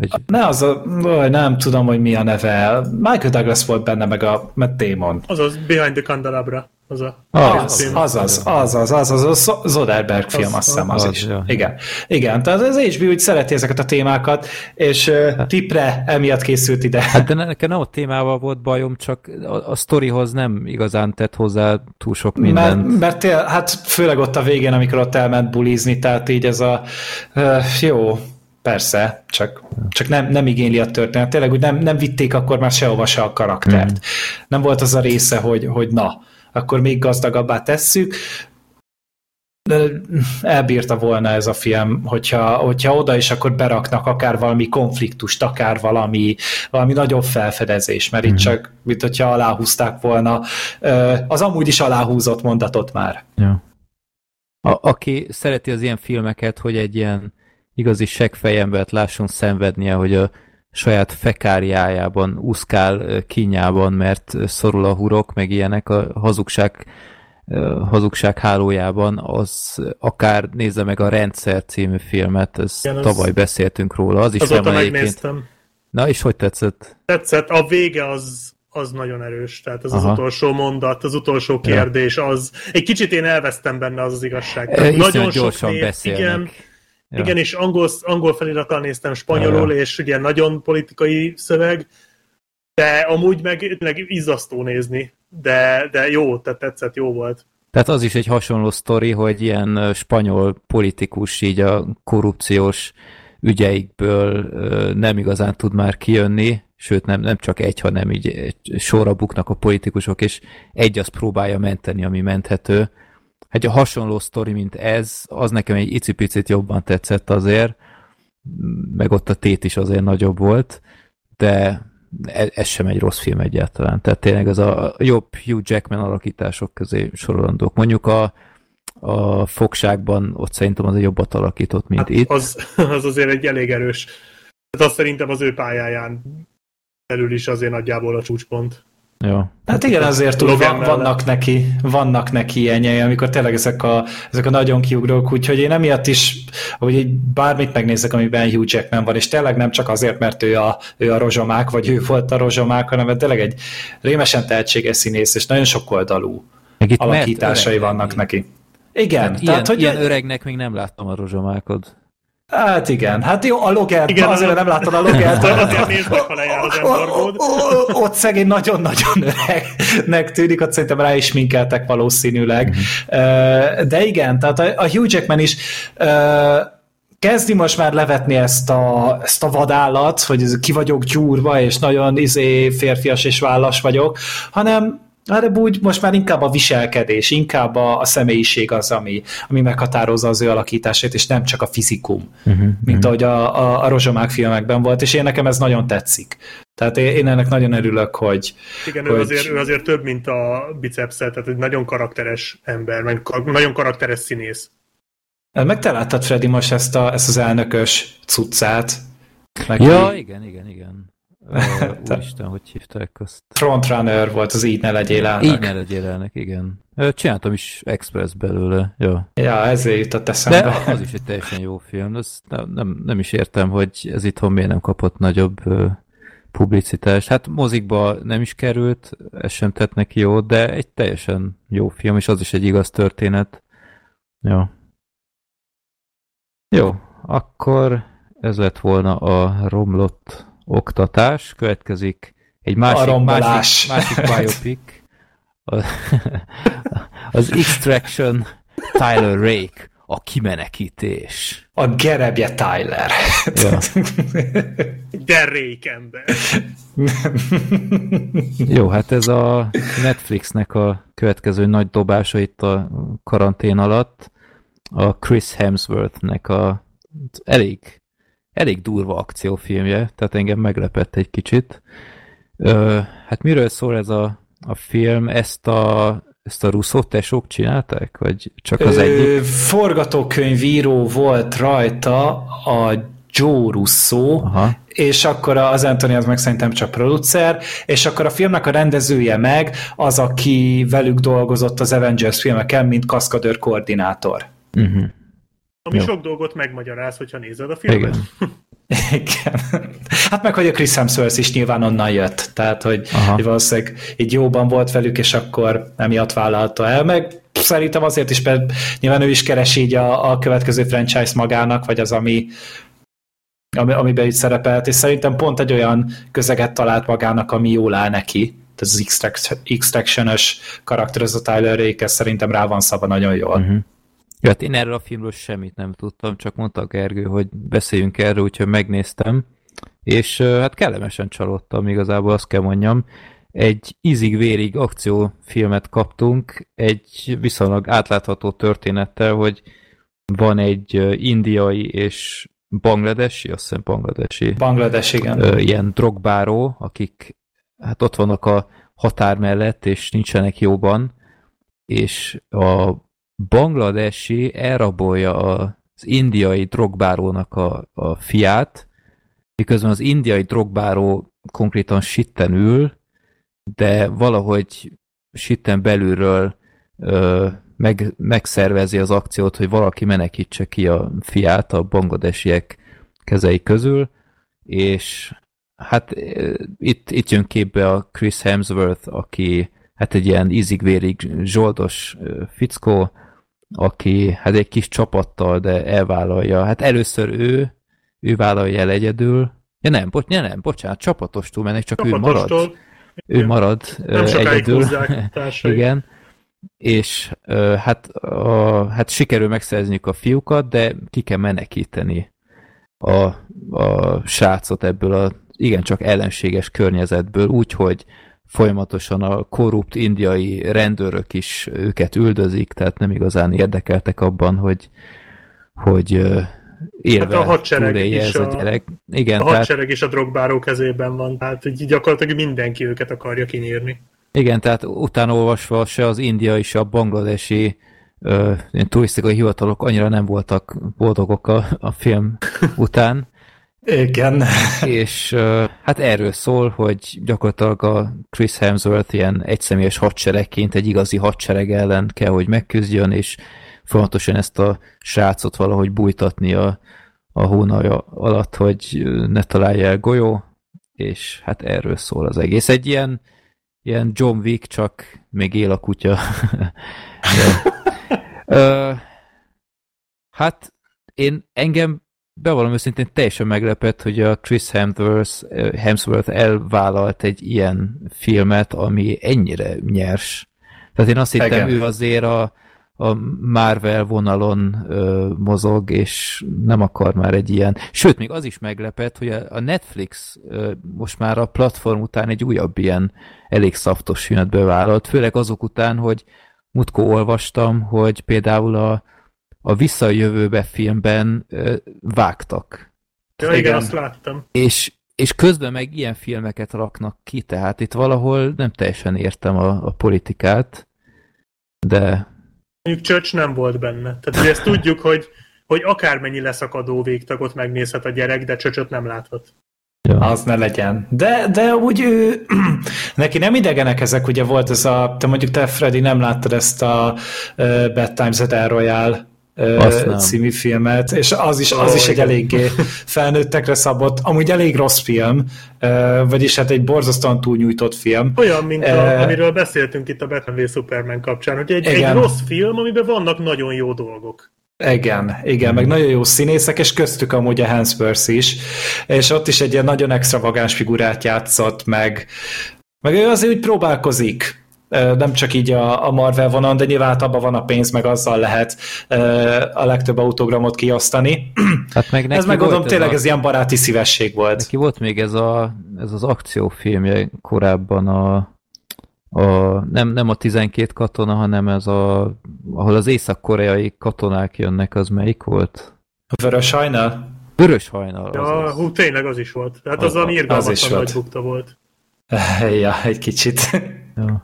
Vagy... Ne, az a, vagy nem tudom, hogy mi a neve. Michael Douglas volt benne, meg a Matt Damon. Azaz, Behind the Candelabra. Az a az, az, az, az, az, az, az, az, a Zoderberg film, azt hiszem, az, az is. Jó. Igen. Igen, tehát az HBO úgy szereti ezeket a témákat, és uh, tipre emiatt készült ide. Hát de nekem nem a témával volt bajom, csak a, a sztorihoz nem igazán tett hozzá túl sok minden. Mert, mert tél, hát főleg ott a végén, amikor ott elment bulizni, tehát így ez a uh, jó, Persze, csak, csak nem, nem igényli a történet. Tényleg úgy nem, nem vitték akkor már sehova se a karaktert. Mm. Nem volt az a része, hogy, hogy na, akkor még gazdagabbá tesszük. De elbírta volna ez a film, hogyha, hogyha oda is akkor beraknak akár valami konfliktust, akár valami, valami nagyobb felfedezés, mert mm. itt mhm. csak, mint hogyha aláhúzták volna az amúgy is aláhúzott mondatot már. Ja. A, aki szereti az ilyen filmeket, hogy egy ilyen igazi seggfejembert lásson szenvednie, hogy a saját fekáriájában úszkál kínjában, mert szorul a hurok, meg ilyenek a hazugság, hazugság hálójában, az akár nézze meg a Rendszer című filmet, ez Igen, tavaly beszéltünk róla, az is Azóta megnéztem. Na, és hogy tetszett? Tetszett, a vége az az nagyon erős, tehát az Aha. az utolsó mondat, az utolsó kérdés, az egy kicsit én elvesztem benne az az igazság. E, nagyon gyorsan név, beszélnek. Igen, Ja. Igen, és angol, angol felirattal néztem spanyolul, ja, és ugye nagyon politikai szöveg, de amúgy meg, meg izzasztó nézni, de, de jó, tehát tetszett, jó volt. Tehát az is egy hasonló sztori, hogy ilyen spanyol politikus így a korrupciós ügyeikből nem igazán tud már kijönni, sőt nem, nem csak egy, hanem így sorra buknak a politikusok, és egy azt próbálja menteni, ami menthető, egy hasonló sztori, mint ez, az nekem egy icipicit jobban tetszett azért, meg ott a tét is azért nagyobb volt, de e, ez sem egy rossz film egyáltalán. Tehát tényleg az a jobb Hugh Jackman alakítások közé sorolandók. Mondjuk a, a fogságban ott szerintem az egy jobbat alakított, mint hát itt. Az, (laughs) az azért egy elég erős. Tehát azt szerintem az ő pályáján belül is azért nagyjából a csúcspont. Ja. Hát igen, azért úgy van, vannak neki, vannak neki ilyenjei, amikor tényleg ezek a, ezek a nagyon kiugrók, úgyhogy én emiatt is, hogy így bármit megnézek, amiben Hugh Jackman van, és tényleg nem csak azért, mert ő a, ő a rozsomák, vagy ő volt a rozsomák, hanem mert tényleg egy rémesen tehetséges színész, és nagyon sok oldalú alakításai vannak neki. Igen, hát tehát, ilyen, hogy ilyen öregnek még nem láttam a rozsomákod. Hát igen, hát jó, a Logert, igen, azért nem látod a Logert. Azért nézd meg, ha lejár az embargód. Ott szegény nagyon-nagyon öregnek tűnik, ott szerintem rá is minkeltek valószínűleg. Mm-hmm. De igen, tehát a Hugh Jackman is kezdi most már levetni ezt a, ezt a vadállat, hogy ki vagyok gyúrva, és nagyon izé férfias és vállas vagyok, hanem Hát úgy most már inkább a viselkedés, inkább a, a személyiség az, ami, ami meghatározza az ő alakítását, és nem csak a fizikum, uh-huh, mint uh-huh. ahogy a, a, a rozsomák filmekben volt, és én nekem ez nagyon tetszik. Tehát én, én ennek nagyon örülök, hogy... Igen, hogy... Ő, azért, ő azért több, mint a bicepszel, tehát egy nagyon karakteres ember, meg nagyon karakteres színész. Meg te láttad, Freddy, most ezt, a, ezt az elnökös cuccát? Meg ja, ki... igen, igen, igen. (laughs) Úristen, hogy hívták azt? Frontrunner volt az Így ne legyél elnök. Így ne legyél elnök, igen. Csináltam is Express belőle, ja. Ja, ezért jutott eszembe. De az is egy teljesen jó film. Ez nem, nem, nem is értem, hogy ez itthon miért nem kapott nagyobb publicitást. Hát mozikba nem is került, ez sem tett neki jó, de egy teljesen jó film, és az is egy igaz történet. Jó. Jó, akkor ez lett volna a romlott oktatás, következik egy másik, másik, másik (laughs) biopic, (laughs) az Extraction Tyler Rake, a kimenekítés. A gerebje Tyler. Ja. (laughs) Derék ember. Jó, hát ez a Netflixnek a következő nagy dobása itt a karantén alatt. A Chris Hemsworthnek a elég, elég durva akciófilmje, tehát engem meglepett egy kicsit. Ö, hát miről szól ez a, a film? Ezt a, ezt a Russo tesók csinálták? Vagy csak az Ö, egyik? Forgatókönyvíró volt rajta a Joe Russo, Aha. és akkor az Anthony az meg szerintem csak producer, és akkor a filmnek a rendezője meg az, aki velük dolgozott az Avengers filmeken, mint kaszkadőr koordinátor. Uh-huh. Ami Jó. sok dolgot megmagyaráz, hogyha nézed a filmet. Igen. (laughs) Igen. Hát meg, hogy a Chris Hemsworth is nyilván onnan jött, tehát, hogy, Aha. hogy valószínűleg így jóban volt velük, és akkor emiatt vállalta el, meg szerintem azért is, mert nyilván ő is keresi így a, a következő franchise magának, vagy az, ami, ami amiben itt szerepelt, és szerintem pont egy olyan közeget talált magának, ami jól áll neki. Tehát az Extract- Extraction-ös karakter, ez a Tyler Rake, ez szerintem rá van szava nagyon jól. Uh-huh. Ja, hát én erről a filmről semmit nem tudtam, csak mondta a Gergő, hogy beszéljünk erről, úgyhogy megnéztem, és hát kellemesen csalódtam igazából, azt kell mondjam. Egy ízig-vérig akciófilmet kaptunk, egy viszonylag átlátható történettel, hogy van egy indiai és bangladesi, azt hiszem bangladesi, Banglades, igen. ilyen drogbáró, akik hát ott vannak a határ mellett, és nincsenek jóban, és a bangladesi elrabolja az indiai drogbárónak a, a fiát, miközben az indiai drogbáró konkrétan sitten ül, de valahogy sitten belülről ö, meg, megszervezi az akciót, hogy valaki menekítse ki a fiát a bangladesiek kezei közül, és hát itt, itt jön képbe a Chris Hemsworth, aki hát egy ilyen ízig-vérig zsoldos fickó, aki hát egy kis csapattal, de elvállalja. Hát először ő, ő vállalja el egyedül. Ja nem, bo- ja, nem, bocsánat, csapatostól mennek, csak ő marad. Ő marad nem sokáig egyedül. (laughs) Igen. És hát, a, hát sikerül megszerezniük a fiúkat, de ki kell menekíteni a, a srácot ebből a igencsak ellenséges környezetből, úgyhogy folyamatosan a korrupt indiai rendőrök is őket üldözik, tehát nem igazán érdekeltek abban, hogy, hogy élve Hát a hadsereg is ez a a- gyerek. Igen, A tehát hadsereg is a drogbáró kezében van, tehát gyakorlatilag mindenki őket akarja kinyírni. Igen, tehát utána olvasva se az indiai, se a bangladesi ö, turisztikai hivatalok annyira nem voltak boldogok a, a film (laughs) után, Igen. és hát erről szól, hogy gyakorlatilag a Chris Hemsworth ilyen egyszemélyes hadseregként egy igazi hadsereg ellen kell, hogy megküzdjön, és folyamatosan ezt a srácot valahogy bújtatni a, a hónalja alatt, hogy ne találja el golyó, és hát erről szól az egész. Egy ilyen, ilyen John Wick, csak még él a kutya. (laughs) Ö, hát én engem bevallom őszintén teljesen meglepett, hogy a Chris Hemsworth, Hemsworth elvállalt egy ilyen filmet, ami ennyire nyers. Tehát én azt hittem, Igen. ő azért a, a Marvel vonalon ö, mozog, és nem akar már egy ilyen. Sőt, még az is meglepett, hogy a, a Netflix ö, most már a platform után egy újabb ilyen elég szaftos filmet bevállalt, főleg azok után, hogy múltkor olvastam, hogy például a, a Vissza a jövőbe filmben vágtak. Ja, igen, Igen. azt láttam. És, és közben meg ilyen filmeket raknak ki, tehát itt valahol nem teljesen értem a, a politikát, de Mondjuk Church nem volt benne. Tehát ugye ezt tudjuk, hogy, hogy akármennyi leszakadó végtagot megnézhet a gyerek, de csöcsöt nem láthat. ja. Az ne legyen. De, de úgy ő, (clears throat) neki nem idegenek ezek, ugye volt ez a, te mondjuk te Freddy nem láttad ezt a uh, Bad Times at El Royale Azt című filmet, és az is, az Ó, is egy eléggé felnőttekre szabott, amúgy elég rossz film, vagyis hát egy borzasztóan túlnyújtott film. Olyan, mint a, amiről beszéltünk itt a Batman v Superman kapcsán, hogy egy, egy rossz film, amiben vannak nagyon jó dolgok. Igen, igen, meg nagyon jó színészek, és köztük amúgy a Hansworth is, és ott is egy ilyen nagyon extravagáns figurát játszott, meg, meg ő azért úgy próbálkozik. Nem csak így a, a Marvel vonal, de nyilván abban van a pénz, meg azzal lehet a legtöbb autogramot kiosztani. (clears throat) Hát meg neki ez meg gondolom, tényleg a... ez ilyen baráti szívesség volt. Neki volt még ez, a, ez az akciófilmje korábban a, a nem, nem a 12 katona, hanem ez a, ahol az észak-koreai katonák jönnek, az melyik volt? A Vörös Hajnal? Vörös Hajnal. Ja, hú, tényleg az is volt. Tehát az, az, az irgalmatlan nagy bukta volt. (laughs) Ja, egy kicsit. Ja.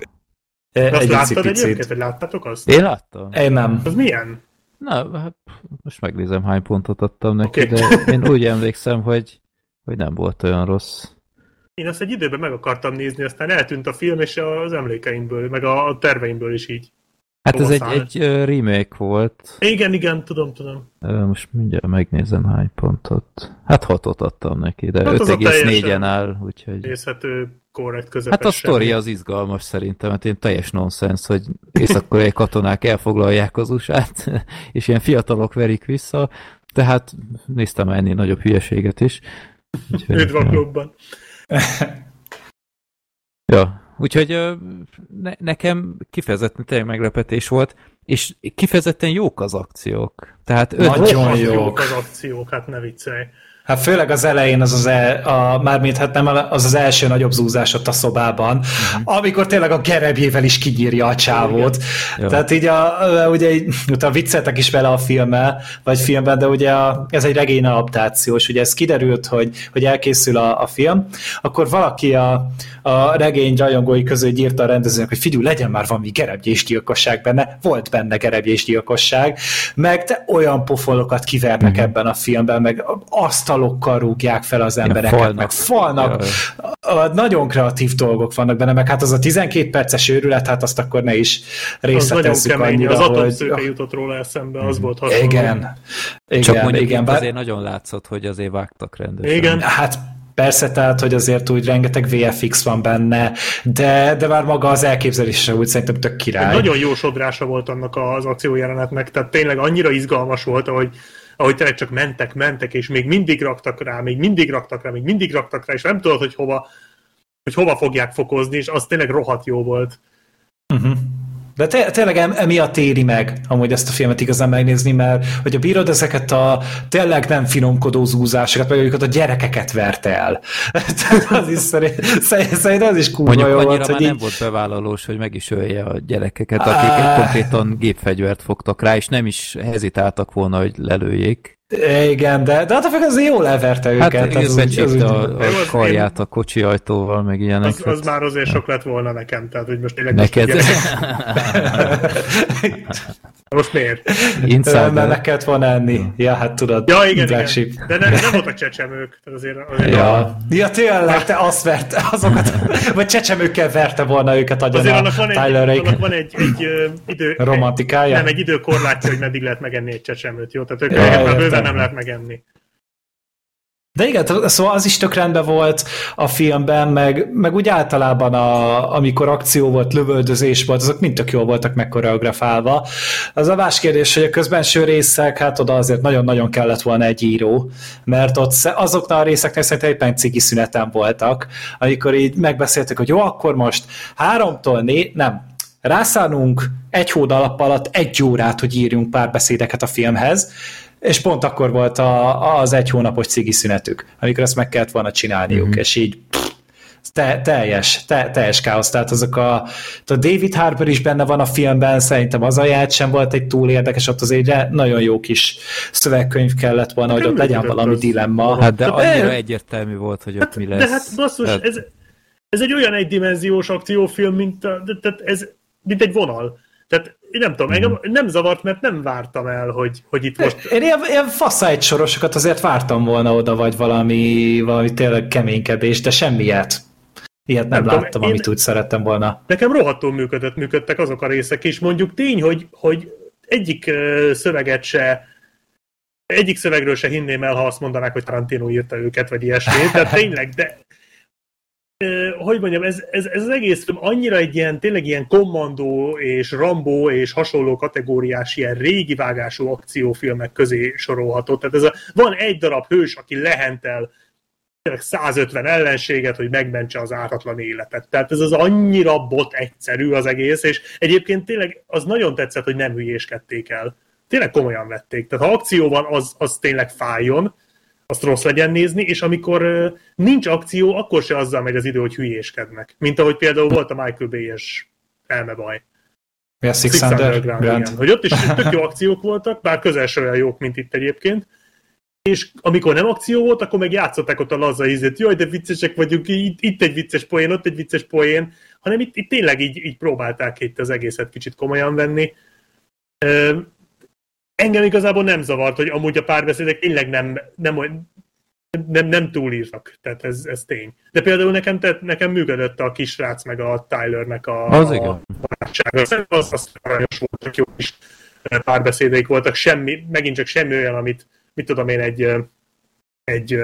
De azt egy láttad egyébként, vagy láttátok azt? Én láttam. Én nem. Az milyen? Na, hát most megnézem, hány pontot adtam neki, okay. de én úgy emlékszem, hogy, hogy nem volt olyan rossz. Én azt egy időben meg akartam nézni, aztán eltűnt a film, és az emlékeimből, meg a terveimből is így. Hát ez egy, egy remake volt. Igen, igen, tudom, tudom. Most mindjárt megnézem hány pontot. Hát hatot adtam neki, de hát 5,4-en áll, úgyhogy... Nézhető, korrekt, közepes. Hát a sztori az izgalmas szerintem, mert én teljes nonsens, hogy észak katonák elfoglalják az usa (laughs) és ilyen fiatalok verik vissza, tehát néztem ennél nagyobb hülyeséget is. Üdv a klubban. ja, Úgyhogy ne, nekem kifejezetten tényleg meglepetés volt, és kifejezetten jók az akciók. Tehát öt Nagyon jók az akciók, hát ne viccelj. Hát főleg az elején az az, el, a, mármint hát nem az az első nagyobb zúzás ott a szobában, uh-huh. amikor tényleg a gerebjével is kinyírja a csávót. Igen. Tehát így a, ugye a vicceltek is vele a filmmel, vagy filmben, de ugye a, ez egy regény adaptációs, ugye ez kiderült, hogy, hogy elkészül a, a film, akkor valaki a, a regény rajongói között írta a rendezőnek, hogy figyelj, legyen már valami gerebgyésgyilkosság benne, volt benne gerebgyésgyilkosság, meg te olyan pofolokat kivernek uh-huh. ebben a filmben, meg azt asztalokkal rúgják fel az embereket, falnak. meg falnak. Ja. Nagyon kreatív dolgok vannak benne, meg hát az a 12 perces őrület, hát azt akkor ne is részletezzük annyira, Az atomszőke hogy... jutott róla eszembe, az volt hasonló. Igen. igen Csak mondjuk igen, bár... azért nagyon látszott, hogy azért vágtak rendesen. Igen. Hát Persze, tehát, hogy azért úgy rengeteg VFX van benne, de, de már maga az elképzelése úgy szerintem tök király. Nagyon jó sodrása volt annak az akciójelenetnek, tehát tényleg annyira izgalmas volt, hogy ahogy tényleg csak mentek, mentek, és még mindig raktak rá, még mindig raktak rá, még mindig raktak rá, és nem tudod, hogy hova, hogy hova fogják fokozni, és az tényleg rohadt jó volt. Uh-huh. De te, tényleg emiatt éri meg amúgy ezt a filmet igazán megnézni, mert hogyha bírod ezeket a tényleg nem finomkodó zúzásokat, meg őket a gyerekeket verte el. (laughs) Tehát az is szerint, szerint az is kurva Mondjuk jó volt, hogy így... nem volt bevállalós, hogy meg is ölje a gyerekeket, akik ah. konkrétan gépfegyvert fogtak rá, és nem is hezitáltak volna, hogy lelőjék. Igen, de, de hát azért jól leverte hát, őket. Hát úgy, az a, a karját a kocsi ajtóval, meg ilyenek. Az, az már azért sok lett volna nekem, tehát hogy most tényleg Neked? Most (laughs) miért? Inside Mert meg kellett volna enni. Ja, hát tudod. Ja, igen, igen. De ne, nem voltak csecsemők. Tehát azért, azért ja. A... ja, tényleg, te azt verte, azokat, vagy csecsemőkkel verte volna őket agyon azért annak van egy, annak van egy, egy idő... Romantikája? Nem, egy időkorlátja, hogy meddig lehet megenni egy csecsemőt, jó? Tehát ők ja, bőven nem lehet megenni. De igen, szóval az is tök rendben volt a filmben, meg, meg úgy általában, a, amikor akció volt, lövöldözés volt, azok mind tök jól voltak megkoreografálva. Az a más kérdés, hogy a közbenső részek, hát oda azért nagyon-nagyon kellett volna egy író, mert ott azoknál a részeknek szerintem éppen cigi szünetem voltak, amikor így megbeszéltek, hogy jó, akkor most háromtól né, nem, rászánunk egy hónap alatt egy órát, hogy írjunk pár beszédeket a filmhez, és pont akkor volt a, az egy hónapos cigi szünetük, amikor ezt meg kellett volna csinálniuk, mm-hmm. és így pff, te, teljes, te, teljes káosz, tehát azok a, a David Harper is benne van a filmben, szerintem az aját sem volt egy túl érdekes, ott azért nagyon jó kis szövegkönyv kellett volna, hogy ott legyen valami az... dilemma. Hát de annyira egyértelmű volt, hogy ott hát, mi lesz. De hát basszus, hát... ez, ez egy olyan egydimenziós akciófilm, mint, a, de, tehát ez, mint egy vonal. Tehát én nem tudom, engem mhm. nem zavart, mert nem vártam el, hogy, hogy itt most... Én ilyen, ilyen faszájt sorosokat azért vártam volna oda, vagy valami, valami tényleg keménykedés, de semmiet. Ilyet nem, nem láttam, tudom, amit én... úgy szerettem volna. Nekem rohadtul működött, működtek azok a részek is. Mondjuk tény, hogy, hogy egyik szöveget se egyik szövegről se hinném el, ha azt mondanák, hogy Tarantino írta őket, vagy ilyesmi. Tehát (laughs) tényleg, de hogy mondjam, ez, ez, ez az egész film annyira egy ilyen, tényleg ilyen kommandó és Rambó és hasonló kategóriás ilyen régi vágású akciófilmek közé sorolható. Tehát ez a, van egy darab hős, aki lehentel tényleg 150 ellenséget, hogy megmentse az ártatlan életet. Tehát ez az annyira bot egyszerű az egész, és egyébként tényleg az nagyon tetszett, hogy nem hülyéskedték el. Tényleg komolyan vették. Tehát ha akció van, az, az tényleg fájjon, azt rossz legyen nézni, és amikor nincs akció, akkor se azzal megy az idő, hogy hülyéskednek. Mint ahogy például volt a Michael Bay-es elmebaj. Mi a Six, Six Underground, igen. Hogy ott is tök jó akciók voltak, bár közel sem olyan jók, mint itt egyébként, és amikor nem akció volt, akkor meg játszották ott a laza ízét, jaj, de viccesek vagyunk, itt, itt egy vicces poén, ott egy vicces poén, hanem itt, itt tényleg így, így próbálták itt az egészet kicsit komolyan venni. Engem igazából nem zavart, hogy amúgy a párbeszédek tényleg nem, nem, nem, nem túlírtak, tehát ez, ez tény. De például nekem, te, nekem működött a kisrác meg a Tylernek a, az a igen. barátsága. Az, az aranyos voltak, jó kis párbeszédeik voltak, semmi, megint csak semmi olyan, amit mit tudom én, egy, egy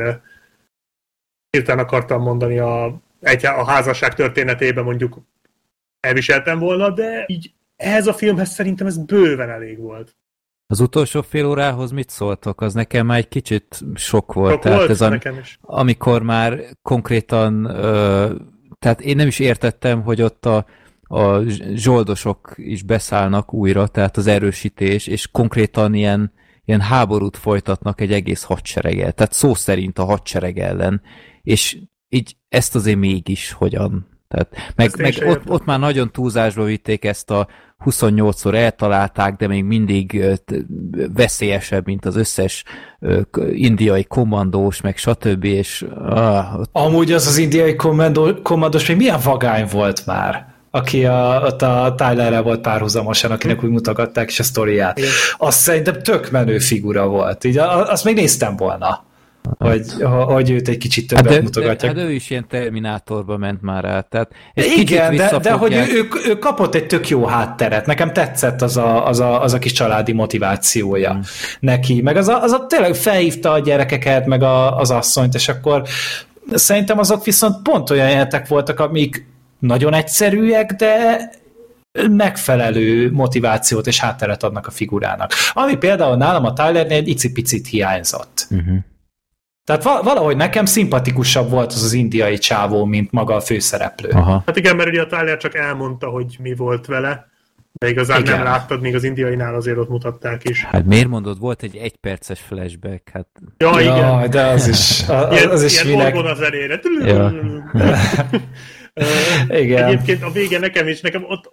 hirtelen akartam mondani a, egy, a házasság történetében mondjuk elviseltem volna, de így ehhez a filmhez szerintem ez bőven elég volt. Az utolsó fél órához mit szóltok? Az nekem már egy kicsit sok volt. Sok tehát volt ez a, nekem is. amikor már konkrétan, ö, tehát én nem is értettem, hogy ott a, a zsoldosok is beszállnak újra, tehát az erősítés, és konkrétan ilyen, ilyen háborút folytatnak egy egész hadsereggel, tehát szó szerint a hadsereg ellen, és így ezt azért mégis hogyan. Tehát, meg meg ott, ott már nagyon túlzásba vitték ezt a 28-szor eltalálták, de még mindig veszélyesebb, mint az összes indiai kommandós, meg stb. És, ah, ott... Amúgy az az indiai kommandó, kommandós még milyen vagány volt már? aki a, ott a Tylerrel volt párhuzamosan, akinek úgy mutogatták is a sztoriát. Azt szerintem tök menő figura volt. Így azt még néztem volna hogy, hogy őt egy kicsit többet hát mutogatják. Hát ő is ilyen Terminátorba ment már át. Tehát Igen, de, de hogy ő, ő, ő kapott egy tök jó hátteret. Nekem tetszett az a, az a, az a kis családi motivációja hmm. neki. Meg az a, az a tényleg felhívta a gyerekeket, meg a, az asszonyt, és akkor szerintem azok viszont pont olyan jelentek voltak, amik nagyon egyszerűek, de megfelelő motivációt és hátteret adnak a figurának. Ami például nálam a Tylernél egy icipicit hiányzott. Uh-huh. Tehát valahogy nekem szimpatikusabb volt az az indiai csávó, mint maga a főszereplő. Aha. Hát igen, mert ugye a Tyler csak elmondta, hogy mi volt vele, de igazán igen. nem láttad, még az indiainál azért ott mutatták is. Hát miért mondod, volt egy egyperces flashback, hát... Ja, igen. Ja, de az is, az, ilyen, az is ilyen minek... a zenére. Ja. (laughs) Igen. Egyébként a vége nekem is, nekem ott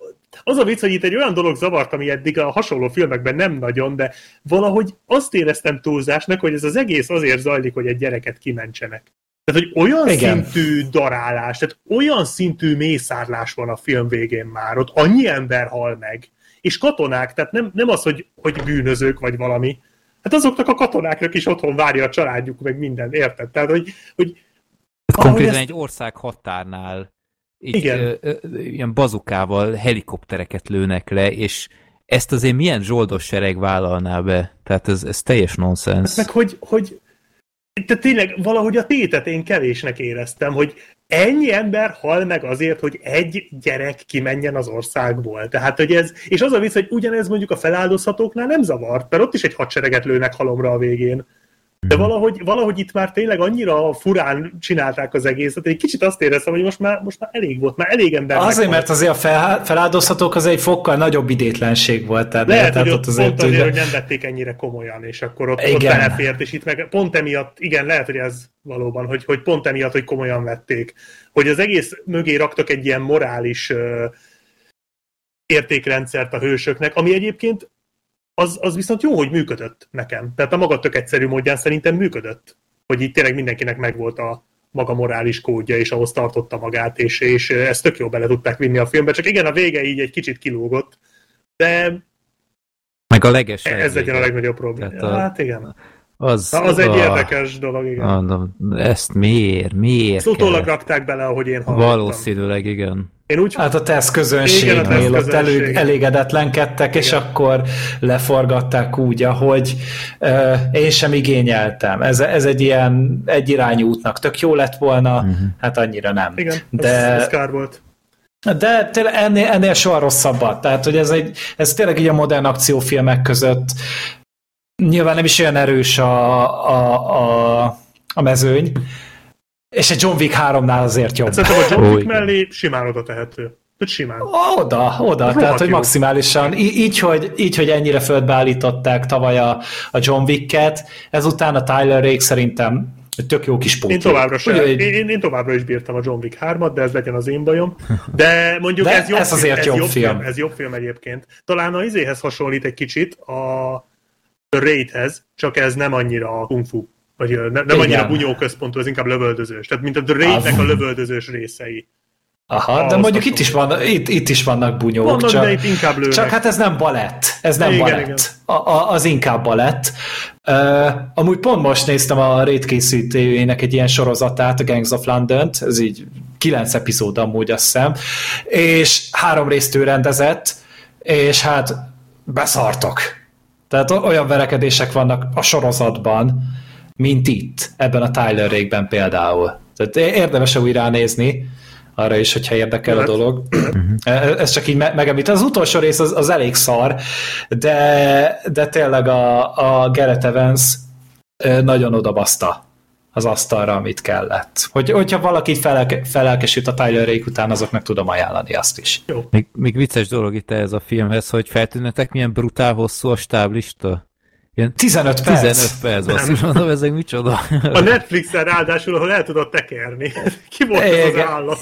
az a vicc, hogy itt egy olyan dolog zavart, ami eddig a hasonló filmekben nem nagyon, de valahogy azt éreztem túlzásnak, hogy ez az egész azért zajlik, hogy egy gyereket kimentsenek. Tehát, hogy olyan Igen. szintű darálás, tehát olyan szintű mészárlás van a film végén már, ott annyi ember hal meg, és katonák, tehát nem, nem az, hogy, hogy bűnözők vagy valami, hát azoknak a katonáknak is otthon várja a családjuk, meg minden, érted? Tehát, hogy, hogy Konkrétan ezt... egy ország határnál így, Igen. Ö, ö, ilyen bazukával helikoptereket lőnek le, és ezt azért milyen zsoldos sereg vállalná be? Tehát ez, ez teljes nonsens. Meg hogy, hogy de tényleg valahogy a tétet én kevésnek éreztem, hogy ennyi ember hal meg azért, hogy egy gyerek kimenjen az országból. Tehát, hogy ez, és az a vicc, hogy ugyanez mondjuk a feláldozhatóknál nem zavart, mert ott is egy hadsereget lőnek halomra a végén. De valahogy, valahogy itt már tényleg annyira furán csinálták az egészet, egy kicsit azt éreztem, hogy most már, most már elég volt, már elég ember. Azért, mert azért a fel, feláldozhatók az egy fokkal nagyobb idétlenség volt. Tehát lehet, tehát hogy ott azért, pont azért, hogy nem vették ennyire komolyan, és akkor ott, ott belefért, és itt meg pont emiatt, igen, lehet, hogy ez valóban, hogy, hogy pont emiatt, hogy komolyan vették. Hogy az egész mögé raktak egy ilyen morális uh, értékrendszert a hősöknek, ami egyébként az, az viszont jó, hogy működött nekem. Tehát a maga tök egyszerű módján szerintem működött. Hogy itt tényleg mindenkinek megvolt a maga morális kódja, és ahhoz tartotta magát, és, és ezt tök jó bele tudták vinni a filmbe. Csak igen, a vége így egy kicsit kilógott, de meg a leges Ez legyen a legnagyobb probléma. A... Hát igen. Az, az a, egy érdekes dolog, igen. A, ezt miért? Miért? Ezt utólag rakták bele, ahogy én hallottam. Valószínűleg, igen. Én úgy... Hát a tesz közönségnél ott elég, elégedetlenkedtek, Igen. és akkor leforgatták úgy, ahogy uh, én sem igényeltem. Ez, ez egy ilyen egyirányú útnak tök jó lett volna, uh-huh. hát annyira nem. Igen, De... ez, ez kár volt. De tényleg ennél, ennél soha rosszabbat. Tehát, hogy ez, egy, ez tényleg így a modern akciófilmek között nyilván nem is olyan erős a, a, a, a mezőny, És egy John Wick 3-nál azért jobb. Hát szerintem a John Wick mellé simán oda tehető. Hogy simán. Oda, oda, Rohadt tehát hogy jó. maximálisan, í- így hogy, így, hogy ennyire földbe állították tavaly a, a John Wick-et, ezután a Tyler Rake szerintem egy tök jó kis pótlék. Én továbbra, sem, Ugye, én, én, én továbbra is bírtam a John Wick 3-at, de ez legyen az én bajom. De mondjuk De ez jobb, ez azért ez jobb jobb film. Ez jobb film egyébként. Talán a izéhez hasonlít egy kicsit a, a Raidhez, csak ez nem annyira a kung fu. Vagy ö, ne, nem Igen. annyira bunyó központú, ez inkább lövöldözős. Tehát mint a The Raidnek a lövöldözős részei. Aha, de mondjuk itt is, van, itt, itt is vannak bunyók, Vannak, csak, de itt inkább lőnek. csak hát ez nem balett, ez nem Igen, balett, igen. A, a, az inkább balett. Uh, amúgy pont most néztem a Raid készítőjének egy ilyen sorozatát, a Gangs of london ez így kilenc epizód amúgy azt hiszem, és három részt ő rendezett, és hát beszartok. Tehát olyan verekedések vannak a sorozatban, mint itt, ebben a Tyler Rake-ben például. Tehát érdemes újra nézni, arra is, hogyha érdekel a Jöhet. dolog. E- Ez csak így me- megemlít. Az utolsó rész az, az elég szar, de, de tényleg a, a Gareth Evans ö, nagyon odabaszta az asztalra, amit kellett. Hogy, hogyha valaki felelke, felelkesült a Tyler után, azoknak tudom ajánlani azt is. Még, még vicces dolog itt ez a filmhez, hogy feltűnnetek milyen brutál hosszú a stáblista. Ilyen 15 perc. 15 perc, basszus, mondom, ezek micsoda. A Netflixen ráadásul, ahol el tudod tekerni. (laughs) Ki volt ez az Igen. állat?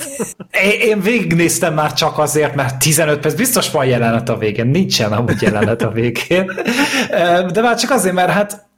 Én, én végignéztem már csak azért, mert 15 perc, biztos van jelenet a végén, nincsen amúgy jelenet a végén. De már csak azért, mert hát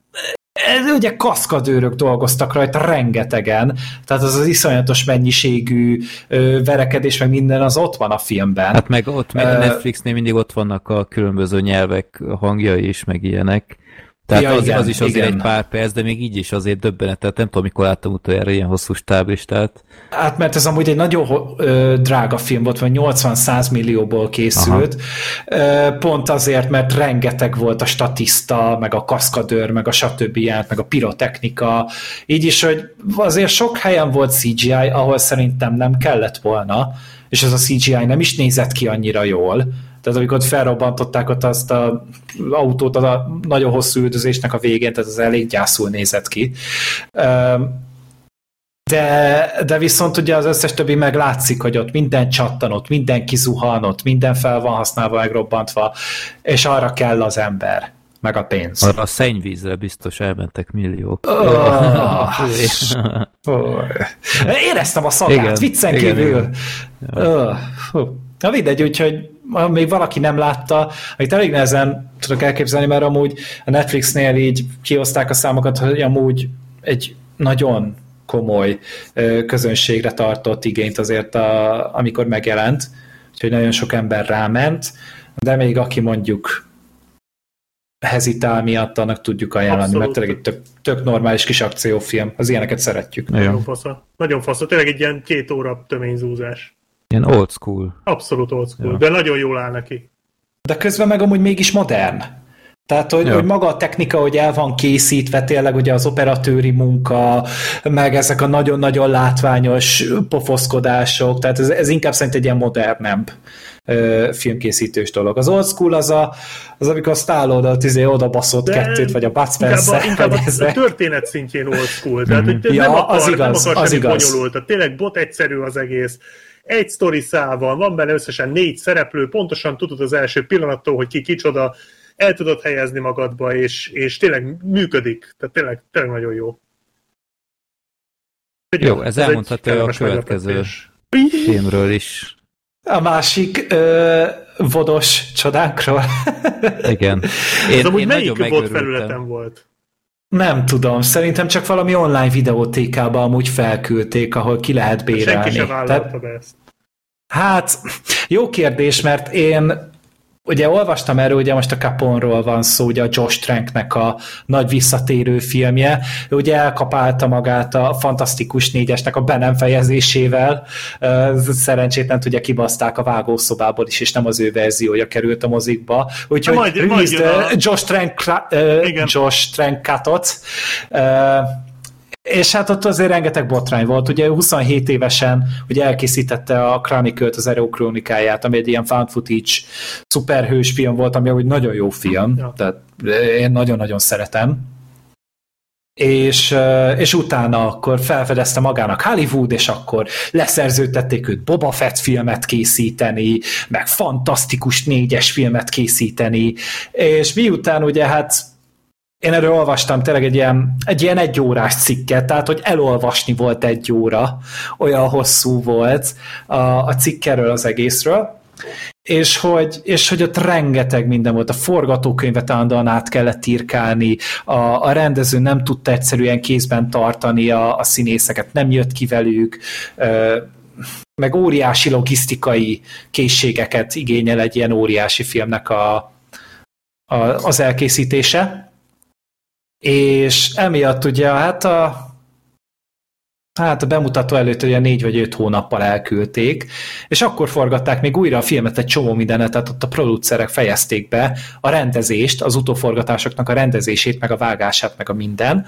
ez ugye kaszkadőrök dolgoztak rajta rengetegen, tehát az az iszonyatos mennyiségű ö, verekedés, meg minden az ott van a filmben. Hát meg ott, meg a Netflixnél mindig ott vannak a különböző nyelvek hangjai is, meg ilyenek. Tehát Ja, az, igen, az is azért igen. egy pár perc, de még így is azért döbbenet. Tehát nem tudom, mikor láttam utoljára ilyen hosszú stáblistát. Hát mert ez amúgy egy nagyon ö, drága film volt, vagy 80-100 millióból készült, ö, pont azért, mert rengeteg volt a statiszta, meg a kaszkadőr, meg a stb. járt, meg a pirotechnika, így is, hogy azért sok helyen volt CGI, ahol szerintem nem kellett volna, és ez a CGI nem is nézett ki annyira jól, tehát amikor ott felrobbantották ott azt a autót a nagyon hosszú üldözésnek a végén, tehát az elég gyászul nézett ki. De, de viszont ugye az összes többi meg látszik, hogy ott minden csattan, ott minden kizuhan, ott minden fel van használva, megrobbantva, és arra kell az ember, meg a pénz. Arra a szennyvízre biztos elmentek milliók. Oh, (laughs) oh. Éreztem a szagát, viccen igen, kívül. igen. Oh. Na mindegy, úgyhogy még valaki nem látta, amit elég nehezen tudok elképzelni, mert amúgy a Netflixnél így kihozták a számokat, hogy amúgy egy nagyon komoly közönségre tartott igényt azért, a, amikor megjelent, úgyhogy nagyon sok ember ráment, de még aki mondjuk hezitál miatt, annak tudjuk ajánlani, Abszolút. mert tényleg egy tök, tök normális kis akciófilm, az ilyeneket szeretjük. Nagyon fasza. Nagyon fasza. Tényleg egy ilyen két óra töményzúzás. Ilyen old school. Abszolút old school, Ja. de nagyon jól áll neki. De közben meg amúgy mégis modern. Tehát, hogy, Ja. hogy maga a technika, hogy el van készítve, tényleg ugye az operatőri munka, meg ezek a nagyon-nagyon látványos pofoszkodások, tehát ez, ez inkább szerint egy ilyen modernebb ö, filmkészítős dolog. Az old school az, a, az amikor a Stallone izé oda baszott De kettőt, vagy a Bud Inkább, Spencer, a, inkább vagy a, a ezek. történet szintjén old school. Tehát, hogy Ja, nem akar, az igaz, nem akar az igaz. bonyolultat. Tényleg bot egyszerű az egész. Egy sztori szál van, van benne összesen négy szereplő, pontosan tudod az első pillanattól, hogy ki kicsoda, el tudod helyezni magadba, és, és tényleg működik. Tehát tényleg, tényleg nagyon jó. Jó, ez egy elmondható a következő filmről is. A másik ö, vodos csodánkról. Igen. Ez Én, amúgy én melyik megörültem. felületen volt? Nem tudom, szerintem csak valami online videótékába amúgy felküldték, ahol ki lehet Senki bérelni. sem vállalta be ezt. hát, jó kérdés, mert én ugye olvastam erről, ugye most a Caponról van szó, ugye a Josh Tranknek a nagy visszatérő filmje, ő ugye elkapálta magát a Fantasztikus négyesnek a be nem fejezésével, szerencsétlen ugye kibaszták a vágószobából is, és nem az ő verziója került a mozikba, úgyhogy Majd- majd Josh Trank, Igen. Josh Trank cutot, Ö, és hát ott azért rengeteg botrány volt. Ugye 27 évesen ugye elkészítette a Chronicle-t, az Arrow krónikáját, ami egy ilyen found footage szuperhős film volt, ami úgy nagyon jó film. Ja. Tehát én nagyon-nagyon szeretem. és, és utána akkor felfedezte magának Hollywood, és akkor leszerződtették őt Boba Fett filmet készíteni, meg fantasztikus négyes filmet készíteni, és miután ugye hát én erről olvastam tényleg egy ilyen, egy ilyen egyórás cikket, tehát hogy elolvasni volt egy óra, olyan hosszú volt a, a cikkerről az egészről, és hogy, és hogy ott rengeteg minden volt, a forgatókönyvet állandóan át kellett írkálni, a, a rendező nem tudta egyszerűen kézben tartani a, a színészeket, nem jött ki velük, meg óriási logisztikai készségeket igényel egy ilyen óriási filmnek a, a, az elkészítése. És emiatt ugye hát a, hát a bemutató előtt ugye négy vagy öt hónappal elküldték, és akkor forgatták még újra a filmet egy csomó mindenet, tehát ott a producerek fejezték be a rendezést, az utóforgatásoknak a rendezését, meg a vágását, meg a minden.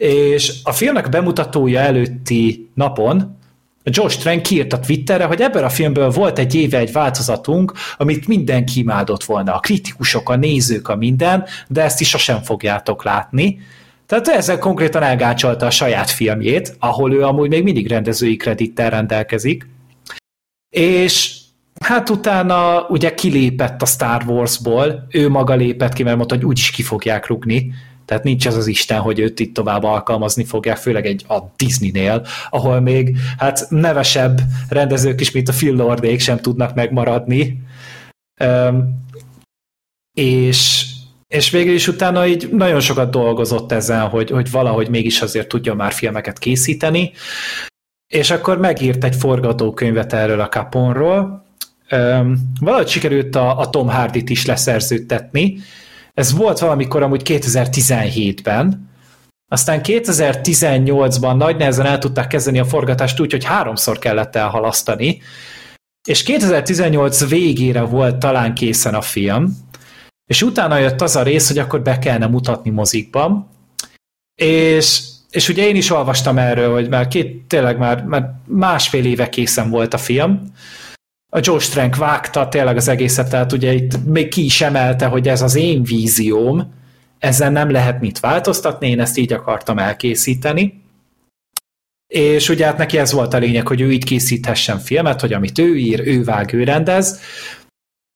És a filmnek bemutatója előtti napon Josh Trank kiírt a Twitterre, hogy ebben a filmből volt egy éve egy változatunk, amit mindenki imádott volna, a kritikusok, a nézők, a minden, de ezt is sosem fogjátok látni. Tehát ezzel konkrétan elgácsolta a saját filmjét, ahol ő amúgy még mindig rendezői kredittel rendelkezik. És hát utána ugye kilépett a Star Warsból, ő maga lépett ki, mert mondta, hogy úgyis ki fogják rugni, tehát nincs az az Isten, hogy őt itt tovább alkalmazni fogják, főleg egy a Disney-nél, ahol még hát nevesebb rendezők is, mint a Phil Lordék sem tudnak megmaradni. Um, és és végül is utána így nagyon sokat dolgozott ezen, hogy, hogy valahogy mégis azért tudja már filmeket készíteni, és akkor megírt egy forgatókönyvet erről a Caponról. Valahogy sikerült a, a Tom Hardy-t is leszerződtetni. Ez volt valamikor amúgy 2017-ben, aztán 2018-ban nagy nehezen el tudták kezdeni a forgatást úgy, hogy háromszor kellett elhalasztani, és 2018 végére volt talán készen a film, és utána jött az a rész, hogy akkor be kellene mutatni mozikban, és, és ugye én is olvastam erről, hogy már két, tényleg már, már másfél éve készen volt a film, a Joe Trank vágta tényleg az egészet, tehát ugye itt még ki is emelte, hogy ez az én vízióm, ezzel nem lehet mit változtatni, én ezt így akartam elkészíteni. És ugye hát neki ez volt a lényeg, hogy ő így készíthessen filmet, hogy amit ő ír, ő vág, ő rendez,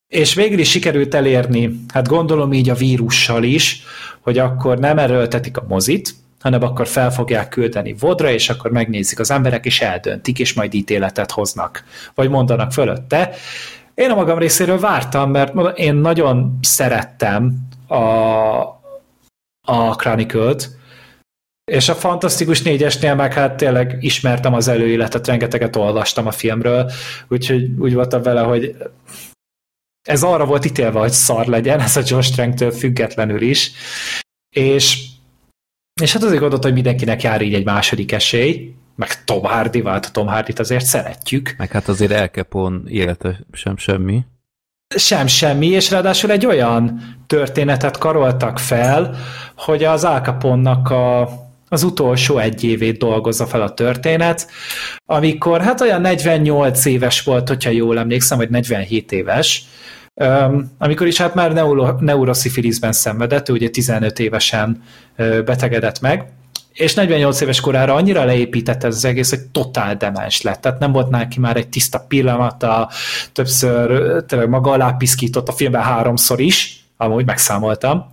és végül is sikerült elérni, hát gondolom így a vírussal is, hogy akkor nem erőltetik a mozit, hanem akkor fel fogják küldeni vodra, és akkor megnézik az emberek, és eldöntik, és majd ítéletet hoznak, vagy mondanak fölötte. Én a magam részéről vártam, mert én nagyon szerettem a, a Chronicle-t, és a Fantasztikus négyesnél meg hát tényleg ismertem az előéletet, rengeteget olvastam a filmről, úgyhogy úgy voltam vele, hogy ez arra volt ítélve, hogy szar legyen, ez a Josh Trank-től függetlenül is, és, és hát azért gondolt, hogy mindenkinek jár így egy második esély, meg Tom Hardy, vált Tom Hardy-t azért szeretjük. Meg hát azért El Capone élete sem semmi. Sem semmi, és ráadásul egy olyan történetet karoltak fel, hogy az Al Capone-nak a az utolsó egy évét dolgozza fel a történet, amikor hát olyan 48 éves volt, hogyha jól emlékszem, vagy 47 éves, amikor is hát már neuro, neuroszifiliszben szenvedett, ő ugye 15 évesen betegedett meg, és 48 éves korára annyira leépített ez az egész, hogy totál demens lett. Tehát nem volt neki már egy tiszta pillanata, többször tényleg maga alá piszkított a filmben háromszor is, amúgy megszámoltam,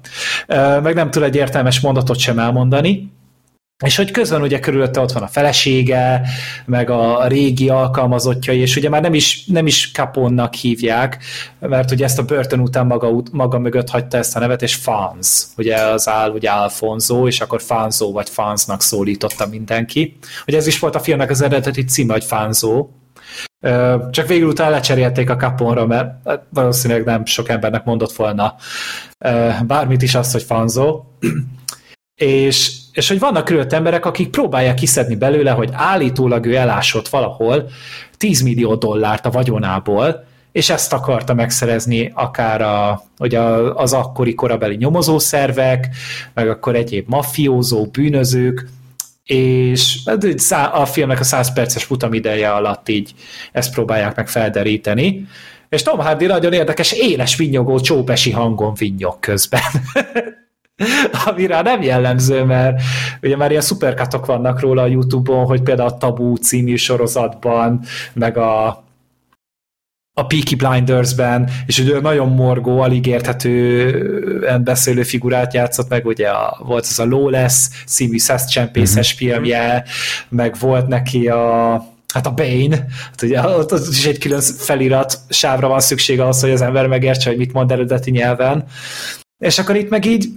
meg nem tud egy értelmes mondatot sem elmondani, és hogy közben ugye körülötte ott van a felesége, meg a régi alkalmazottjai, és ugye már nem is, nem is Caponnak hívják, mert ugye ezt a börtön után maga, maga mögött hagyta ezt a nevet, és Fans, ugye az áll, ugye Alfonso, és akkor Fanzo vagy Fansnak szólította mindenki. Ugye ez is volt a filmnek az eredeti címe, hogy Fanzo, csak végül utána lecserélték a Caponra, mert hát valószínűleg nem sok embernek mondott volna bármit is azt, hogy Fanzo. És és hogy vannak körülött emberek, akik próbálják kiszedni belőle, hogy állítólag ő elásott valahol 10 millió dollárt a vagyonából, és ezt akarta megszerezni akár a, ugye az akkori korabeli nyomozószervek, meg akkor egyéb mafiózó, bűnözők, és a filmnek a 100 perces futamideje alatt így ezt próbálják meg felderíteni. És Tom Hardy nagyon érdekes, éles vinnyogó csópesi hangon vinnyog közben. (laughs) (laughs) ami rá nem jellemző, mert ugye már ilyen szuperkatok vannak róla a Youtube-on, hogy például a Tabú című sorozatban, meg a a Peaky Blinders-ben, és ugye nagyon morgó, alig érthetően beszélő figurát játszott meg, ugye a, volt az a Lawless című szeszcsempészes mm-hmm. filmje, meg volt neki a hát a Bane, hát ugye ott is egy külön felirat sávra van szükség ahhoz, hogy az ember megértse, hogy mit mond eredeti nyelven. És akkor itt meg így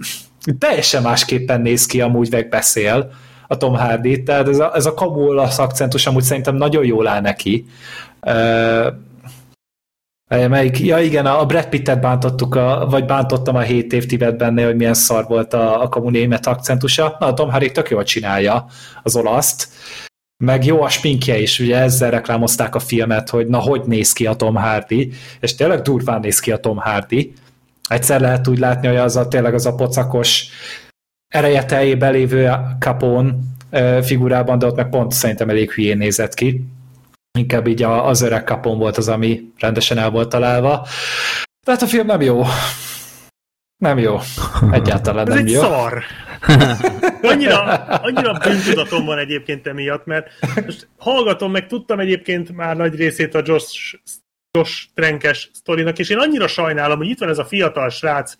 teljesen másképpen néz ki, amúgy meg beszél a Tom Hardy, tehát ez a, ez a kabulasz akcentus amúgy szerintem nagyon jól áll neki. Uh, Melyik? Ja igen, a Brad Pittet bántottuk, a, vagy bántottam a 7 év Tibetben, hogy milyen szar volt a, a kommunémet akcentusa. Na, a Tom Hardy tök jól csinálja az olaszt. Meg jó a spinkje is, ugye ezzel reklámozták a filmet, hogy na, hogy néz ki a Tom Hardy, és tényleg durván néz ki a Tom Hardy. Egyszer lehet úgy látni, hogy az a tényleg az a pocakos ereje teljében lévő Capone figurában, de ott meg pont szerintem elég hülyén nézett ki inkább így az öreg kapon volt az, ami rendesen el volt találva. Tehát a film nem jó. Nem jó. Egyáltalán nem Ez jó. egy szar. (laughs) annyira, annyira bűntudatom van egyébként emiatt, mert most hallgatom, meg tudtam egyébként már nagy részét a Josh, Josh Trenkes sztorinak, és én annyira sajnálom, hogy itt van ez a fiatal srác,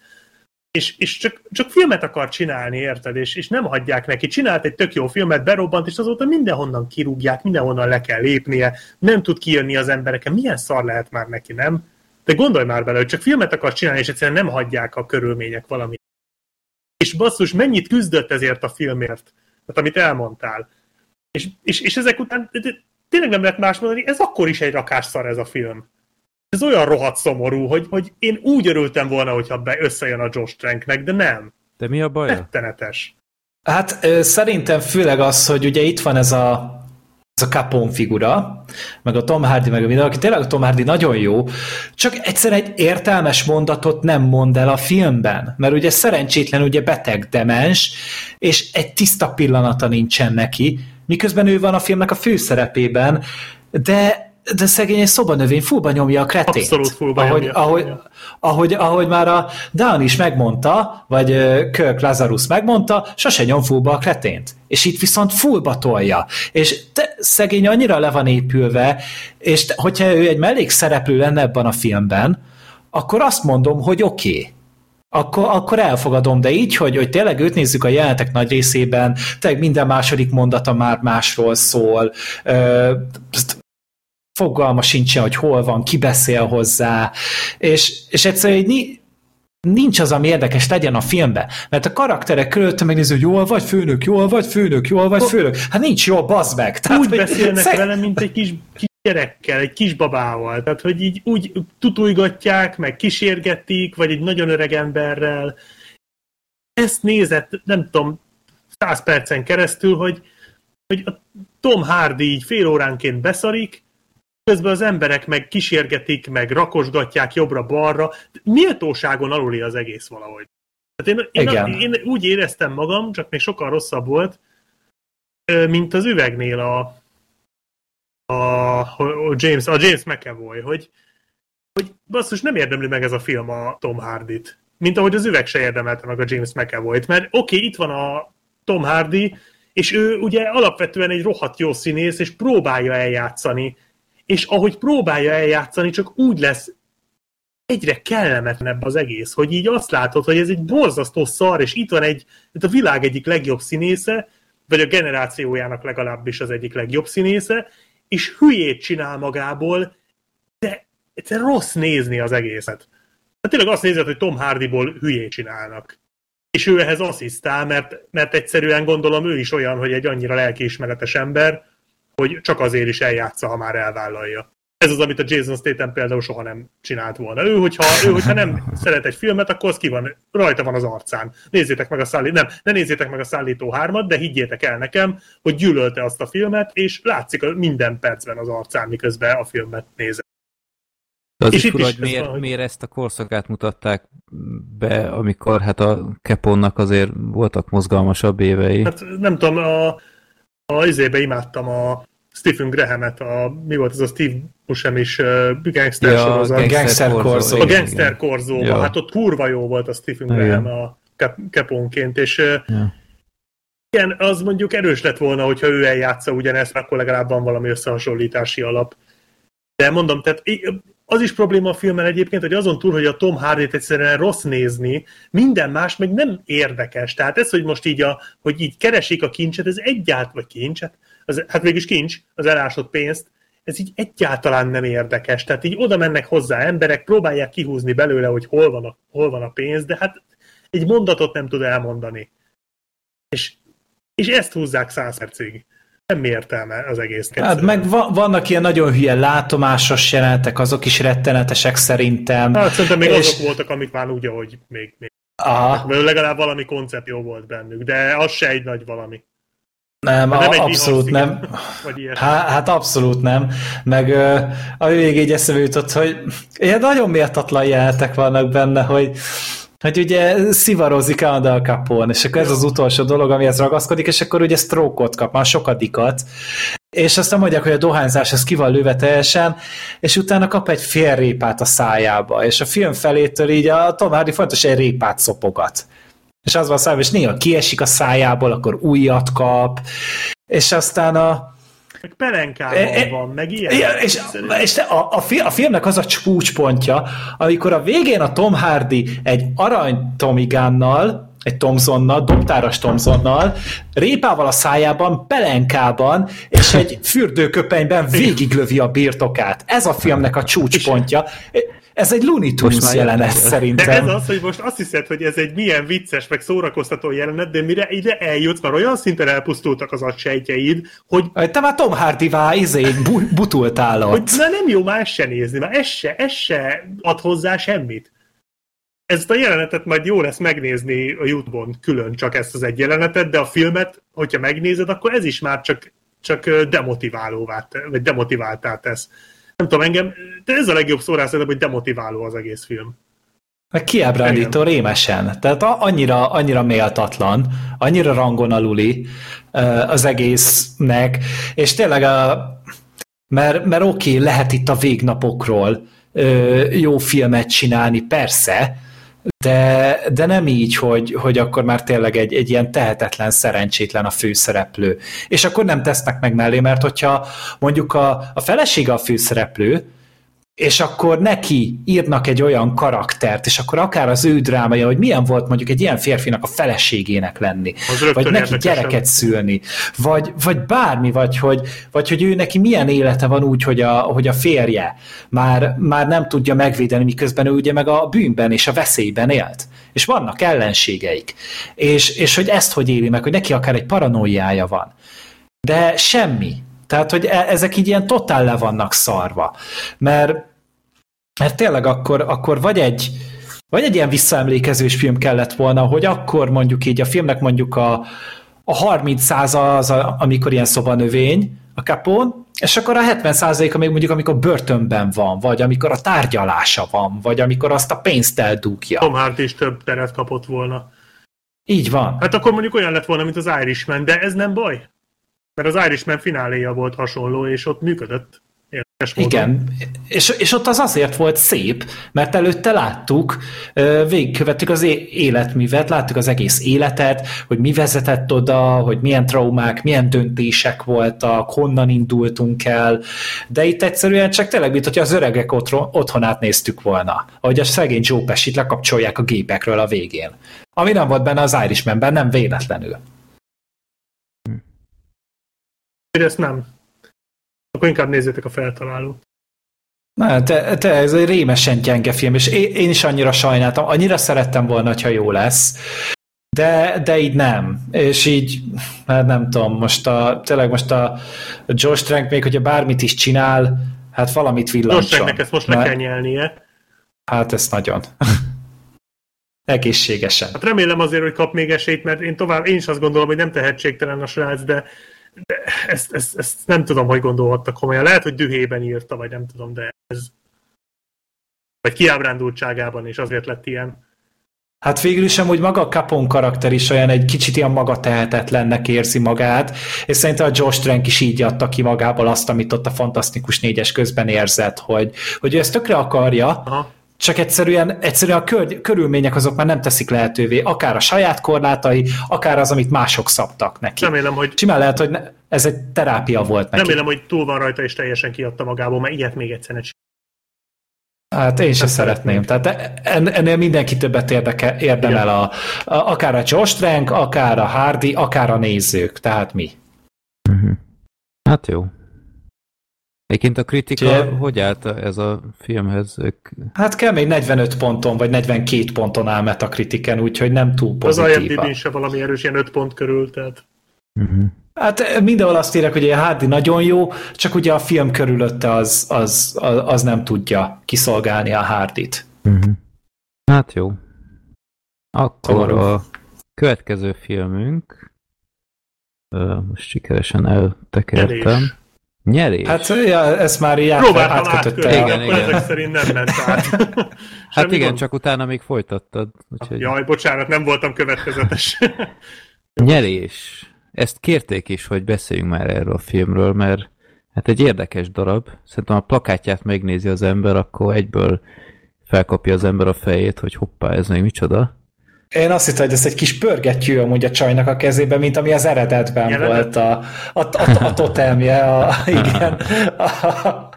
és, és csak, csak filmet akar csinálni, érted? És, és nem hagyják neki. Csinált egy tök jó filmet, berobbant, és azóta mindenhonnan kirúgják, mindenhonnan le kell lépnie, nem tud kijönni az embereken. Milyen szar lehet már neki, nem? De gondolj már bele, hogy csak filmet akar csinálni, és egyszerűen nem hagyják a körülmények valami. És basszus, mennyit küzdött ezért a filmért, hát amit elmondtál. És, és, és ezek után tényleg nem lehet más mondani, ez akkor is egy rakásszar ez a film ez olyan rohadt szomorú, hogy, hogy én úgy örültem volna, hogyha be összejön a Josh Tranknek, de nem. De mi a baj? Rettenetes. Hát ö, szerintem főleg az, hogy ugye itt van ez a ez a Capone figura, meg a Tom Hardy, meg a minden, aki tényleg a Tom Hardy nagyon jó, csak egyszer egy értelmes mondatot nem mond el a filmben, mert ugye szerencsétlen ugye beteg demens, és egy tiszta pillanata nincsen neki, miközben ő van a filmnek a főszerepében, de de szegény egy szobanövény fullba nyomja a kretént. Abszolút fullba ahogy, nyomja. Ahogy, ahogy, ahogy már a Dan is megmondta, vagy Kirk Lazarus megmondta, sose nyom fullba a kretént. És itt viszont fullba tolja. És te, szegény annyira le van épülve, és te, hogyha ő egy mellékszereplő lenne ebben a filmben, akkor azt mondom, hogy oké. Okay akkor, akkor elfogadom, de így, hogy, hogy tényleg őt nézzük a jelenetek nagy részében, tényleg minden második mondata már másról szól, fogalma sincsen, hogy hol van, ki beszél hozzá, és, és egyszerűen így nincs az, ami érdekes legyen a filmbe. Mert a karakterek körülötte megnéző, hogy jól vagy főnök, jól vagy főnök, jól vagy főnök. Hát nincs jól, bazd meg. Tehát, úgy beszélnek szeg... vele, mint egy kis, kis gyerekkel, egy kis babával. Tehát, hogy így úgy tutulgatják, meg kísérgetik, vagy egy nagyon öreg emberrel. Ezt nézett, nem tudom, száz percen keresztül, hogy, hogy a Tom Hardy így fél óránként beszarik, közben az emberek meg kísérgetik, meg rakosgatják jobbra-balra. Méltóságon aluli az egész valahogy. Tehát én, én, én, én úgy éreztem magam, csak még sokkal rosszabb volt, mint az üvegnél a, a, a James, a James McAvoy, hogy, hogy basszus, nem érdemli meg ez a film a Tom Hardy-t. Mint ahogy az üveg se érdemelte meg a James McAvoy-t, mert oké, okay, itt van a Tom Hardy, és ő ugye alapvetően egy rohadt jó színész, és próbálja eljátszani és ahogy próbálja eljátszani, csak úgy lesz egyre kellemetlenebb az egész, hogy így azt látod, hogy ez egy borzasztó szar, és itt van egy, itt a világ egyik legjobb színésze, vagy a generációjának legalábbis az egyik legjobb színésze, és hülyét csinál magából, de egyszer rossz nézni az egészet. Hát tényleg azt nézed, hogy Tom Hardyból hülyét csinálnak. És ő ehhez asszisztál, mert, mert egyszerűen gondolom ő is olyan, hogy egy annyira lelkiismeretes ember, hogy csak azért is eljátsza, ha már elvállalja. Ez az, amit a Jason Statham például soha nem csinált volna. Ő, hogyha, ő, hogyha nem szeret egy filmet, akkor az ki van, rajta van az arcán. Nézzétek meg a szállító, nem, ne nézzétek meg a szállító hármat, de higgyétek el nekem, hogy gyűlölte azt a filmet, és látszik minden percben az arcán, miközben a filmet nézett. De az és is fura, hogy miért, van, hogy... miért ezt a korszakát mutatták be, amikor hát a Keponnak azért voltak mozgalmasabb évei. Hát nem tudom, a, a izébe imádtam a Stephen Graham-et, a, mi volt ez a Steve Buscemi is uh, gangster ja, sorozat. Gangster Korzó. A Gangster Korzóban. Ja. Hát ott kurva jó volt a Stephen Graham a Keponként, és ja. igen, az mondjuk erős lett volna, hogyha ő eljátsza ugyanezt, akkor legalább van valami összehasonlítási alap. De mondom, tehát az is probléma a filmmel egyébként, hogy azon túl, hogy a Tom Hardy-t egyszerűen rossz nézni, minden más meg nem érdekes. Tehát ez, hogy most így, a, hogy így keresik a kincset, ez egyáltalán, vagy kincset, az, hát végülis kincs, az elásott pénzt, ez így egyáltalán nem érdekes. Tehát így oda mennek hozzá emberek, próbálják kihúzni belőle, hogy hol van a, hol van a pénz, de hát egy mondatot nem tud elmondani. És, és ezt húzzák száz percig semmi értelme az egész. Hát meg va- vannak ilyen nagyon hülye látomásos jelenetek, azok is rettenetesek szerintem. Hát szerintem még és... azok voltak, amik már úgy, ahogy még, még Aha. Legalább valami koncept jó volt bennük, de az se egy nagy valami. Nem, nem a, abszolút nem. Hát, hát abszolút nem. Meg a végig így eszembe jutott, hogy ilyen nagyon méltatlan jelenetek vannak benne, hogy hogy ugye szivarozik Al Capone, és akkor ez az utolsó dolog, amihez ragaszkodik, és akkor ugye stroke kap, már sokadikat, és aztán mondják, hogy a dohányzás ez ki van lőve teljesen, és utána kap egy fél répát a szájába, és a film felétől így a Tom Hardy fontos egy répát szopogat. És az van szájába, és néha kiesik a szájából, akkor újat kap, és aztán a, meg pelenkában e, e, van, meg ilyen. Ja, és, és a, a, fi, a filmnek az a csúcspontja, amikor a végén a Tom Hardy egy arany Tomigánnal, egy Thomsonnal, dobtáras Thomsonnal, répával a szájában, pelenkában, és egy fürdőköpenyben végiglövi a birtokát. Ez a filmnek a csúcspontja. Ez egy Looney Tunes jelenet szerintem. De ez az, hogy most azt hiszed, hogy ez egy milyen vicces, meg szórakoztató jelenet, de mire ide eljutsz, már olyan szinten elpusztultak az agysejtjeid, hogy... Te már Tom Hardy-vá izé, butultál ott. Hogy na nem jó más se nézni, mert ez se, ez se ad hozzá semmit. Ezt a jelenetet majd jó lesz megnézni a YouTube-on külön csak ezt az egy jelenetet, de a filmet, hogyha megnézed, akkor ez is már csak, csak demotiválóvá, vagy demotiváltá tesz nem tudom, engem, de ez a legjobb szó rá hogy demotiváló az egész film. Meg kiábrándító rémesen. Tehát annyira, annyira méltatlan, annyira rangon aluli az egésznek, és tényleg a, mert, mert oké, okay, lehet itt a végnapokról jó filmet csinálni, persze, de, de nem így, hogy, hogy akkor már tényleg egy, egy ilyen tehetetlen, szerencsétlen a főszereplő. És akkor nem tesznek meg mellé, mert hogyha mondjuk a, a felesége a főszereplő, és akkor neki írnak egy olyan karaktert, és akkor akár az ő drámaja, hogy milyen volt mondjuk egy ilyen férfinak a feleségének lenni, vagy neki gyereket szülni, vagy, vagy bármi, vagy hogy, vagy hogy ő neki milyen élete van úgy, hogy a, hogy a férje már, már nem tudja megvédeni, miközben ő ugye meg a bűnben és a veszélyben élt. És vannak ellenségeik. És, és hogy ezt hogy éli meg, hogy neki akár egy paranoiája van. De semmi. Tehát, hogy e- ezek így ilyen totál le vannak szarva. Mert, mert tényleg akkor, akkor vagy egy, vagy egy ilyen visszaemlékezős film kellett volna, hogy akkor mondjuk így a filmnek mondjuk a, a 30 száza az, a, amikor ilyen szobanövény, a kapón, és akkor a 70 százaléka még mondjuk, amikor börtönben van, vagy amikor a tárgyalása van, vagy amikor azt a pénzt eldugja. Tom Hardy is több teret kapott volna. Így van. Hát akkor mondjuk olyan lett volna, mint az Irishman, de ez nem baj. Mert az Irishman fináléja volt hasonló, és ott működött. Igen, és, és ott az azért volt szép, mert előtte láttuk, végigkövettük az életművet, láttuk az egész életet, hogy mi vezetett oda, hogy milyen traumák, milyen döntések voltak, honnan indultunk el, de itt egyszerűen csak tényleg, mint hogy az öregek otthon, otthonát néztük volna, ahogy a szegény Joe Pesci-t lekapcsolják a gépekről a végén. Ami nem volt benne az Irishmanben, nem véletlenül. Ezt nem. Akkor inkább nézzétek a feltalálót. Na, te, te, ez egy rémesen gyenge film, és én, én is annyira sajnáltam, annyira szerettem volna, ha jó lesz, de, de így nem. És így, hát nem tudom, most a, tényleg most a Josh Trank még, hogyha bármit is csinál, hát valamit villancson. Josh Tranknek ezt most le kell nyelnie. Hát ezt nagyon. (laughs) Egészségesen. Hát remélem azért, hogy kap még esélyt, mert én tovább, én is azt gondolom, hogy nem tehetségtelen a srác, de de ezt, ezt, ezt nem tudom, hogy gondolhattak komolyan. Lehet, hogy dühében írta, vagy nem tudom, de ez vagy kiábrándultságában, és azért lett ilyen. Hát végül is hogy maga a Capon karakter is olyan egy kicsit ilyen maga tehetetlennek érzi magát, és szerintem a Josh Trank is így adta ki magából azt, amit ott a Fantasztikus négyes közben érzett, hogy, hogy ő ezt tökre akarja, Aha csak egyszerűen, egyszerűen a kör, körülmények azok már nem teszik lehetővé, akár a saját korlátai, akár az, amit mások szabtak neki. Remélem, hogy... Simán lehet, hogy ne, ez egy terápia volt neki. Remélem, hogy túl van rajta és teljesen kiadta magából, mert ilyet még egyszer ne Hát én sem szeretném. Tehát ennél mindenki többet érdeke, érdemel, a, a, akár a Josh Trank, akár a Hardy, akár a nézők. Tehát mi. Uh-huh. Hát jó. Egyébként a kritika Cs- hogy állt ez a filmhez? Ők... Hát kell még 45 ponton, vagy 42 ponton áll kritiken, úgyhogy nem túl pozitív. Az IMDb se valami erős, ilyen 5 pont körül, tehát... Uh-huh. Hát mindenhol azt írják, hogy a Hardy nagyon jó, csak ugye a film körülötte az, az, az, az nem tudja kiszolgálni a Hardit. Uh-huh. Hát jó. Akkor a következő filmünk most sikeresen eltekertem. Nyerés. Nyerés? Hát ja, ezt már így Próbáltam átkötötte. Igen, igen. igen. ezek szerint nem ment át. (laughs) hát igen, gond? csak utána még folytattad. Úgyhogy... Jaj, bocsánat, nem voltam következetes. (laughs) Nyerés. Ezt kérték is, hogy beszéljünk már erről a filmről, mert hát egy érdekes darab. Szerintem a plakátját megnézi az ember, akkor egyből felkapja az ember a fejét, hogy hoppá, ez még micsoda. Én azt hittem, hogy ez egy kis pörgettyű amúgy a csajnak a kezében, mint ami az eredetben Jelenet? volt a, a, a, a totemje, a, (laughs) igen, a,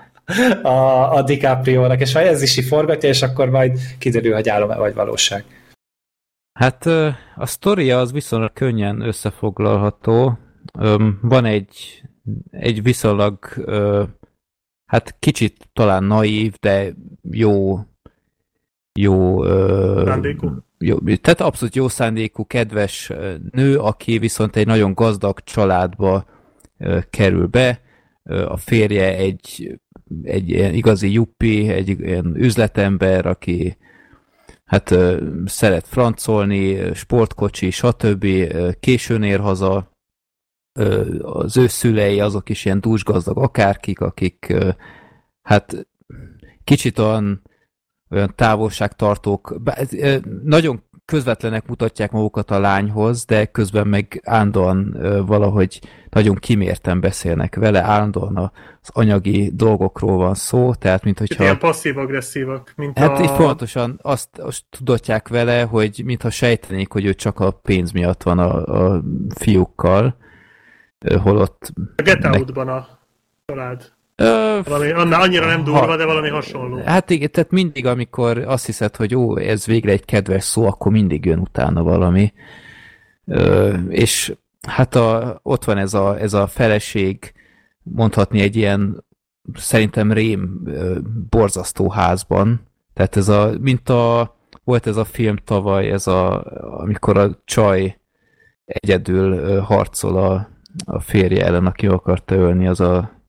a, a DiCaprio-nak, és ha ez is forgatja, és akkor majd kiderül, hogy álom-e vagy valóság. Hát a sztoria az viszonylag könnyen összefoglalható. Van egy, egy viszonylag hát kicsit talán naív, de jó jó, jó tehát abszolút jó szándékú, kedves nő, aki viszont egy nagyon gazdag családba kerül be. A férje egy, egy ilyen igazi juppi, egy ilyen üzletember, aki hát szeret francolni, sportkocsi, stb. Későn ér haza, az ő szülei azok is ilyen dúsgazdag akárkik, akik hát kicsit olyan, olyan távolságtartók, nagyon közvetlenek mutatják magukat a lányhoz, de közben meg állandóan valahogy nagyon kimérten beszélnek vele, állandóan az anyagi dolgokról van szó, tehát mint hogyha... Ilyen passzív-agresszívak, mint Hát a... így fontosan azt, azt tudatják vele, hogy mintha sejtenék, hogy ő csak a pénz miatt van a, a fiúkkal, holott... A Get Out-ban a család. Ö, valami, annyira nem durva, ha, de valami hasonló. Hát igen, tehát mindig, amikor azt hiszed, hogy ó, ez végre egy kedves szó, akkor mindig jön utána valami. Ö, és hát a, ott van ez a, ez a feleség, mondhatni egy ilyen szerintem rém borzasztó házban. Tehát ez a, mint a, volt ez a film tavaly, ez a, amikor a csaj egyedül harcol a, a férje ellen, aki akarta ölni, az a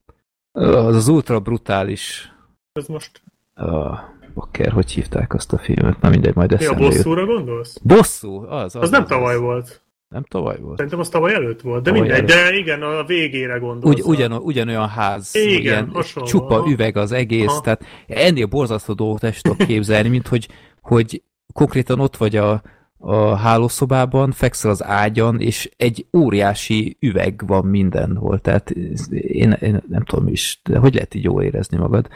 az az ultra brutális... Ez most... A, Bakker, hogy hívták azt a filmet? Na mindegy, majd eszembe Mi a bosszúra gondolsz? Bosszú? Az, az, az, az nem az, tavaly az. volt. Nem tavaly volt? Szerintem az tavaly előtt volt, de tavaly mindegy, előtt. de igen, a végére gondolsz. Ugy, ugyan, ugyanolyan ház, igen, ilyen, hasonló. csupa üveg az egész, Aha. tehát ennél borzasztó dolgot is tudok képzelni, mint hogy, hogy konkrétan ott vagy a, a hálószobában, fekszel az ágyan, és egy óriási üveg van mindenhol. Tehát én, én nem tudom is, de hogy lehet így jól érezni magad?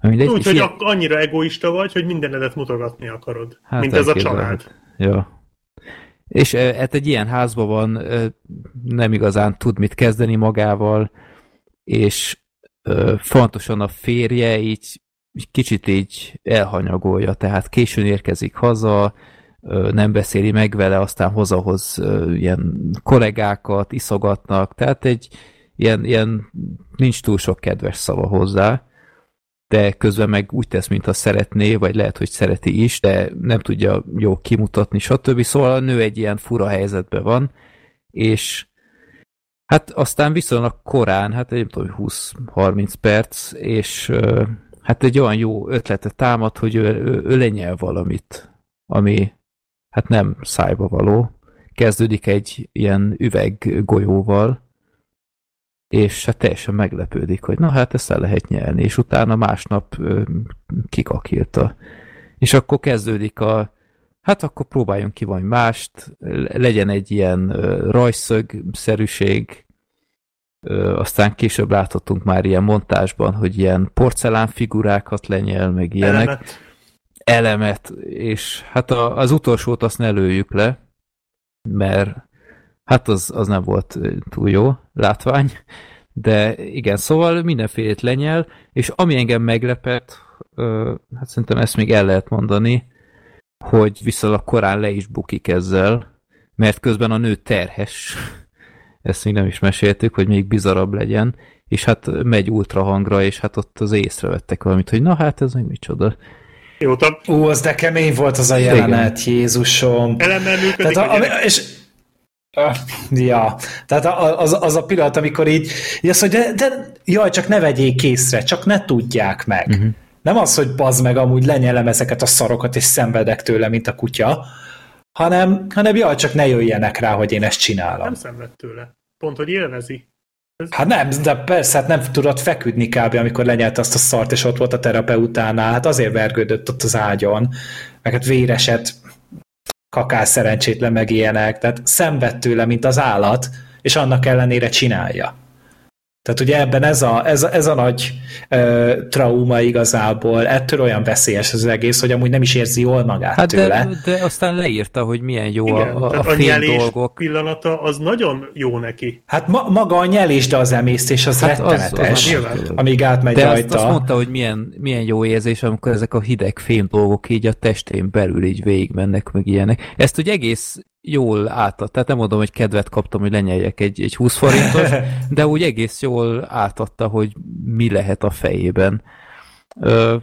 Mindegy, Úgy, hogy ilyen... annyira egoista vagy, hogy mindenedet mutogatni akarod. Hát mint ez a család. Ja. És hát egy ilyen házban van, nem igazán tud mit kezdeni magával, és fontosan a férje így kicsit így elhanyagolja, tehát későn érkezik haza, nem beszéli meg vele, aztán hozahoz ilyen kollégákat, iszogatnak, tehát egy ilyen, ilyen nincs túl sok kedves szava hozzá, de közben meg úgy tesz, mintha szeretné, vagy lehet, hogy szereti is, de nem tudja jó kimutatni, stb. Szóval a nő egy ilyen fura helyzetben van, és hát aztán viszonylag korán, hát egy 20-30 perc, és hát egy olyan jó ötlete támad, hogy ő, ő, ő lenyel valamit, ami hát nem szájba való. Kezdődik egy ilyen üveg golyóval, és hát teljesen meglepődik, hogy na hát ezt el lehet nyelni, és utána másnap ö, kikakilta. És akkor kezdődik a, hát akkor próbáljunk ki valami mást, legyen egy ilyen rajszög-szerűség, aztán később láthatunk már ilyen montásban, hogy ilyen porcelánfigurákat lenyel, meg ilyenek. Elemet elemet, és hát a, az utolsót azt ne lőjük le, mert hát az, az nem volt túl jó látvány, de igen, szóval mindenfélét lenyel, és ami engem meglepett, hát szerintem ezt még el lehet mondani, hogy viszonylag korán le is bukik ezzel, mert közben a nő terhes, (laughs) ezt még nem is meséltük, hogy még bizarabb legyen, és hát megy ultrahangra, és hát ott az észrevettek valamit, hogy na hát ez még micsoda. Jó, tam. Ú, az de kemény volt az a jelenet, Igen. Jézusom. Elemmel működik. Tehát a, a, és, Ja, tehát az, az a pillanat, amikor így, így azt mondja, de, de jaj, csak ne vegyék észre, csak ne tudják meg. Uh-huh. Nem az, hogy bazd meg, amúgy lenyelem ezeket a szarokat, és szenvedek tőle, mint a kutya, hanem, hanem jaj, csak ne jöjjenek rá, hogy én ezt csinálom. Nem szenved tőle. Pont, hogy élvezi. Hát nem, de persze, hát nem tudott feküdni kb. amikor lenyelte azt a szart, és ott volt a terapeutánál, hát azért vergődött ott az ágyon, meg hát véreset, kakás szerencsétlen meg ilyenek, tehát szenved tőle, mint az állat, és annak ellenére csinálja. Tehát ugye ebben ez a, ez a, ez a nagy ö, trauma igazából, ettől olyan veszélyes az egész, hogy amúgy nem is érzi jól magát hát tőle. De, de aztán leírta, hogy milyen jó Igen, a, a, a fél dolgok. pillanata az nagyon jó neki. Hát ma, maga a nyelés, de az emésztés az hát rettenetes, az, az, az amíg átmegy de rajta. Azt, azt mondta, hogy milyen, milyen jó érzés, amikor ezek a hideg fém dolgok így a testén belül így végigmennek, meg ilyenek. Ezt ugye egész jól átad. Tehát nem mondom, hogy kedvet kaptam, hogy lenyeljek egy, egy 20 forintos, (laughs) de úgy egész jól átadta, hogy mi lehet a fejében. Ö,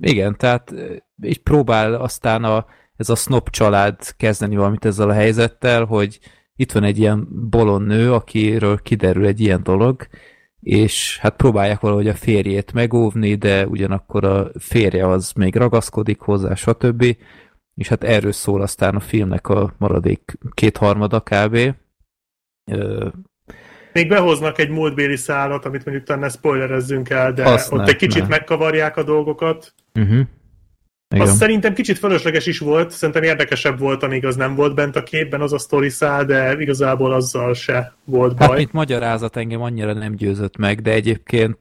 igen, tehát így próbál aztán a, ez a snob család kezdeni valamit ezzel a helyzettel, hogy itt van egy ilyen bolond nő, akiről kiderül egy ilyen dolog, és hát próbálják valahogy a férjét megóvni, de ugyanakkor a férje az még ragaszkodik hozzá, stb és hát erről szól aztán a filmnek a maradék kétharmada kb. Még behoznak egy múltbéli szállat, amit mondjuk talán ne spoilerezzünk el, de Azt ott ne, egy kicsit ne. megkavarják a dolgokat. Uh-huh. Igen. Azt szerintem kicsit fölösleges is volt, szerintem érdekesebb volt, amíg az nem volt bent a képben az a story szál, de igazából azzal se volt hát, baj. Hát, mint magyarázat engem annyira nem győzött meg, de egyébként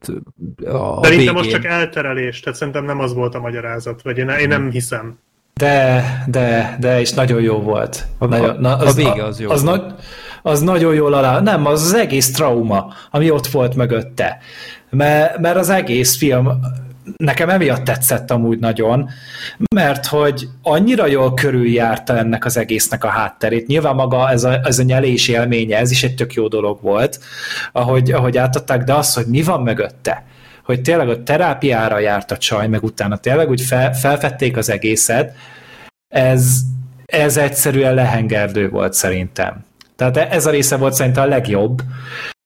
a Szerintem végén... most csak elterelés, tehát szerintem nem az volt a magyarázat, vagy én, én nem hiszem. De, de, de, és nagyon jó volt. A, nagyon, na, az, a vége az jó. Az, az, az nagyon jól alá. Nem, az az egész trauma, ami ott volt mögötte. Mert, mert az egész film nekem emiatt tetszett amúgy nagyon, mert hogy annyira jól körüljárta ennek az egésznek a hátterét. Nyilván maga ez a, ez a nyelés élménye, ez is egy tök jó dolog volt, ahogy, ahogy átadták, de az, hogy mi van mögötte hogy tényleg a terápiára járt a csaj, meg utána tényleg úgy fel, felfedték az egészet, ez, ez egyszerűen lehengerdő volt szerintem. Tehát ez a része volt szerintem a legjobb,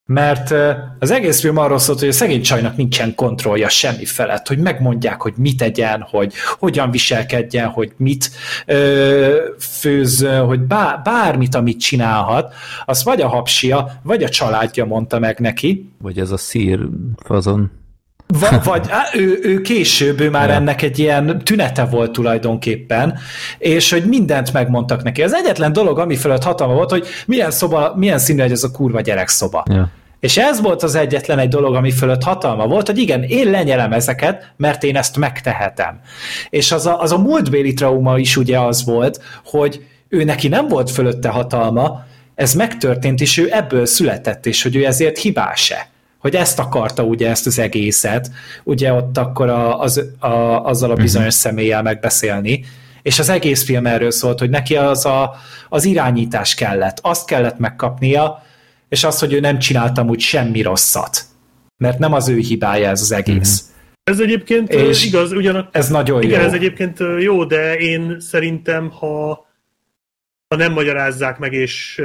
mert az egész film arról szólt, hogy a szegény csajnak nincsen kontrollja semmi felett, hogy megmondják, hogy mit tegyen, hogy hogyan viselkedjen, hogy mit ö, főz, hogy bár, bármit, amit csinálhat, az vagy a hapsia, vagy a családja mondta meg neki. Vagy ez a szír fazon. Va, vagy á, ő, ő később, ő már ja. ennek egy ilyen tünete volt tulajdonképpen, és hogy mindent megmondtak neki. Az egyetlen dolog, ami fölött hatalma volt, hogy milyen szoba, milyen színű ez a kurva gyerek szoba. Ja. És ez volt az egyetlen egy dolog, ami fölött hatalma volt, hogy igen, én lenyelem ezeket, mert én ezt megtehetem. És az a, az a múltbéli trauma is ugye az volt, hogy ő neki nem volt fölötte hatalma, ez megtörtént, és ő ebből született, és hogy ő ezért hibás-e hogy ezt akarta ugye ezt az egészet, ugye ott akkor a, az, a, azzal a bizonyos uh-huh. személlyel megbeszélni, és az egész film erről szólt, hogy neki az a, az irányítás kellett, azt kellett megkapnia, és az, hogy ő nem csináltam úgy semmi rosszat. Mert nem az ő hibája ez az egész. Uh-huh. Ez egyébként és igaz, ugyanak... Ez nagyon igen, jó. ez egyébként jó, de én szerintem, ha, ha nem magyarázzák meg, és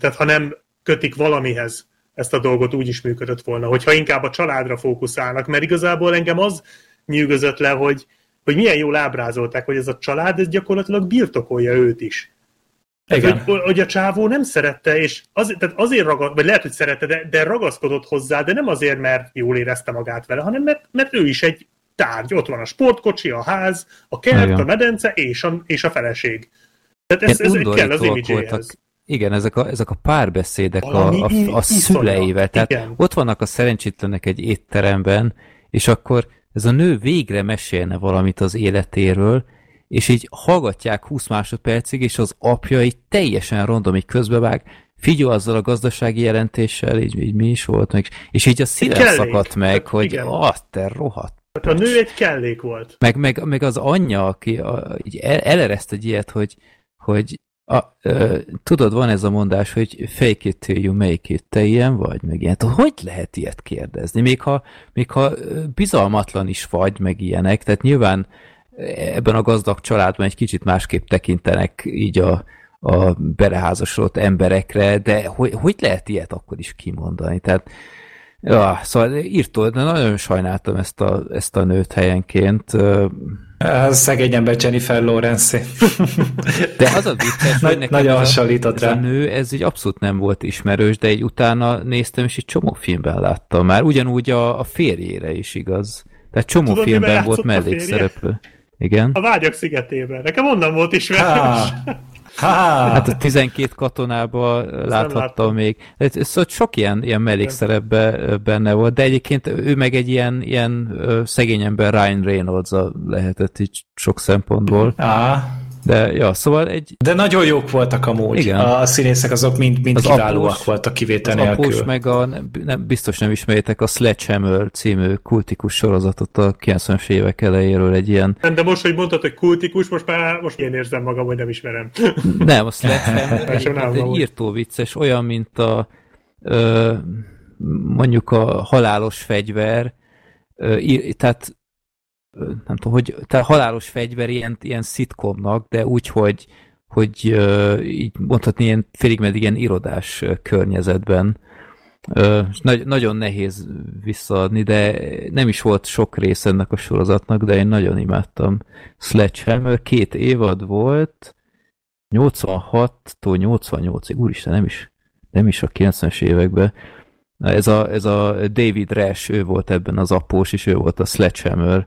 tehát ha nem kötik valamihez, ezt a dolgot úgy is működött volna, hogyha inkább a családra fókuszálnak, mert igazából engem az nyűgözött le, hogy, hogy milyen jól ábrázolták, hogy ez a család ez gyakorlatilag birtokolja őt is. Igen. Hogy, hogy a csávó nem szerette, és az, tehát azért ragad, vagy lehet, hogy szerette, de, de ragaszkodott hozzá, de nem azért, mert jól érezte magát vele, hanem mert, mert ő is egy tárgy. Ott van a sportkocsi, a ház, a kert, Igen. a medence és a, és a feleség. Tehát ez, ez kell az imidzséhez. Igen, ezek a, ezek a párbeszédek a, a, a szüleivel. Tehát igen. ott vannak a szerencsétlenek egy étteremben, és akkor ez a nő végre mesélne valamit az életéről, és így hallgatják 20 másodpercig, és az apja így teljesen random, így közbevág, figyel azzal a gazdasági jelentéssel, így, így mi is volt meg, és így a szívem szakadt meg, hogy ah, te rohadt. Hát a nő egy kellék volt. Meg, meg, meg az anyja, aki a, így el, elereszt egy ilyet, hogy, hogy a, ö, tudod, van ez a mondás, hogy fake it till you make it, te ilyen vagy, meg ilyen. Hogy lehet ilyet kérdezni? Még ha, még ha bizalmatlan is vagy, meg ilyenek, tehát nyilván ebben a gazdag családban egy kicsit másképp tekintenek így a, a bereházasodott emberekre, de hogy, hogy lehet ilyet akkor is kimondani? Tehát Ja, szóval írtó, de nagyon sajnáltam ezt a, ezt a nőt helyenként. Ez szegény ember Jennifer Lawrence. De az a vicces, (laughs) hogy nekem nagyon hasonlított rá. Ez a nő, ez így abszolút nem volt ismerős, de egy utána néztem, és egy csomó filmben láttam már. Ugyanúgy a, a férjére is igaz. Tehát csomó Tudod, filmben volt mellékszereplő. Igen. A vágyak szigetében. Nekem onnan volt ismerős. Hát a 12 katonában láthattam még. Szóval sok ilyen, ilyen mellékszerepbe benne volt, de egyébként ő meg egy ilyen, ilyen szegény ember Ryan reynolds lehetett így sok szempontból. Ah. De, ja, szóval egy... De nagyon jók voltak amúgy. Igen. A színészek azok mind, mind az kiválóak após, voltak kivétel az nélkül. Após meg a, nem, biztos nem ismeritek, a Sledgehammer című kultikus sorozatot a 90-es évek elejéről egy ilyen... De most, hogy mondtad, hogy kultikus, most már most én érzem magam, hogy nem ismerem. (laughs) Nem, a Sledgehammer (laughs) egy, egy írtó vicces, olyan, mint a ö, mondjuk a halálos fegyver, ö, tehát nem tudom, hogy tehát halálos fegyver ilyen, ilyen szitkomnak, de úgy, hogy, hogy így mondhatni ilyen félig meddig ilyen irodás környezetben. Nagy, nagyon nehéz visszaadni, de nem is volt sok rész ennek a sorozatnak, de én nagyon imádtam. Sledgehammer két évad volt, 86-tól 88-ig, úristen, nem is, nem is a 90-es években. Ez a, ez a David Rash, ő volt ebben az após, és ő volt a Sledgehammer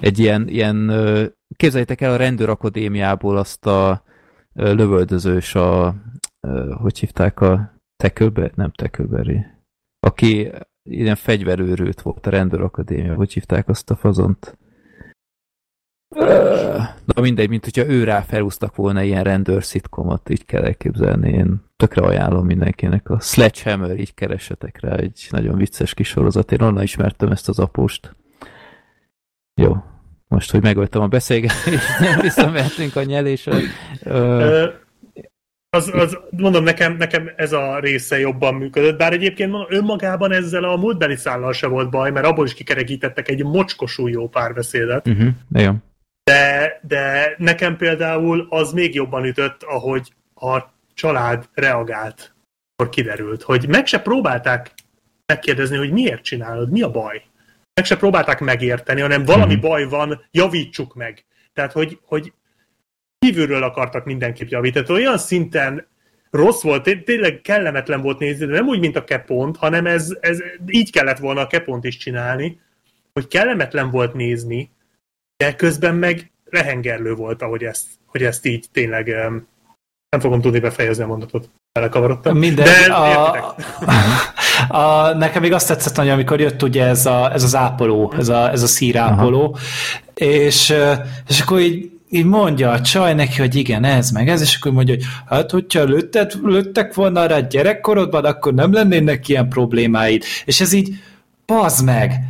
egy ilyen, ilyen képzeljétek el a rendőrakadémiából azt a lövöldözős a, hogy hívták a Tackleberry? Nem Tackleberry. Aki ilyen fegyverőrült volt a rendőrakadémia. Hogy hívták azt a fazont? Na mindegy, mint hogyha ő rá felúztak volna ilyen rendőr szitkomot, így kell elképzelni. Én tökre ajánlom mindenkinek. A Sledgehammer, így keresetek rá, egy nagyon vicces kis sorozat. Én onnan ismertem ezt az apóst. Jó. Most, hogy megöltem a beszélgetést, (laughs) nem visszamehetünk a nyelésre. Ö... Az, az, mondom, nekem, nekem ez a része jobban működött, bár egyébként önmagában ezzel a múltbeli szállal se volt baj, mert abból is kikerekítettek egy mocskosul jó párbeszédet. Uh-huh, jó. De, de nekem például az még jobban ütött, ahogy a család reagált, akkor kiderült, hogy meg se próbálták megkérdezni, hogy miért csinálod, mi a baj meg se próbálták megérteni, hanem valami mm. baj van, javítsuk meg. Tehát, hogy, hogy kívülről akartak mindenképp javítani. Tehát olyan szinten rossz volt, tényleg kellemetlen volt nézni, de nem úgy, mint a kepont, hanem ez, ez így kellett volna a kepont is csinálni, hogy kellemetlen volt nézni, de közben meg rehengerlő volt, ahogy ezt, hogy ezt így tényleg nem fogom tudni befejezni a mondatot. Belekavarodtam. Minden, de a, (laughs) a, nekem még azt tetszett nagyon, amikor jött ugye ez, a, ez az ápoló, ez a, ez a szírápoló, és, és akkor így így mondja a csaj neki, hogy igen, ez meg ez, és akkor mondja, hogy hát, hogyha lőtted, lőttek volna rá gyerekkorodban, akkor nem lennének ilyen problémáid. És ez így, bazd meg,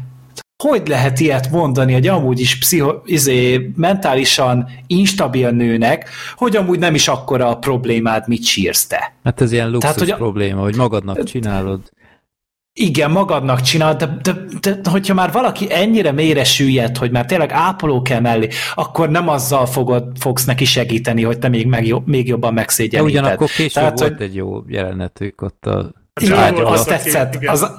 hogy lehet ilyet mondani egy amúgy is pszicho, izé, mentálisan instabil nőnek, hogy amúgy nem is akkora a problémád, mit sírsz te. Hát ez ilyen luxus Tehát, hogy a... probléma, hogy magadnak csinálod. Igen, magadnak csinál, de, de, de hogyha már valaki ennyire mélyre süllyed, hogy már tényleg ápoló kell mellé, akkor nem azzal fogod, fogsz neki segíteni, hogy te még, meg, még jobban megszégyeníted. De ugyanakkor később Tehát, volt hogy... egy jó jelenetük ott a igen, azt tetszett. Igen. Az,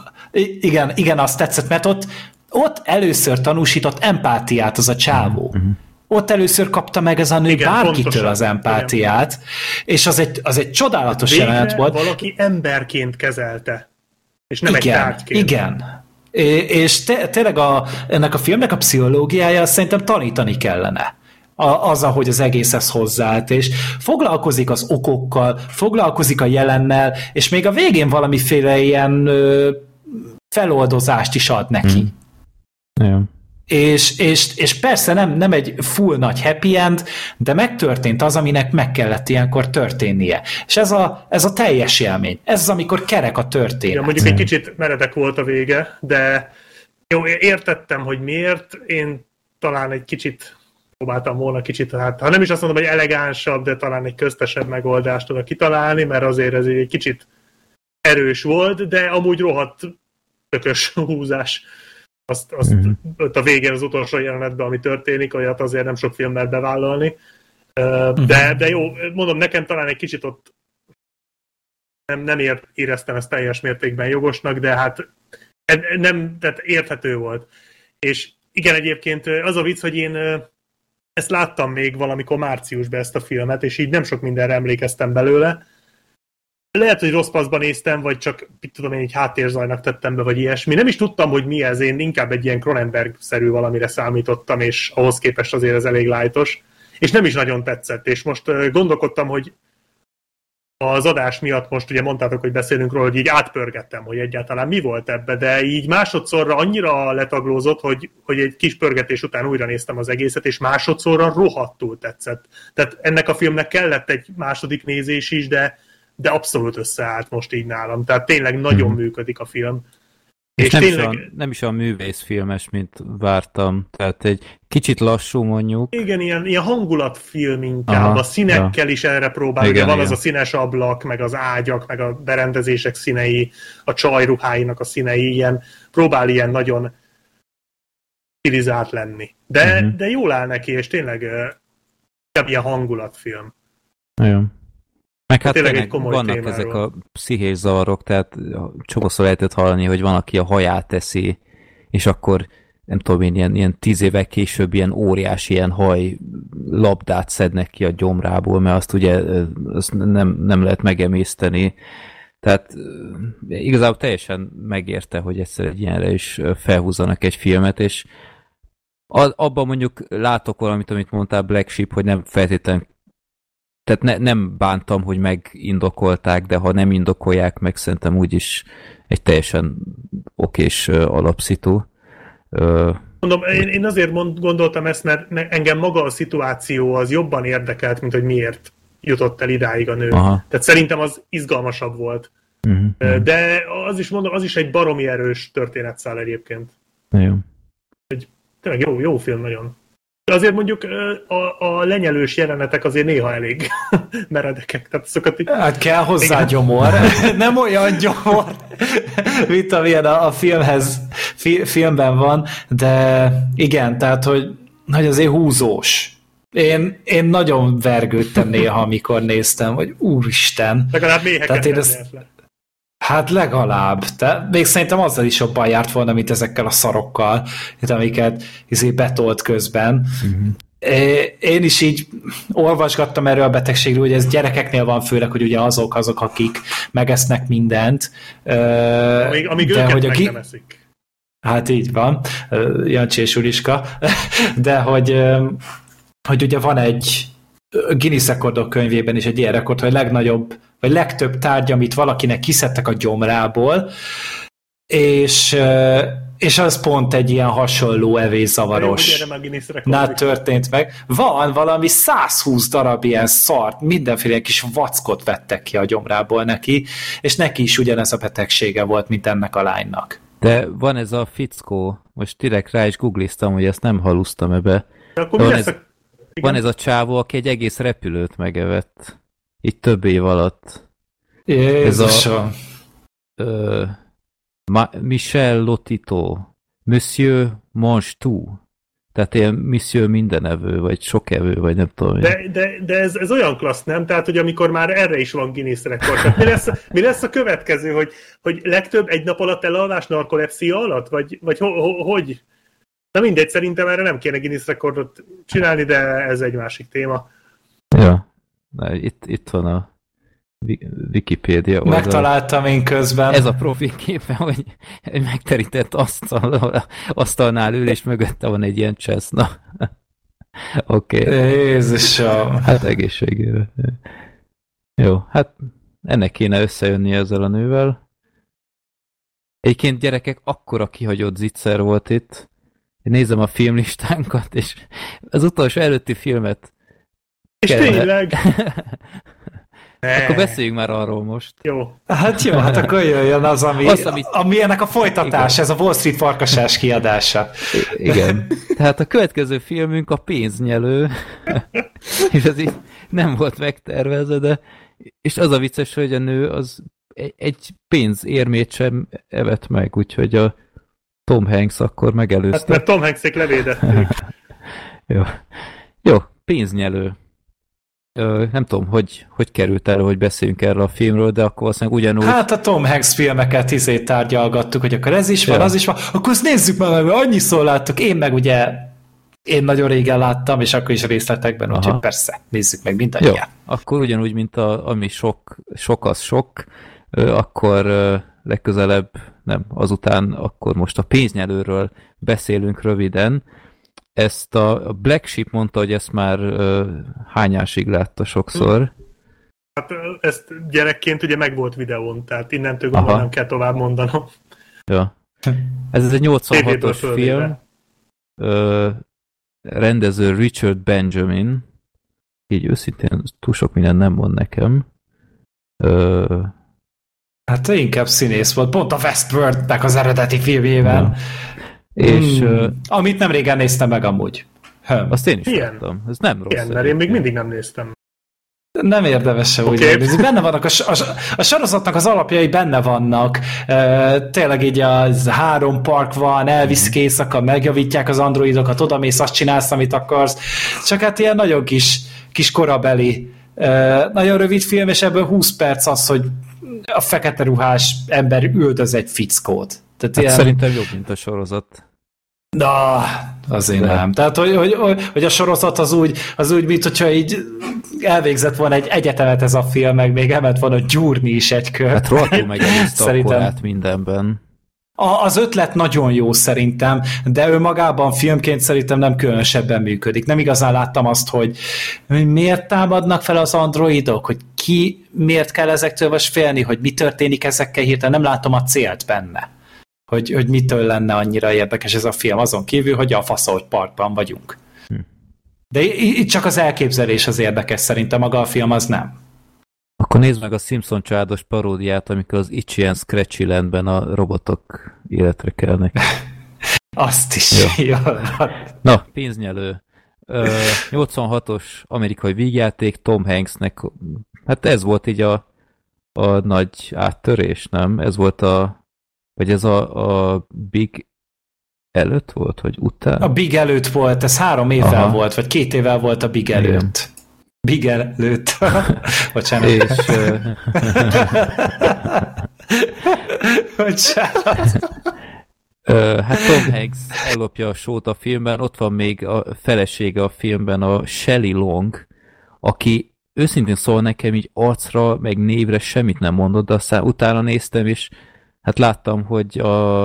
igen, igen, azt tetszett, mert ott, ott először tanúsított empátiát az a csávó. Mm-hmm. Ott először kapta meg ez a nő Igen, bárkitől pontosan. az empátiát, Igen. és az egy, az egy csodálatos Végre jelenet volt. valaki emberként kezelte, és nem igen, egy tárgyként. Igen, és te, tényleg a, ennek a filmnek a pszichológiája szerintem tanítani kellene a, az, ahogy az egészhez hozzáállt, és foglalkozik az okokkal, foglalkozik a jelennel, és még a végén valamiféle ilyen ö, feloldozást is ad neki. Hmm. Ja. És, és, és persze nem, nem egy full nagy happy end, de megtörtént az, aminek meg kellett ilyenkor történnie. És ez a, ez a teljes élmény. Ez az, amikor kerek a történet. Ja, mondjuk egy kicsit meredek volt a vége, de jó, értettem, hogy miért. Én talán egy kicsit próbáltam volna kicsit, hát ha nem is azt mondom, hogy elegánsabb, de talán egy köztesebb megoldást oda kitalálni, mert azért ez egy kicsit erős volt, de amúgy rohadt tökös húzás. Azt, azt mm-hmm. a végén az utolsó jelenetben, ami történik, olyat azért nem sok film mert bevállalni. De, de jó, mondom, nekem talán egy kicsit ott nem, nem ért, éreztem ezt teljes mértékben jogosnak, de hát nem, tehát érthető volt. És igen, egyébként az a vicc, hogy én ezt láttam még valamikor márciusban ezt a filmet, és így nem sok mindenre emlékeztem belőle. Lehet, hogy rossz paszban néztem, vagy csak, mit tudom én, egy háttérzajnak tettem be, vagy ilyesmi. Nem is tudtam, hogy mi ez, én inkább egy ilyen Cronenberg-szerű valamire számítottam, és ahhoz képest azért ez elég lájtos. És nem is nagyon tetszett, és most gondolkodtam, hogy az adás miatt most ugye mondtátok, hogy beszélünk róla, hogy így átpörgettem, hogy egyáltalán mi volt ebbe, de így másodszorra annyira letaglózott, hogy, hogy egy kis pörgetés után újra néztem az egészet, és másodszorra rohadtul tetszett. Tehát ennek a filmnek kellett egy második nézés is, de, de abszolút összeállt most így nálam. Tehát tényleg nagyon hmm. működik a film. És, és nem, tényleg... is a, nem is a művészfilmes, mint vártam. Tehát egy kicsit lassú mondjuk. Igen, ilyen, ilyen hangulatfilm inkább. Aha, a színekkel ja. is erre próbál. Igen, Ugye van igen. az a színes ablak, meg az ágyak, meg a berendezések színei, a csajruháinak a színei, ilyen, próbál ilyen nagyon stilizált lenni. De, uh-huh. de jól áll neki, és tényleg uh, ilyen hangulatfilm. Igen. Meg hát tényleg, tényleg vannak témáról. ezek a pszichés zavarok, tehát sokszor lehetett hallani, hogy van, aki a haját teszi, és akkor nem tudom én, ilyen, ilyen tíz évek később ilyen óriási ilyen haj labdát szednek ki a gyomrából, mert azt ugye azt nem, nem lehet megemészteni. Tehát igazából teljesen megérte, hogy egyszer egy ilyenre is felhúzanak egy filmet, és abban mondjuk látok valamit, amit mondtál Black Sheep, hogy nem feltétlenül tehát ne, nem bántam, hogy megindokolták, de ha nem indokolják meg, szerintem úgyis egy teljesen okés alapszitu. Mondom, én, én azért mond, gondoltam ezt, mert engem maga a szituáció az jobban érdekelt, mint hogy miért jutott el idáig a nő. Aha. Tehát szerintem az izgalmasabb volt. Uh-huh. De az is mondom, az is egy baromi erős történetszál egyébként. Jó. Egy, tényleg jó, jó film nagyon. De azért mondjuk a, a lenyelős jelenetek azért néha elég (laughs) meredekek. Tehát szokat így... Hát kell hozzá igen. gyomor. (laughs) Nem olyan gyomor, mint amilyen a, a filmhez, fi, filmben van, de igen, tehát hogy, hogy azért húzós. Én, én nagyon vergődtem néha, amikor néztem, hogy úristen. Legalább méheket Tehát én ezt, le. Hát legalább. Te, még szerintem azzal is jobban járt volna, mint ezekkel a szarokkal, amiket izé betolt közben. Uh-huh. Én is így olvasgattam erről a betegségről, hogy ez gyerekeknél van főleg, hogy ugye azok azok, akik megesznek mindent. Amíg, amíg de őket hogy a ki... Hát így van, Jancsi és Uriska. (laughs) De hogy, hogy ugye van egy Guinness rekordok könyvében is egy ilyen rekord, hogy legnagyobb, vagy legtöbb tárgy, amit valakinek kiszedtek a gyomrából, és, és az pont egy ilyen hasonló evészavaros nál történt meg. Van valami 120 darab ilyen szart, mindenféle kis vackot vettek ki a gyomrából neki, és neki is ugyanez a betegsége volt, mint ennek a lánynak. De van ez a fickó, most direkt rá is googliztam, hogy ezt nem halusztam ebbe. De akkor mi lesz ez... a igen. Van ez a csávó, aki egy egész repülőt megevett. Így több év alatt. Jézusom. Ez a... Ö, Ma, Michel Lotito. Monsieur Mange Tout. Tehát ilyen Monsieur mindenevő, vagy sokevő, vagy nem tudom. De, de, de ez, ez olyan klassz, nem? Tehát, hogy amikor már erre is van Guinness rekord. Tehát mi, lesz, mi lesz a következő, hogy, hogy legtöbb egy nap alatt elalvás narkolepszia alatt? Vagy, vagy ho, ho, hogy? Na mindegy, szerintem erre nem kéne Guinness rekordot csinálni, de ez egy másik téma. Ja, Na, itt, itt van a Wikipédia oldal. Megtaláltam én közben. Ez a profi képe, hogy megterített asztal, asztalnál ül, és mögötte van egy ilyen cseszna. Oké. Okay. Jézusom. Hát egészségére. Jó, hát ennek kéne összejönni ezzel a nővel. Egyébként gyerekek, akkora kihagyott zicser volt itt, nézem a filmlistánkat, és az utolsó előtti filmet És Kellene. tényleg? (laughs) Akkor beszéljünk már arról most. Jó. Hát jó, hát akkor jöjjön az, ami, Az, amit- ami ennek a folytatás, ez a Wall Street farkasás kiadása. I- igen. Tehát a következő filmünk a pénznyelő, (laughs) és ez így nem volt megtervezve, de és az a vicces, hogy a nő az egy- egy pénzérmét sem evett meg, úgyhogy a Tom Hanks akkor megelőzte. Hát mert Tom Hanks-ék levédették. (laughs) Jó. Jó, pénznyelő. Nem tudom, hogy, hogy került el, hogy beszéljünk erről a filmről, de akkor valószínűleg ugyanúgy... Hát a Tom Hanks filmeket izé tárgyalgattuk, hogy akkor ez is van, Ja. az is van, akkor azt nézzük meg, mert annyiszor láttuk, én meg ugye én nagyon régen láttam, és akkor is részletekben, úgyhogy Aha. persze, nézzük meg Jó, mindannyian. akkor ugyanúgy, mint a, ami sok, sok az sok, akkor legközelebb, nem, azután, akkor most a pénznyelőről beszélünk röviden. Ezt a a Black Sheep mondta, hogy ezt már ö, hányásig látta sokszor. Hát ezt gyerekként ugye meg volt videón, tehát innentől gondolom Aha. nem kell tovább mondanom. Ja. Ez, ez egy TV-ből 86-os fölvéve. film. Ö, rendező Richard Benjamin. Így őszintén túl sok minden nem mond nekem. Ö, Hát inkább színész volt, pont a Westworld-nek az eredeti filmjében. És Hmm, ö, amit nem régen néztem meg amúgy. Höm. azt én is Milyen? láttam. Ez nem rossz. Igen, mert én még mindig nem néztem. Nem érdemes se úgy megnézni. Benne vannak, a, a, a sorozatnak az alapjai benne vannak. E, tényleg így az három park van, elviszik éjszaka, megjavítják az androidokat, oda mész, azt csinálsz, amit akarsz. Csak hát ilyen nagyon kis, kis korabeli, e, nagyon rövid film, és ebből 20 perc az, hogy a fekete ruhás ember üldöz egy fickót. Tehát Hát ilyen, Szerintem jobb, mint a sorozat. Na, azért De- nem. Tehát, hogy, hogy, hogy, a sorozat az úgy, az úgy, mint hogyha így elvégzett volna egy egyetemet ez a film, meg még elment volna gyúrni is egy kör. Hát rohadtul megelőzte a Szerintem. korát mindenben. A, az ötlet nagyon jó szerintem, de ő magában filmként szerintem nem különösebben működik. Nem igazán láttam azt, hogy hogy miért támadnak fel az androidok, hogy ki miért kell ezektől most félni, hogy mi történik ezekkel hirtelen. Nem látom a célt benne, hogy, hogy mitől lenne annyira érdekes ez a film, azon kívül, hogy a faszolt parkban vagyunk. Hm. De itt csak az elképzelés az érdekes, szerintem maga a film az nem. Akkor nézd meg a Simpson családos paródiát, amikor az Itchy and Scratchy Landben a robotok életre kelnek. (laughs) Azt is. Jó. (laughs) Na, pénznyelő. Ö, 86-os amerikai vígjáték Tom Hanksnek, hát ez volt így a, a nagy áttörés, nem? Ez volt a, vagy ez a, a Big előtt volt, vagy után? A Big előtt volt, ez három évvel Aha. volt, vagy két évvel volt a Big Igen. előtt. Big előtt. (laughs) Bocsánat. És (laughs) Bocsánat. Hát Tom Hanks ellopja a sót a filmben, ott van még a felesége a filmben, a Shelley Long, aki őszintén szól nekem így arcra, meg névre semmit nem mondott, de aztán utána néztem, és hát láttam, hogy a,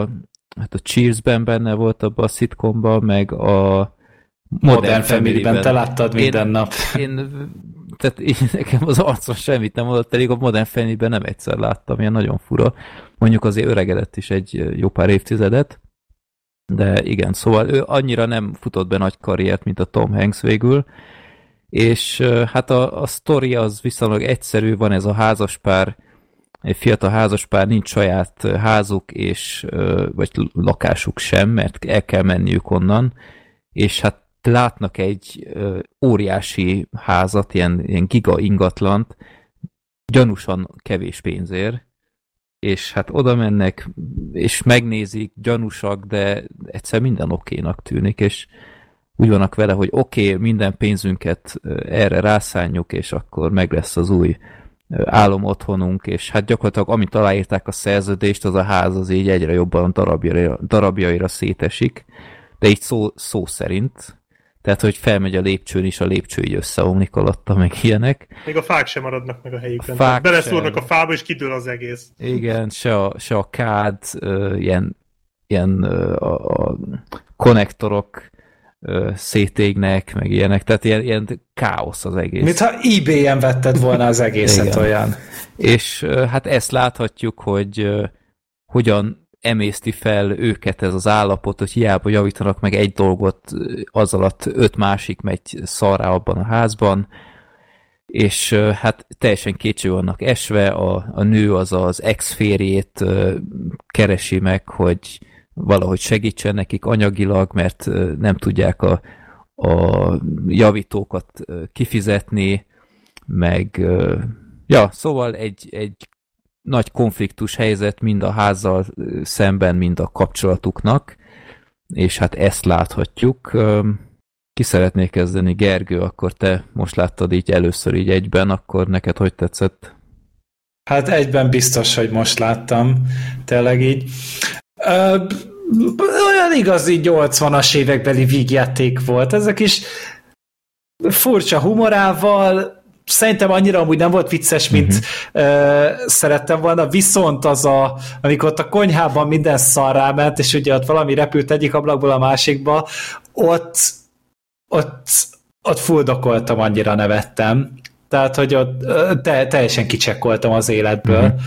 hát a Cheers-ben benne volt abban a szitkomban, meg a Modern Family-ben te láttad Én- minden nap. Én, tehát én, nekem az arcon semmit nem mondott, pedig a Modern Family-ben nem egyszer láttam, ilyen nagyon fura. Mondjuk azért öregedett is egy jó pár évtizedet, de igen, szóval ő annyira nem futott be nagy karriert, mint a Tom Hanks végül, és hát a, a sztori az viszonylag egyszerű, van ez a házaspár, egy fiatal házaspár, nincs saját házuk, és, vagy lakásuk sem, mert el kell menniük onnan, és hát látnak egy óriási házat, ilyen, ilyen giga ingatlant, gyanúsan kevés pénzért, és hát oda mennek, és megnézik, gyanúsak, de egyszer minden okénak tűnik, és úgy vannak vele, hogy oké, okay, minden pénzünket erre rászánjuk, és akkor meg lesz az új álom otthonunk, és hát gyakorlatilag amint aláírták a szerződést, az a ház az így egyre jobban darabjaira, darabjaira szétesik, de így szó, szó szerint, tehát, hogy felmegy a lépcsőn, és a lépcső így összeomlik alatta, meg ilyenek. Még a fák sem maradnak meg a helyükön. A fák Beleszúrnak sem. a fába, és kidől az egész. Igen, se a, se a kád, ilyen, ilyen a, a konnektorok szétégnek, meg ilyenek, tehát ilyen, ilyen káosz az egész. Mintha eBay-en vetted volna az egészet olyan. És hát ezt láthatjuk, hogy hogyan emészti fel őket ez az állapot, hogy hiába javítanak meg egy dolgot, az alatt öt másik megy szarrá abban a házban, és hát teljesen kétső vannak esve, a, a nő az az ex-férjét keresi meg, hogy valahogy segítsen nekik anyagilag, mert nem tudják a, a javítókat kifizetni, meg ja, szóval egy, egy nagy konfliktus helyzet mind a házzal szemben, mind a kapcsolatuknak, és hát ezt láthatjuk. Ki szeretnék kezdeni? Gergő, akkor te most láttad így először így egyben, akkor neked hogy tetszett? Hát egyben biztos, hogy most láttam, tényleg így. Ö, olyan igazi 80-as évekbeli vígjáték volt. Ezek is furcsa humorával, szerintem annyira amúgy nem volt vicces, mint uh-huh. uh, szerettem volna, viszont az a, amikor ott a konyhában minden szar ráment, és ugye ott valami repült egyik ablakból a másikba, ott ott, ott fuldokoltam, annyira nevettem. Tehát, hogy ott te, teljesen kicsekkoltam az életből. Uh-huh.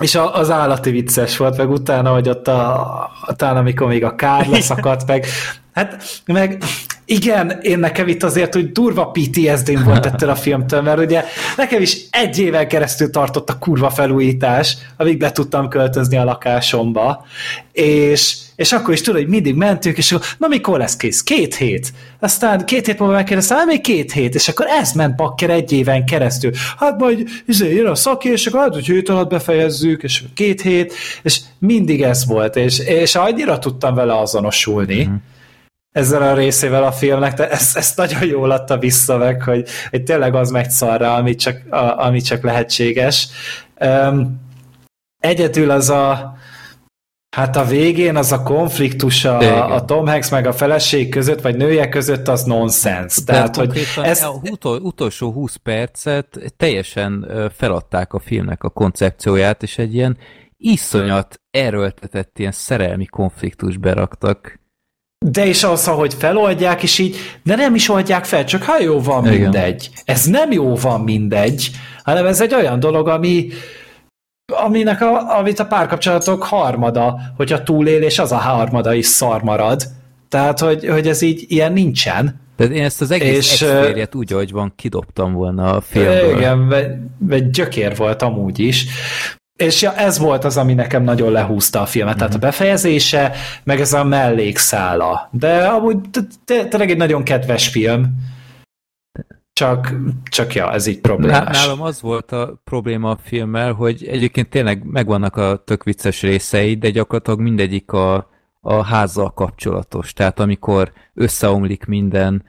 És a, az állati vicces volt, meg utána, hogy ott a, utána, amikor még a kár leszakadt, meg hát, meg igen, én nekem itt azért, hogy durva PTSD-n volt ettől a filmtől, mert ugye nekem is egy éven keresztül tartott a kurva felújítás, amíg be tudtam költözni a lakásomba, és, és akkor is tudod, hogy mindig mentünk, és akkor, na mikor lesz kész? Két hét. Aztán két hét múlva megkérdeztem, még két hét, és akkor ez ment bakker egy éven keresztül. Hát majd izé, jön a szaki, és akkor hát, hogy hét alatt befejezzük, és két hét, és mindig ez volt, és, és annyira tudtam vele azonosulni. Mm ezzel a részével a filmnek, de ezt, ezt nagyon jól adta vissza meg, hogy, hogy tényleg az megy szarra, ami csak, a, ami csak lehetséges. Um, egyedül az a Hát a végén az a konfliktus a, a Tom Hanks meg a feleség között, vagy nője között, az nonsens. Tehát, hogy ez... a utol, utolsó 20 percet teljesen feladták a filmnek a koncepcióját, és egy ilyen iszonyat erőltetett ilyen szerelmi konfliktus beraktak. De is az, ahogy feloldják, és így, de nem is oldják fel, csak ha jó van Igen. mindegy. Ez nem jó van mindegy, hanem ez egy olyan dolog, ami aminek a, amit a párkapcsolatok harmada, hogyha túlél, és az a harmada is szar marad. Tehát, hogy, hogy ez így ilyen nincsen. De én ezt az egész és, úgy, ahogy van, kidobtam volna a filmből. Igen, vagy gyökér volt amúgy is. És ja, ez volt az, ami nekem nagyon lehúzta a filmet, mm-hmm. tehát a mhm. befejezése, meg ez a mellékszála. De amúgy tényleg egy nagyon kedves film. Csak, csak ja, ez így problémás. Nálam az volt a probléma a filmmel, hogy egyébként tényleg megvannak a tök vicces részei, de gyakorlatilag mindegyik a, a házzal kapcsolatos. Tehát amikor összeomlik minden,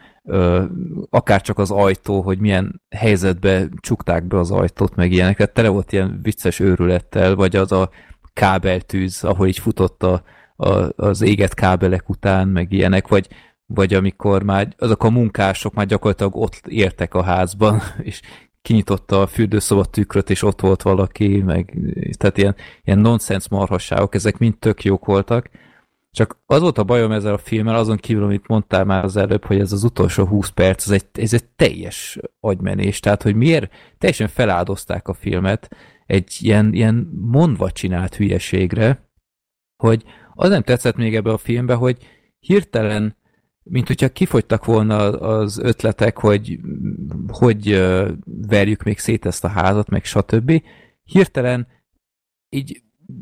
akár csak az ajtó, hogy milyen helyzetbe csukták be az ajtót, meg ilyenek. Tehát tele volt ilyen vicces őrülettel, vagy az a kábeltűz, ahol így futott a, a, az éget kábelek után, meg ilyenek, vagy, vagy amikor már azok a munkások már gyakorlatilag ott értek a házban, (laughs) és kinyitotta a fürdőszoba tükröt, és ott volt valaki, meg tehát ilyen, ilyen nonsens marhasságok, ezek mind tök jók voltak, csak az volt a bajom ezzel a filmmel, azon kívül, amit mondtál már az előbb, hogy ez az utolsó 20 perc, ez egy, ez egy teljes agymenés. Tehát, hogy miért teljesen feláldozták a filmet egy ilyen, ilyen mondva csinált hülyeségre, hogy az nem tetszett még ebbe a filmbe, hogy hirtelen, mint hogyha kifogytak volna az ötletek, hogy hogy verjük még szét ezt a házat, meg stb. Hirtelen így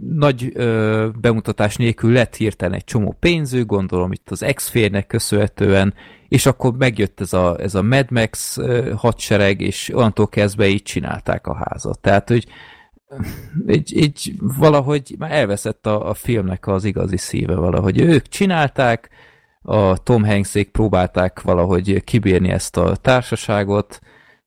nagy ö, bemutatás nélkül lett hirtelen egy csomó pénző, gondolom itt az x férnek köszönhetően, és akkor megjött ez a, ez a Mad Max ö, hadsereg, és onnantól kezdve így csinálták a házat. Tehát, hogy így, így valahogy már elveszett a, a filmnek az igazi szíve valahogy. Ők csinálták, a Tom Hanksék próbálták valahogy kibírni ezt a társaságot,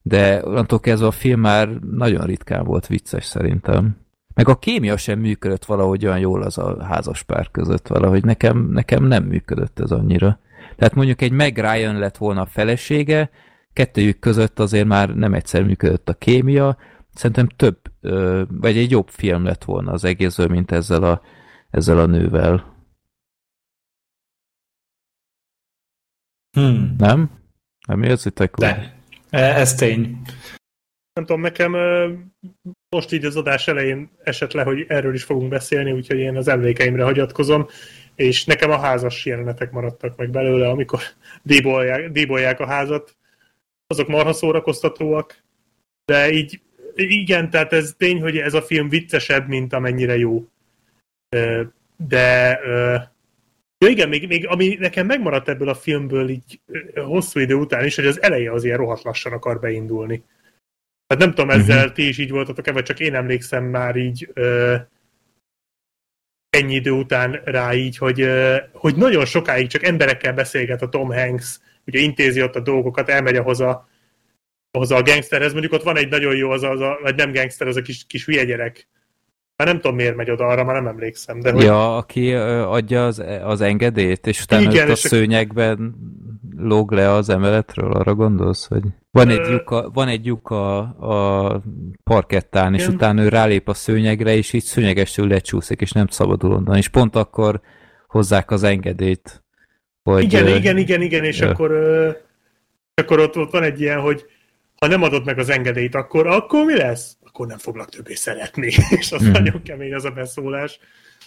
de onnantól kezdve a film már nagyon ritkán volt vicces szerintem. Meg a kémia sem működött valahogy olyan jól az a házas pár között, valahogy nekem, nekem nem működött ez annyira. Tehát mondjuk egy Meg Ryan lett volna a felesége, kettőjük között azért már nem egyszer működött a kémia, szerintem több, vagy egy jobb film lett volna az egészről, mint ezzel a, ezzel a nővel. Hmm. Nem? Nem érzitek? De, e, ez tény. Nem tudom, nekem most így az adás elején esett le, hogy erről is fogunk beszélni, úgyhogy én az emlékeimre hagyatkozom, és nekem a házas jelenetek maradtak meg belőle, amikor (laughs) díbolják, díbolják a házat. Azok marha szórakoztatóak, de így igen, tehát ez tény, hogy ez a film viccesebb, mint amennyire jó. De ja igen, még, még ami nekem megmaradt ebből a filmből így hosszú idő után is, hogy az eleje az ilyen rohadt lassan akar beindulni. Tehát nem tudom, ezzel uh-huh. ti is így voltatok-e, vagy csak én emlékszem már így ö, ennyi idő után rá így, hogy, ö, hogy nagyon sokáig csak emberekkel beszélget a Tom Hanks, ugye intézi ott a dolgokat, elmegy ahhoz a, ahhoz a gangsterhez, mondjuk ott van egy nagyon jó, az a, az a vagy nem gangster, az a kis, kis hülye gyerek. Már nem tudom, miért megy oda arra, már nem emlékszem. De hogy... Ja, aki adja az, az engedélyt, és utána Igen, a és szőnyegben lóg le az emeletről, arra gondolsz, hogy van egy lyuk van egy lyuk a, a parkettán, és utána ő rálép a szőnyegre, és így szőnyegestől lecsúszik, és nem szabadul onnan, és pont akkor hozzák az engedélyt. Hogy, igen, uh, igen, igen, igen, és uh, akkor, uh, akkor ott, ott van egy ilyen, hogy ha nem adod meg az engedélyt, akkor, akkor mi lesz? Akkor nem foglak többé szeretni. (laughs) és az mm. nagyon kemény az a beszólás.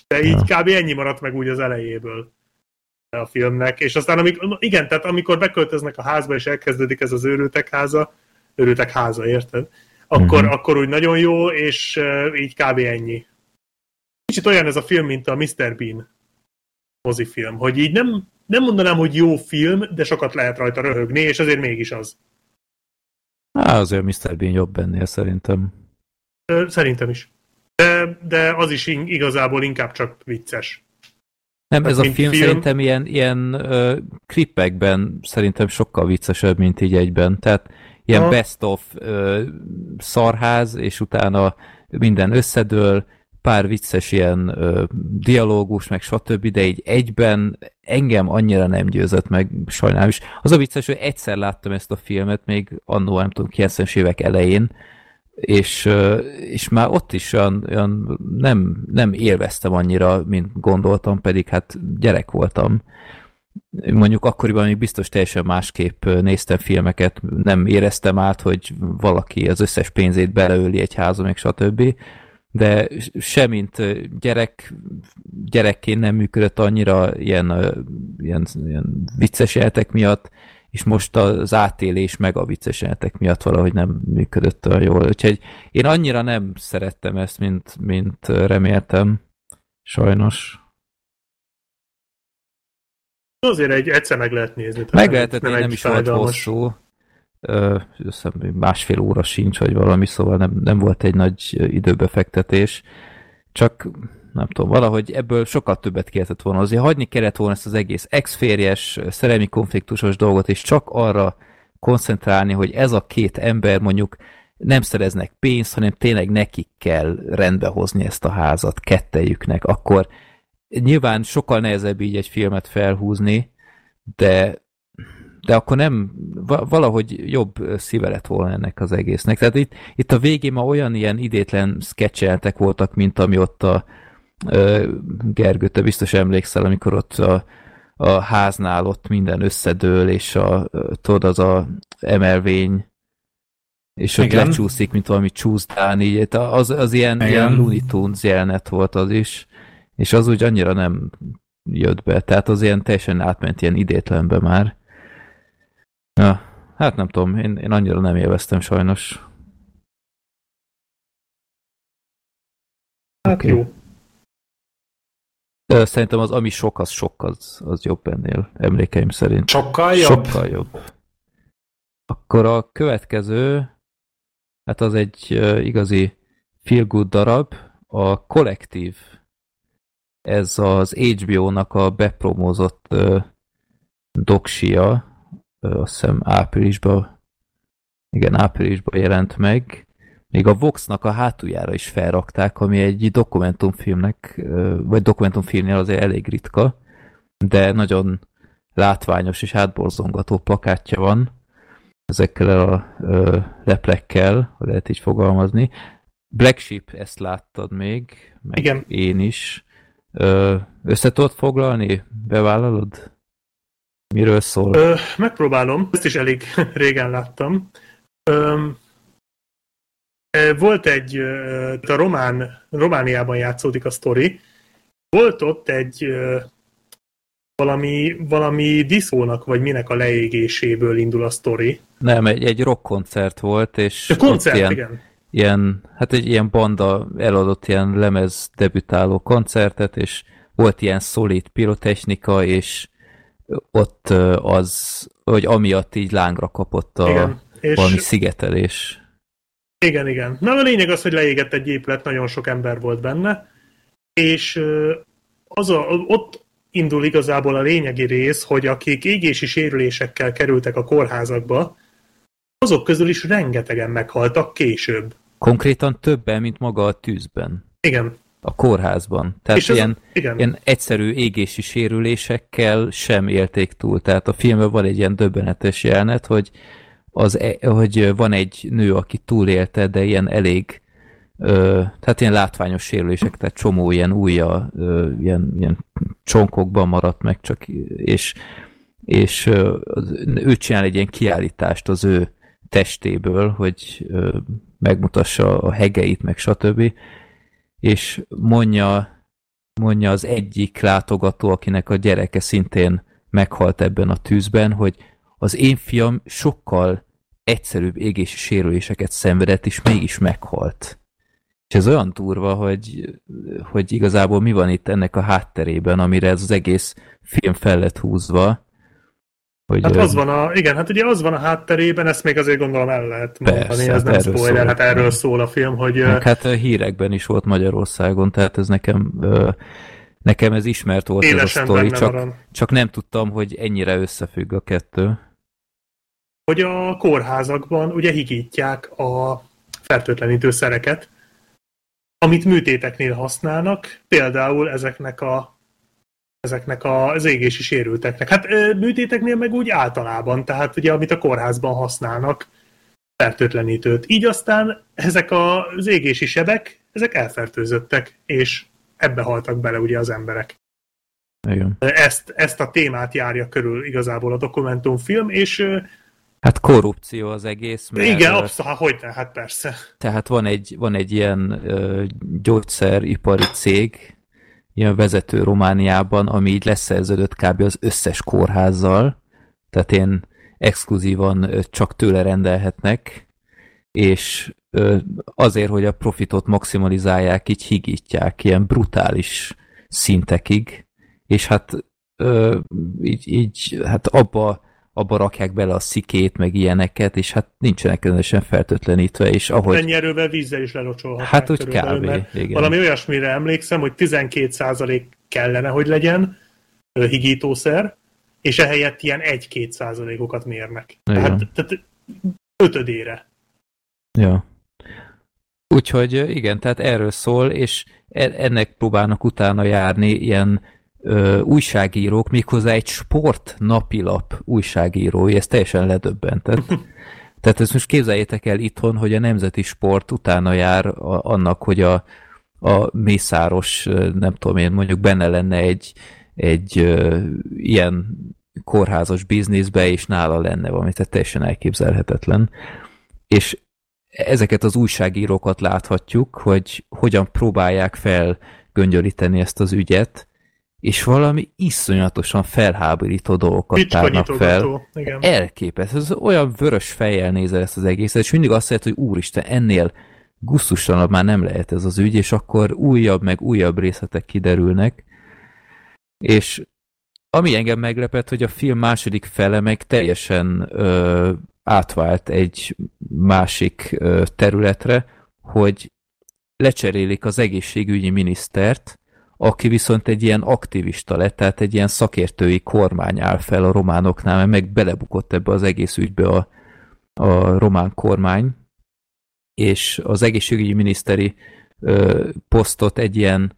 De így ja. kb. ennyi maradt meg úgy az elejéből a filmnek, és aztán amikor, igen, tehát amikor beköltöznek a házba, és elkezdődik ez az őrültek háza, őrültek háza, érted? Akkor, uh-huh. akkor úgy nagyon jó, és így kb. ennyi. Kicsit olyan ez a film, mint a Mr. Bean mozifilm, hogy így nem, nem mondanám, hogy jó film, de sokat lehet rajta röhögni, és azért mégis az. Á, azért Mr. Bean jobb ennél szerintem. Szerintem is. De, de az is igazából inkább csak vicces. Nem, ez a film, film szerintem ilyen, ilyen uh, klippekben szerintem sokkal viccesebb, mint így egyben. Tehát ilyen ha. best of uh, szarház, és utána minden összedől, pár vicces ilyen uh, dialógus, meg stb., de így egyben engem annyira nem győzött meg, sajnálom is. Az a vicces, hogy egyszer láttam ezt a filmet, még annó, nem tudom, 90-es évek elején, és, és már ott is olyan, olyan nem, nem élveztem annyira, mint gondoltam, pedig hát gyerek voltam. Mondjuk akkoriban még biztos teljesen másképp néztem filmeket, nem éreztem át, hogy valaki az összes pénzét beleöli egy házba, meg stb. De semmint gyerek, gyerekként nem működött annyira ilyen, ilyen, ilyen vicces jeltek miatt, és most az átélés meg a viccesenetek miatt valahogy nem működött olyan jól. Úgyhogy én annyira nem szerettem ezt, mint, mint reméltem. Sajnos. Azért egy egyszer meg lehet nézni. Meg lehetett, nem, nem is volt hosszú. Ö, másfél óra sincs, vagy valami, szóval nem, nem volt egy nagy időbefektetés. Csak nem tudom, valahogy ebből sokkal többet kellett volna. Azért hagyni kellett volna ezt az egész exférjes, szerelmi konfliktusos dolgot, és csak arra koncentrálni, hogy ez a két ember mondjuk nem szereznek pénzt, hanem tényleg nekik kell rendbehozni ezt a házat kettejüknek, akkor nyilván sokkal nehezebb így egy filmet felhúzni, de de akkor nem, valahogy jobb szíve lett volna ennek az egésznek. Tehát itt, itt a végén ma olyan ilyen idétlen sketcheltek voltak, mint ami ott a, Gergő, te biztos emlékszel, amikor ott a, a háznál ott minden összedől, és a, tudod, az a emelvény, és ott Igen. lecsúszik, mint valami csúszdán, így, az, az ilyen, ilyen Looney Tunes jelenet volt az is, és az úgy annyira nem jött be, tehát az ilyen teljesen átment ilyen idétlenbe már. Ja, hát nem tudom, én, én annyira nem élveztem sajnos. Hát okay. jó. Szerintem az ami sok, az sok, az, az jobb ennél, emlékeim szerint. Sokkal jobb? Sokkal jobb. Akkor a következő, hát az egy igazi feel good darab, a Kollektív. Ez az HBO-nak a bepromózott uh, doksia, uh, azt hiszem áprilisban, igen, áprilisban jelent meg, még a Voxnak a hátuljára is felrakták, ami egy dokumentumfilmnek, vagy dokumentumfilmnél azért elég ritka, de nagyon látványos és átborzongató plakátja van, ezekkel a ö, leplekkel, ha lehet így fogalmazni. Black Sheep, ezt láttad még, meg Igen. én is. Ö, össze tudod foglalni? Bevállalod? Miről szól? Ö, megpróbálom, ezt is elég (laughs) régen láttam. Ö, Volt egy, a Román, Romániában játszódik a sztori, volt ott egy valami, valami diszónak, vagy minek a leégéséből indul a sztori. Nem, egy, egy rockkoncert volt, és a koncert, ilyen, igen. ilyen, hát egy ilyen banda eladott ilyen lemez debütáló koncertet, és volt ilyen szolid pirotechnika, és ott az, hogy amiatt így lángra kapott a igen, valami szigetelés. Igen, igen. Na a lényeg az, hogy leégett egy épület, nagyon sok ember volt benne, és az a, ott indul igazából a lényegi rész, hogy akik égési sérülésekkel kerültek a kórházakba, azok közül is rengetegen meghaltak később. Konkrétan többen, mint maga a tűzben. Igen. A kórházban. Tehát És ilyen, igen. ilyen egyszerű égési sérülésekkel sem élték túl. Tehát a filmben van egy ilyen döbbenetes jelenet, hogy, az, e, hogy van egy nő, aki túlélte, de ilyen elég Ö, tehát ilyen látványos sérülések, tehát csomó ilyen újja, ö, ilyen, ilyen csonkokban maradt meg csak, és, és ö, ő csinál egy ilyen kiállítást az ő testéből, hogy ö, megmutassa a hegeit, meg stb. És mondja, mondja az egyik látogató, akinek a gyereke szintén meghalt ebben a tűzben, hogy az én fiam sokkal egyszerűbb égési sérüléseket szenvedett, és mégis meghalt. És ez olyan turva, hogy, hogy igazából mi van itt ennek a hátterében, amire ez az egész film fel lett húzva. Hogy hát az van a, igen, hát ugye az van a hátterében, ezt még azért gondolom el lehet mondani, persze, ez nem spoiler, szól, hát erről szól a film, hogy... Hát a hírekben is volt Magyarországon, tehát ez nekem nekem ez ismert volt ez a sztori, csak, csak nem tudtam, hogy ennyire összefügg a kettő. Hogy a kórházakban ugye higítják a fertőtlenítőszereket, amit műtéteknél használnak, például ezeknek a ezeknek az égési sérülteknek. Hát műtéteknél meg úgy általában, tehát ugye amit a kórházban használnak, fertőtlenítőt. Így aztán ezek az égési sebek, ezek elfertőzöttek, és ebbe haltak bele ugye az emberek. Igen. Ezt, ezt a témát járja körül igazából a dokumentumfilm, és Hát korrupció az egész. Mert, Igen, abszolút, hogy ne, hát persze. Tehát van egy, van egy ilyen ö, gyógyszeripari cég, ilyen vezető Romániában, ami így leszerződött kb. az összes kórházzal, tehát én exkluzívan csak tőle rendelhetnek, és azért, hogy a profitot maximalizálják, így higítják ilyen brutális szintekig, és hát így, így hát abba abba rakják bele a szikét, meg ilyeneket, és hát nincsenek különösen fertőtlenítve, és ahogy... Ennyi erővel vízzel is lelocsolhatják. Hát úgy kb. Igen. Valami olyasmire emlékszem, hogy 12% kellene, hogy legyen higítószer, és ehelyett ilyen 1-2 százalékokat mérnek. Tehát, tehát ötödére. Ja. Úgyhogy igen, tehát erről szól, és e- ennek próbálnak utána járni ilyen ö, újságírók, méghozzá egy sport napilap újságírói, ez teljesen ledöbbentett. (laughs) Tehát ezt most képzeljétek el itthon, hogy a nemzeti sport utána jár a, annak, hogy a, a mészáros, nem tudom én, mondjuk benne lenne egy, egy ö, ilyen kórházas bizniszbe, és nála lenne valami, tehát teljesen elképzelhetetlen. És ezeket az újságírókat láthatjuk, hogy hogyan próbálják felgöngyölíteni ezt az ügyet, és valami iszonyatosan felháborító dolgokat tárnak fel. Igen. Elképesztő. Ez olyan vörös fejjel nézel ezt az egészet, és mindig azt lehet, hogy úristen, ennél gusztustalanabb már nem lehet ez az ügy, és akkor újabb meg újabb részletek kiderülnek. És ami engem meglepett, hogy a film második fele meg teljesen ö, átvált egy másik ö, területre, hogy lecserélik az egészségügyi minisztert, aki viszont egy ilyen aktivista lett, tehát egy ilyen szakértői kormány áll fel a románoknál, mert meg belebukott ebbe az egész ügybe a, a román kormány, és az egészségügyi miniszteri ö, posztot egy ilyen,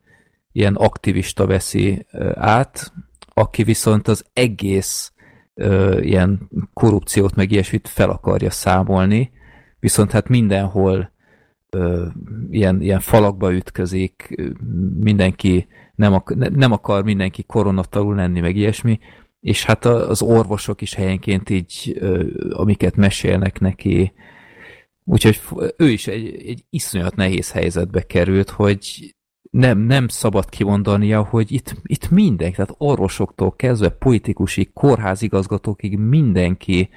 ilyen aktivista veszi ö, át, aki viszont az egész ö, ilyen korrupciót meg ilyesmit fel akarja számolni, viszont hát mindenhol ilyen, ilyen falakba ütközik, mindenki nem, ak- nem akar mindenki koronatalul lenni, meg ilyesmi, és hát az orvosok is helyenként így, amiket mesélnek neki, Úgyhogy ő is egy, egy iszonyat nehéz helyzetbe került, hogy nem, nem szabad kimondania, hogy itt, itt mindenki, tehát orvosoktól kezdve politikusig, kórházigazgatókig mindenki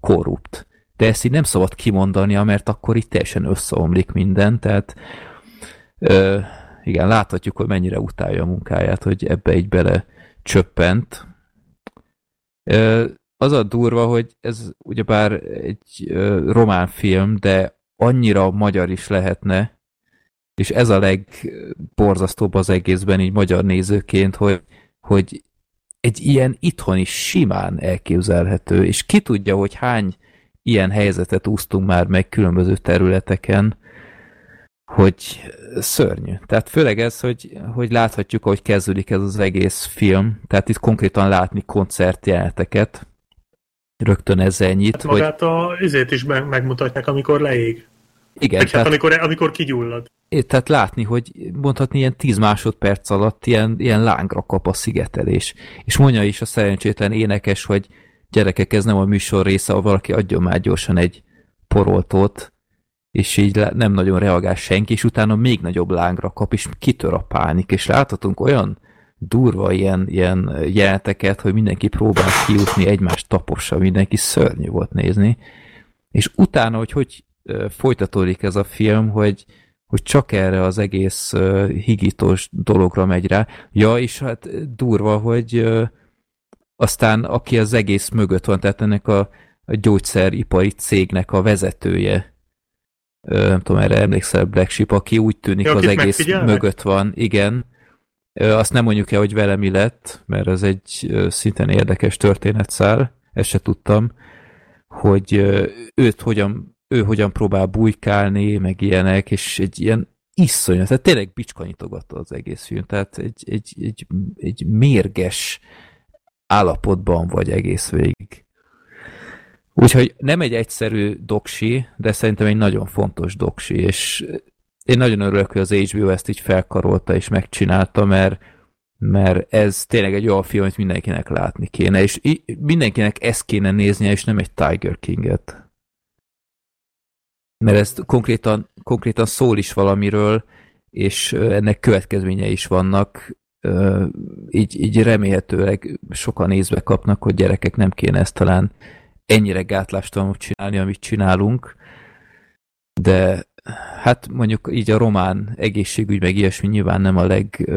korrupt. De ezt így nem szabad kimondania, mert akkor itt teljesen összeomlik minden, tehát ö, igen, láthatjuk, hogy mennyire utálja a munkáját, hogy ebbe így bele csöppent. Ö, az a durva, hogy ez ugyebár egy ö, román film, de annyira magyar is lehetne, és ez a legborzasztóbb az egészben így magyar nézőként, hogy, hogy egy ilyen itthon is simán elképzelhető, és ki tudja, hogy hány ilyen helyzetet úsztunk már meg különböző területeken, hogy szörnyű. Tehát főleg ez, hogy, hogy láthatjuk, hogy kezdődik ez az egész film, tehát itt konkrétan látni koncertjeleneteket, rögtön ezzel nyit. Hát magát hogy... a izét is megmutatják, amikor leég. Igen. Vagy hát amikor, amikor kigyullad. Tehát látni, hogy mondhatni ilyen 10 másodperc alatt ilyen, ilyen lángra kap a szigetelés. És mondja is a szerencsétlen énekes, hogy gyerekek, ez nem a műsor része, valaki adjon már gyorsan egy poroltót, és így nem nagyon reagál senki, és utána még nagyobb lángra kap, és kitör a pánik, és láthatunk olyan durva ilyen, ilyen jeleneteket, hogy mindenki próbál kijutni, egymást tapossa, mindenki szörnyű volt nézni, és utána, hogy hogy folytatódik ez a film, hogy, hogy csak erre az egész higítós dologra megy rá. Ja, és hát durva, hogy aztán aki az egész mögött van, tehát ennek a, a gyógyszeripari cégnek a vezetője, nem tudom, erre emlékszel Black Sheep, aki úgy tűnik ja, az egész mögött van, igen. Azt nem mondjuk el, hogy vele mi lett, mert ez egy szinten érdekes történetszál, ezt se tudtam, hogy őt hogyan, ő hogyan próbál bujkálni, meg ilyenek, és egy ilyen iszonyat, tehát tényleg bicskanyitogatta az egész film, tehát egy, egy, egy, egy mérges állapotban vagy egész végig. Úgyhogy nem egy egyszerű doksi, de szerintem egy nagyon fontos doksi, és én nagyon örülök, hogy az HBO ezt így felkarolta és megcsinálta, mert, mert ez tényleg egy olyan film, amit mindenkinek látni kéne, és mindenkinek ezt kéne néznie, és nem egy Tiger King-et. Mert ez konkrétan, konkrétan szól is valamiről, és ennek következményei is vannak, így, így remélhetőleg sokan nézve kapnak, hogy gyerekek nem kéne ezt talán ennyire gátlástalanul csinálni, amit csinálunk, de hát mondjuk így a román egészségügy meg ilyesmi nyilván nem a leg,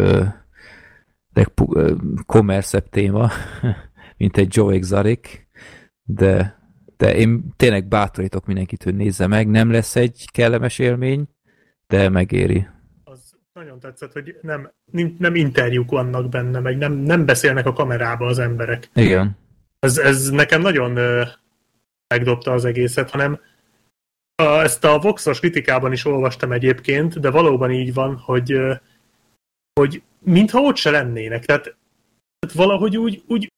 legkommerszebb téma, (laughs) mint egy Joe Exotic, de, de én tényleg bátorítok mindenkit, hogy nézze meg, nem lesz egy kellemes élmény, de megéri. Nagyon tetszett, hogy nem, nem interjúk vannak benne, meg nem, nem beszélnek a kamerába az emberek. Igen. Ez, ez nekem nagyon megdobta az egészet, hanem a, ezt a Voxos kritikában is olvastam egyébként, de valóban így van, hogy, hogy mintha ott se lennének. Tehát, tehát valahogy úgy, úgy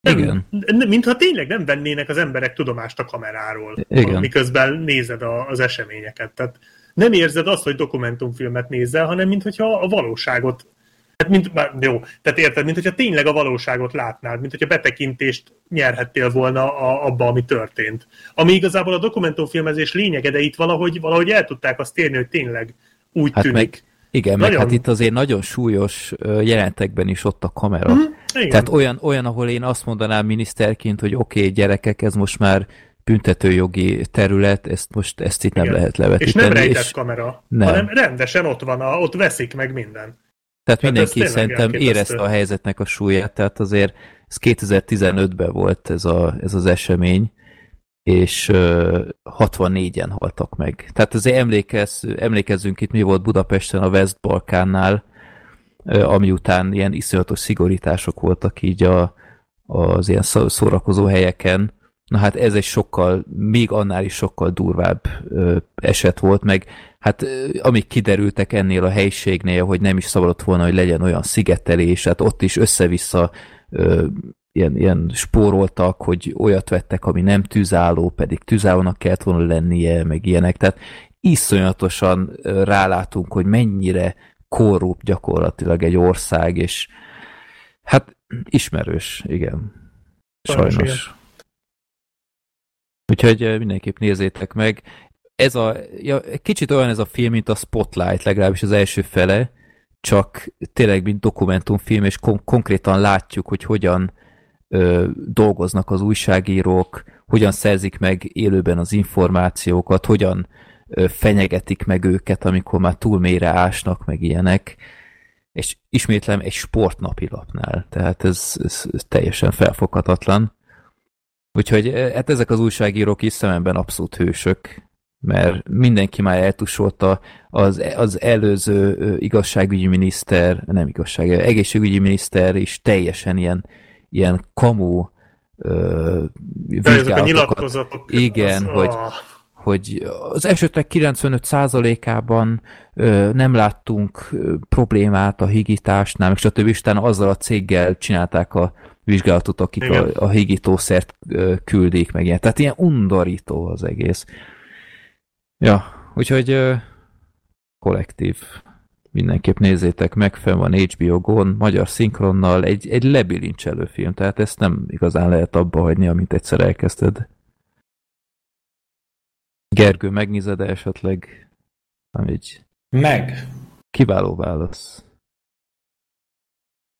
nem, Igen. Mintha tényleg nem vennének az emberek tudomást a kameráról, Igen. miközben nézed a, az eseményeket. Tehát nem érzed azt, hogy dokumentumfilmet nézel, hanem mintha a valóságot Hát mint, jó, tehát érted, mint hogyha tényleg a valóságot látnád, mint hogyha betekintést nyerhettél volna a, abba, ami történt. Ami igazából a dokumentumfilmezés lényege, de itt valahogy, valahogy el tudták azt érni, hogy tényleg úgy hát tűnik. Meg, igen, nagyon... meg hát itt azért nagyon súlyos jelentekben is ott a kamera. Mm, igen. Tehát olyan, olyan, ahol én azt mondanám miniszterként, hogy oké, okay, gyerekek, ez most már büntetőjogi terület, ezt most ezt itt nem Igen. lehet levetíteni. És nem rejtett és kamera, nem. hanem rendesen ott van, a, ott veszik meg minden. Tehát hát mindenki szerintem érezte a helyzetnek a súlyát, tehát azért ez 2015-ben volt ez, a, ez az esemény, és uh, 64-en haltak meg. Tehát azért emlékez, emlékezzünk itt, mi volt Budapesten a West-Balkánnál, uh, ami után ilyen iszonyatos szigorítások voltak így a, az ilyen szórakozó helyeken. Na hát ez egy sokkal, még annál is sokkal durvább uh, eset volt, meg hát amik kiderültek ennél a helységnél, hogy nem is szabadott volna, hogy legyen olyan szigetelés, hát ott is össze-vissza ö, ilyen, ilyen spóroltak, hogy olyat vettek, ami nem tűzálló, pedig tűzállónak kellett volna lennie, meg ilyenek. Tehát iszonyatosan rálátunk, hogy mennyire korrupt gyakorlatilag egy ország, és hát ismerős, igen. Sajnos. Sajnos. Úgyhogy mindenképp nézzétek meg ez a, ja, kicsit olyan ez a film, mint a Spotlight, legalábbis az első fele, csak tényleg mint dokumentumfilm, és kon- konkrétan látjuk, hogy hogyan ö, dolgoznak az újságírók, hogyan szerzik meg élőben az információkat, hogyan ö, fenyegetik meg őket, amikor már túl mélyre ásnak, meg ilyenek. És ismétlem egy sportnapilapnál, tehát ez, ez, ez teljesen felfoghatatlan. Úgyhogy hát ezek az újságírók is szememben abszolút hősök, mert mindenki már eltusolta, az, az előző igazságügyi miniszter, nem igazság, egészségügyi miniszter is teljesen ilyen, ilyen kamu ö, vizsgálatokat. Igen, az, hogy, oh. hogy az esetek 95%-ában ö, nem láttunk ö, problémát a higításnál, és stb. Isten azzal a céggel csinálták a vizsgálatot, akik a, a higítószert küldik meg ilyen. Tehát ilyen undorító az egész. Ja, úgyhogy kollektív. Mindenképp nézzétek meg, fenn van HBO Go-n, magyar szinkronnal, egy, egy lebilincselő film, tehát ezt nem igazán lehet abba hagyni, amint egyszer elkezdted. Gergő, megnézed -e esetleg? Nem így. Meg. Kiváló válasz.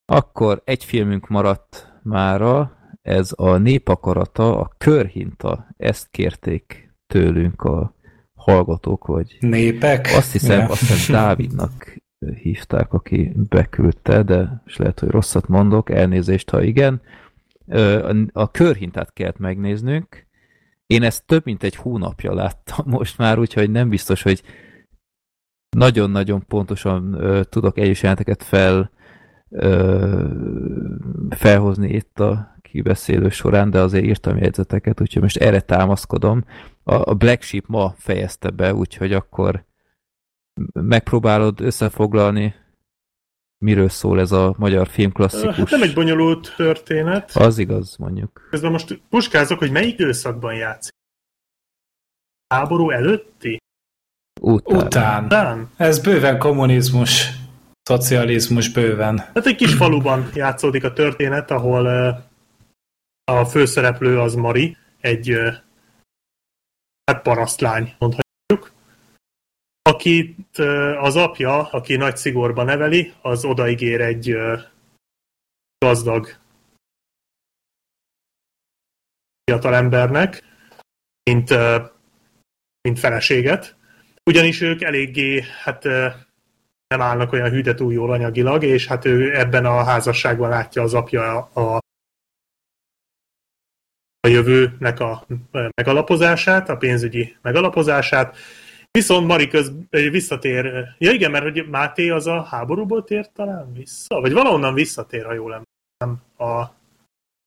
Akkor egy filmünk maradt mára, ez a népakarata, a körhinta. Ezt kérték tőlünk a hallgatók, vagy... Népek? Azt hiszem, ja. azt hiszem Dávidnak hívták, aki beküldte, de és lehet, hogy rosszat mondok, elnézést, ha igen. A körhintát kellett megnéznünk. Én ezt több mint egy hónapja láttam most már, úgyhogy nem biztos, hogy nagyon-nagyon pontosan tudok egyes jelenteket fel felhozni itt a kibeszélő során, de azért írtam jegyzeteket, úgyhogy most erre támaszkodom. A Black Sheep ma fejezte be, úgyhogy akkor megpróbálod összefoglalni, miről szól ez a magyar filmklasszikus. Hát nem egy bonyolult történet. Az igaz, mondjuk. Közben most puskázok, hogy melyik időszakban játszik. Háború előtti? Után. Után. Után. Ez bőven kommunizmus, szocializmus bőven. Hát egy kis faluban játszódik a történet, ahol a főszereplő az Mari, egy hát parasztlány, mondhatjuk, akit az apja, aki nagy szigorba neveli, az odaígér egy gazdag fiatalembernek, mint, mint feleséget. Ugyanis ők eléggé, hát nem állnak olyan hűde túl jól anyagilag, és hát ő ebben a házasságban látja az apja a a jövőnek a megalapozását, a pénzügyi megalapozását, Viszont Mari köz visszatér, ja igen, mert hogy Máté az a háborúból tért talán vissza, vagy valahonnan visszatér, ha jól emlékszem, a,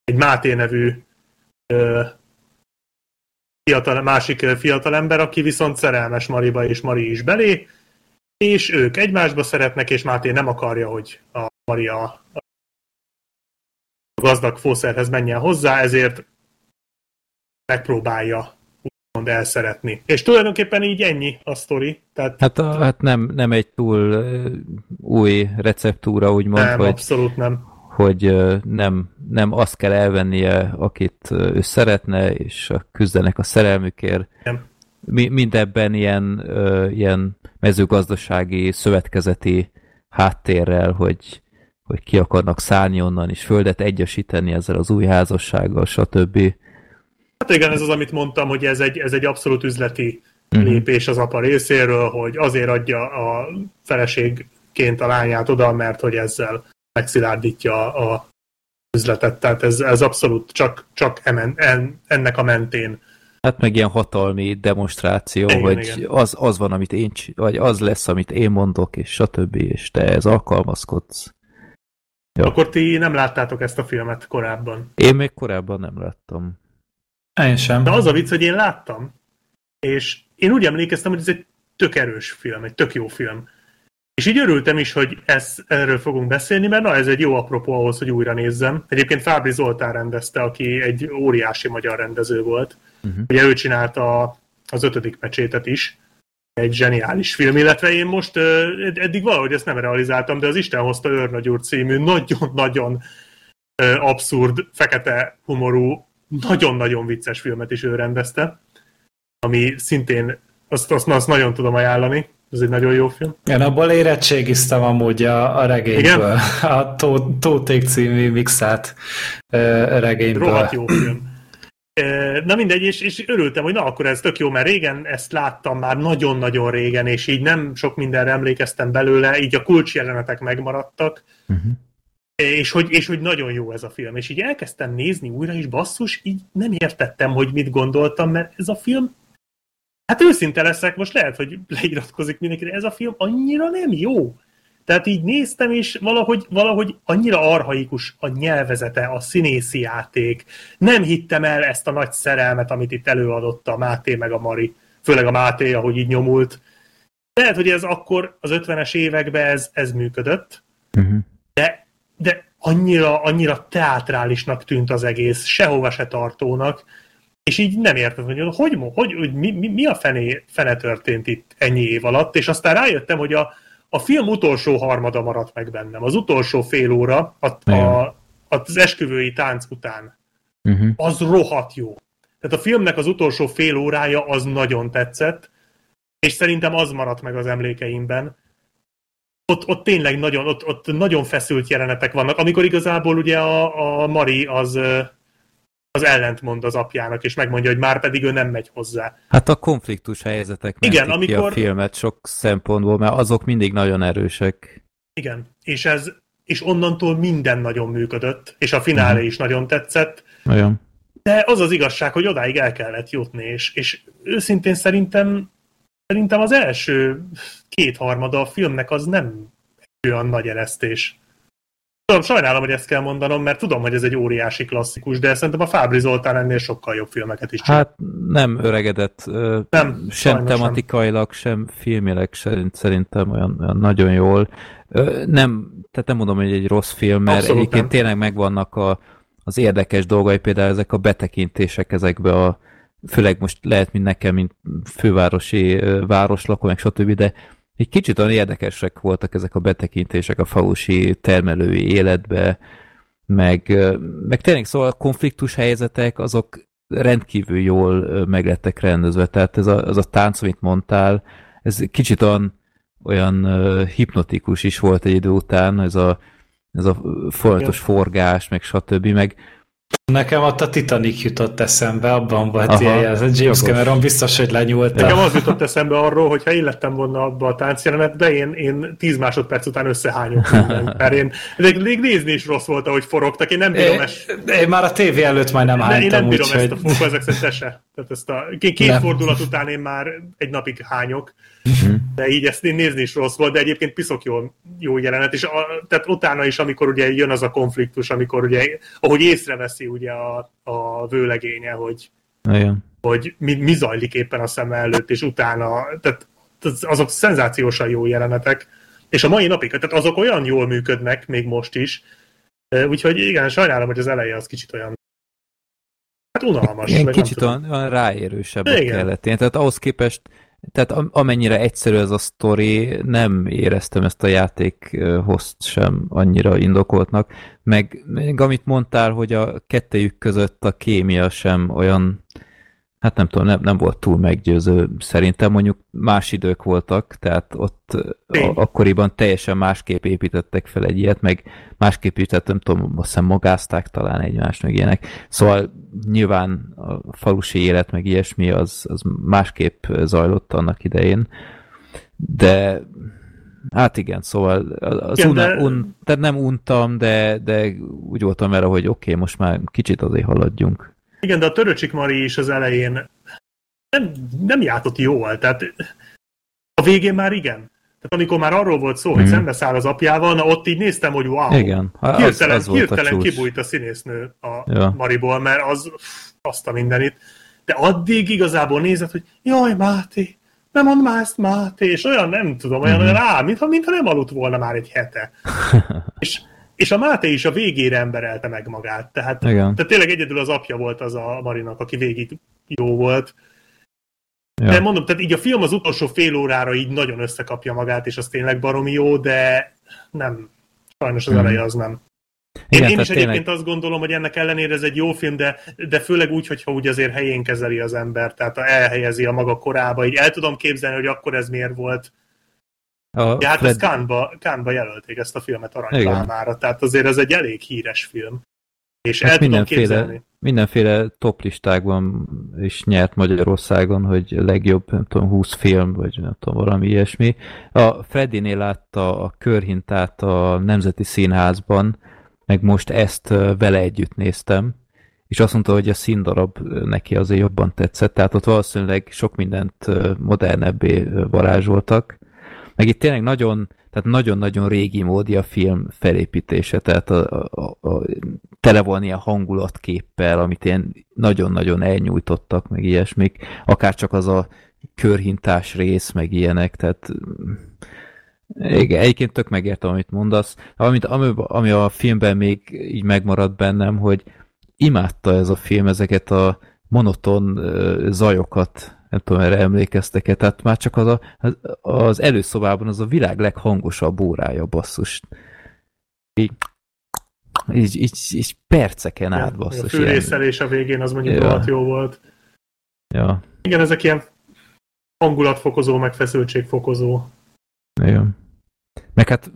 egy Máté nevű ö, fiatal, másik fiatalember, aki viszont szerelmes Mariba, és Mari is belé, és ők egymásba szeretnek, és Máté nem akarja, hogy a Maria a gazdag fószerhez menjen hozzá, ezért megpróbálja úgymond elszeretni. És tulajdonképpen így ennyi a sztori. Tehát, hát, a, hát nem, nem egy túl uh, új receptúra, úgymond, nem, hogy, abszolút nem. hogy uh, nem, nem azt kell elvennie, akit ő szeretne, és küzdenek a szerelmükért. Nem. Mi, mindebben ilyen, uh, ilyen mezőgazdasági, szövetkezeti háttérrel, hogy, hogy ki akarnak szállni onnan, és földet egyesíteni ezzel az új házassággal, stb. Hát igen, ez az, amit mondtam, hogy ez egy, ez egy abszolút üzleti uh-huh. lépés az apa részéről, hogy azért adja a feleségként a lányát oda, mert hogy ezzel megszilárdítja a üzletet. Tehát ez, ez abszolút csak, csak emen, en, ennek a mentén. Hát meg ilyen hatalmi demonstráció, igen, hogy igen. Az, az van, amit én, vagy az lesz, amit én mondok, és stb. és te ez alkalmazkodsz. Ja. Akkor ti nem láttátok ezt a filmet korábban? Én még korábban nem láttam. Én sem. De az a vicc, hogy én láttam, és én úgy emlékeztem, hogy ez egy tök erős film, egy tök jó film. És így örültem is, hogy ez, erről fogunk beszélni, mert na, ez egy jó apropó ahhoz, hogy újra nézzem. Egyébként Fábri Zoltán rendezte, aki egy óriási magyar rendező volt. Uh-huh. Ugye ő csinálta az ötödik pecsétet is. Egy zseniális film, illetve én most eddig valahogy ezt nem realizáltam, de az Isten hozta Őrnagyúr című nagyon-nagyon abszurd, fekete humorú nagyon-nagyon vicces filmet is ő rendezte, ami szintén Azt, azt, azt nagyon tudom ajánlani. Ez egy nagyon jó film. Én abból érettségiztem amúgy a, a regényből. Igen? A Tóték című mixát regényből. Rohadt jó film. Na mindegy, és, és örültem, hogy na akkor ez tök jó, mert régen ezt láttam már nagyon-nagyon régen, és így nem sok mindenre emlékeztem belőle, így a kulcsjelenetek megmaradtak, uh-huh. és, hogy, és hogy nagyon jó ez a film. És így elkezdtem nézni újra, és basszus, így nem értettem, hogy mit gondoltam, mert ez a film Hát őszinte leszek, most lehet, hogy leiratkozik mindenki, de ez a film annyira nem jó. Tehát így néztem, és valahogy, valahogy annyira arhaikus a nyelvezete, a színészi játék. Nem hittem el ezt a nagy szerelmet, amit itt előadott a Máté meg a Mari. Főleg a Máté, ahogy így nyomult. Lehet, hogy ez akkor az 50-es években ez, ez működött, uh-huh. de, de annyira, annyira teátrálisnak tűnt az egész, sehova se tartónak, és így nem értem, hogy hogy, hogy, hogy mi, mi, mi a fené, fene történt itt ennyi év alatt, és aztán rájöttem, hogy a, a film utolsó harmada maradt meg bennem. Az utolsó fél óra a, a, az esküvői tánc után. Uh-huh. Az rohadt jó. Tehát a filmnek az utolsó fél órája az nagyon tetszett, és szerintem az maradt meg az emlékeimben. Ott, ott tényleg nagyon, ott, ott nagyon feszült jelenetek vannak, amikor igazából ugye a, a Mari az az ellentmond az apjának, és megmondja, hogy már pedig ő nem megy hozzá. Hát a konfliktus helyzetek Igen, amikor... ki a filmet sok szempontból, mert azok mindig nagyon erősek. Igen, és ez és onnantól minden nagyon működött, és a finálé is nagyon tetszett. Olyan. De az az igazság, hogy odáig el kellett jutni, és, és őszintén szerintem szerintem az első kétharmada a filmnek az nem olyan nagy eresztés. Tudom, sajnálom, hogy ezt kell mondanom, mert tudom, hogy ez egy óriási klasszikus, de szerintem a Fábri Zoltán ennél sokkal jobb filmeket is csinál. Hát nem öregedett, nem, sem tematikailag, sem filmileg szerintem olyan, olyan nagyon jól. Nem, tehát nem mondom, hogy egy rossz film, mert Abszolút egyébként nem. tényleg megvannak a, az érdekes dolgai, például ezek a betekintések ezekbe a főleg most lehet, mint nekem, mint fővárosi városlakó, meg stb., de egy kicsit olyan érdekesek voltak ezek a betekintések a falusi termelői életbe, meg, meg tényleg szóval a konfliktus helyzetek, azok rendkívül jól meglettek rendezve. Tehát ez a, az a tánc, amit mondtál, ez kicsit olyan, olyan hipnotikus is volt egy idő után, ez a, ez a folyamatos forgás, meg stb. Meg Nekem ott a Titanic jutott eszembe, abban volt ilyen, ez a James jogos. Cameron biztos, hogy lenyúlt. Nekem az jutott eszembe arról, hogy ha illettem volna abba a táncjelenetbe, én, én 10 másodperc után összehányok (laughs) mert én, még nézni is rossz volt, ahogy forogtak, én nem bírom ezt. Én már a tévé előtt majd nem hánytam, Én nem bírom úgy, ezt a fúkó, ezek szerint se. Tehát ezt a két nem. fordulat után én már egy napig hányok, uh-huh. de így ezt én nézni is rossz volt, de egyébként piszok jó, jó jelenet, és a, tehát utána is, amikor ugye jön az a konfliktus, amikor ugye, ahogy észreveszi ugye a, a vőlegénye, hogy, Igen. hogy mi, mi zajlik éppen a szem előtt, és utána, tehát azok szenzációsan jó jelenetek, és a mai napig, tehát azok olyan jól működnek, még most is, úgyhogy igen, sajnálom, hogy az eleje az kicsit olyan hát unalmas. Igen, kicsit olyan, olyan ráérősebb kellett. Én, tehát ahhoz képest tehát amennyire egyszerű ez a sztori, nem éreztem ezt a játékhoz sem annyira indokoltnak. Meg, meg amit mondtál, hogy a kettejük között a kémia sem olyan hát nem tudom, nem, nem volt túl meggyőző. Szerintem mondjuk más idők voltak, tehát ott a, akkoriban teljesen másképp építettek fel egy ilyet, meg másképp is, tehát nem tudom, azt hiszem magázták talán egymást, meg ilyenek. Szóval nyilván a falusi élet, meg ilyesmi, az, az másképp zajlott annak idején, de Hát igen, szóval az igen, una, de... un, tehát nem untam, de, de úgy voltam vele, hogy oké, okay, most már kicsit azért haladjunk. Igen, de a Töröcsik Mari is az elején nem, nem játszott jól, tehát a végén már igen. Tehát amikor már arról volt szó, mm. hogy mhm. szembeszáll az apjával, na ott így néztem, hogy wow, igen, az, hirtelen, az hirtelen a kibújt a színésznő a ja. Mariból, mert az azt a mindenit. De addig igazából nézett, hogy jaj, Máté, nem mond már ezt Máté, és olyan nem tudom, olyan, mm. olyan rá, mintha, mintha nem aludt volna már egy hete. (laughs) és és a Máté is a végére emberelte meg magát. Tehát, Igen. tehát tényleg egyedül az apja volt az a Marinak, aki végig jó volt. Ja. De mondom, tehát így a film az utolsó fél órára így nagyon összekapja magát, és az tényleg baromi jó, de nem. Sajnos az mm. eleje az nem. Én, Igen, én is egyébként tényleg... azt gondolom, hogy ennek ellenére ez egy jó film, de, de főleg úgy, hogyha úgy azért helyén kezeli az ember, tehát elhelyezi a maga korába, így el tudom képzelni, hogy akkor ez miért volt. A ja, hát Fred... ezt Kánba, Kánba jelölték ezt a filmet aranypálmára, tehát azért ez egy elég híres film. És hát el mindenféle, tudom képzelni. Mindenféle toplistákban is nyert Magyarországon, hogy legjobb, nem tudom, 20 film, vagy nem tudom, valami ilyesmi. A Freddy-nél látta a körhintát a Nemzeti Színházban, meg most ezt vele együtt néztem, és azt mondta, hogy a színdarab neki azért jobban tetszett, tehát ott valószínűleg sok mindent modernebbé varázsoltak. Meg itt tényleg nagyon, tehát nagyon-nagyon régi módi a film felépítése, tehát a, a, a, tele van ilyen hangulatképpel, amit ilyen nagyon-nagyon elnyújtottak, meg ilyesmik, akár csak az a körhintás rész, meg ilyenek, tehát igen, egyébként tök megértem, amit mondasz. Amit, ami, ami a filmben még így megmaradt bennem, hogy imádta ez a film ezeket a monoton zajokat, nem tudom, erre emlékeztek-e, tehát már csak az, a, az előszobában az a világ leghangosabb órája basszus. Így, így, így, így perceken át basszus. A fűrészelés a végén az mondjuk ja. jó volt. Ja. Igen, ezek ilyen hangulatfokozó, meg feszültségfokozó igen. Meg hát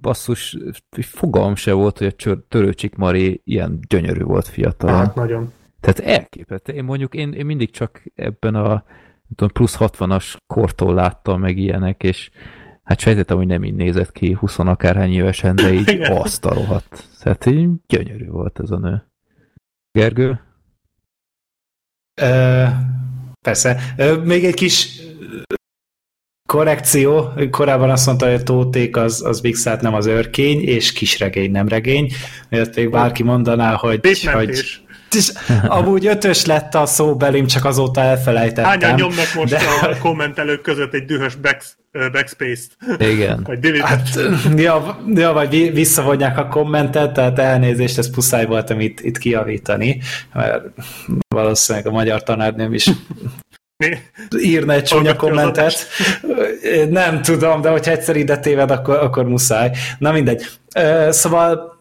basszus, fogalm se volt, hogy a Törőcsik Mari ilyen gyönyörű volt fiatal. Hát nagyon. Tehát elképett. Én mondjuk, én, én mindig csak ebben a tudom, plusz 60-as kortól láttam meg ilyenek, és hát sejtettem, hogy nem így nézett ki 20 akárhány évesen, de így azt a rohadt. Tehát így gyönyörű volt ez a nő. Gergő? Ö, persze. Ö, még egy kis Korrekció, korábban azt mondta, hogy a tóték az, az Vixát nem az örkény, és kisregény nem regény, mert még bárki mondaná, hogy... hogy amúgy ötös lett a szó belém, csak azóta elfelejtettem. Hányan nyomnak most de... a kommentelők között egy dühös back, backspace-t? Igen. Vagy hát, ja, ja, vagy visszavonják a kommentet, tehát elnézést, ez puszáj voltam itt, itt kiavítani, mert valószínűleg a magyar tanárnőm is írna egy csúnya kommentet. Nem tudom, de hogyha egyszer ide téved, akkor, akkor muszáj. Na mindegy. Szóval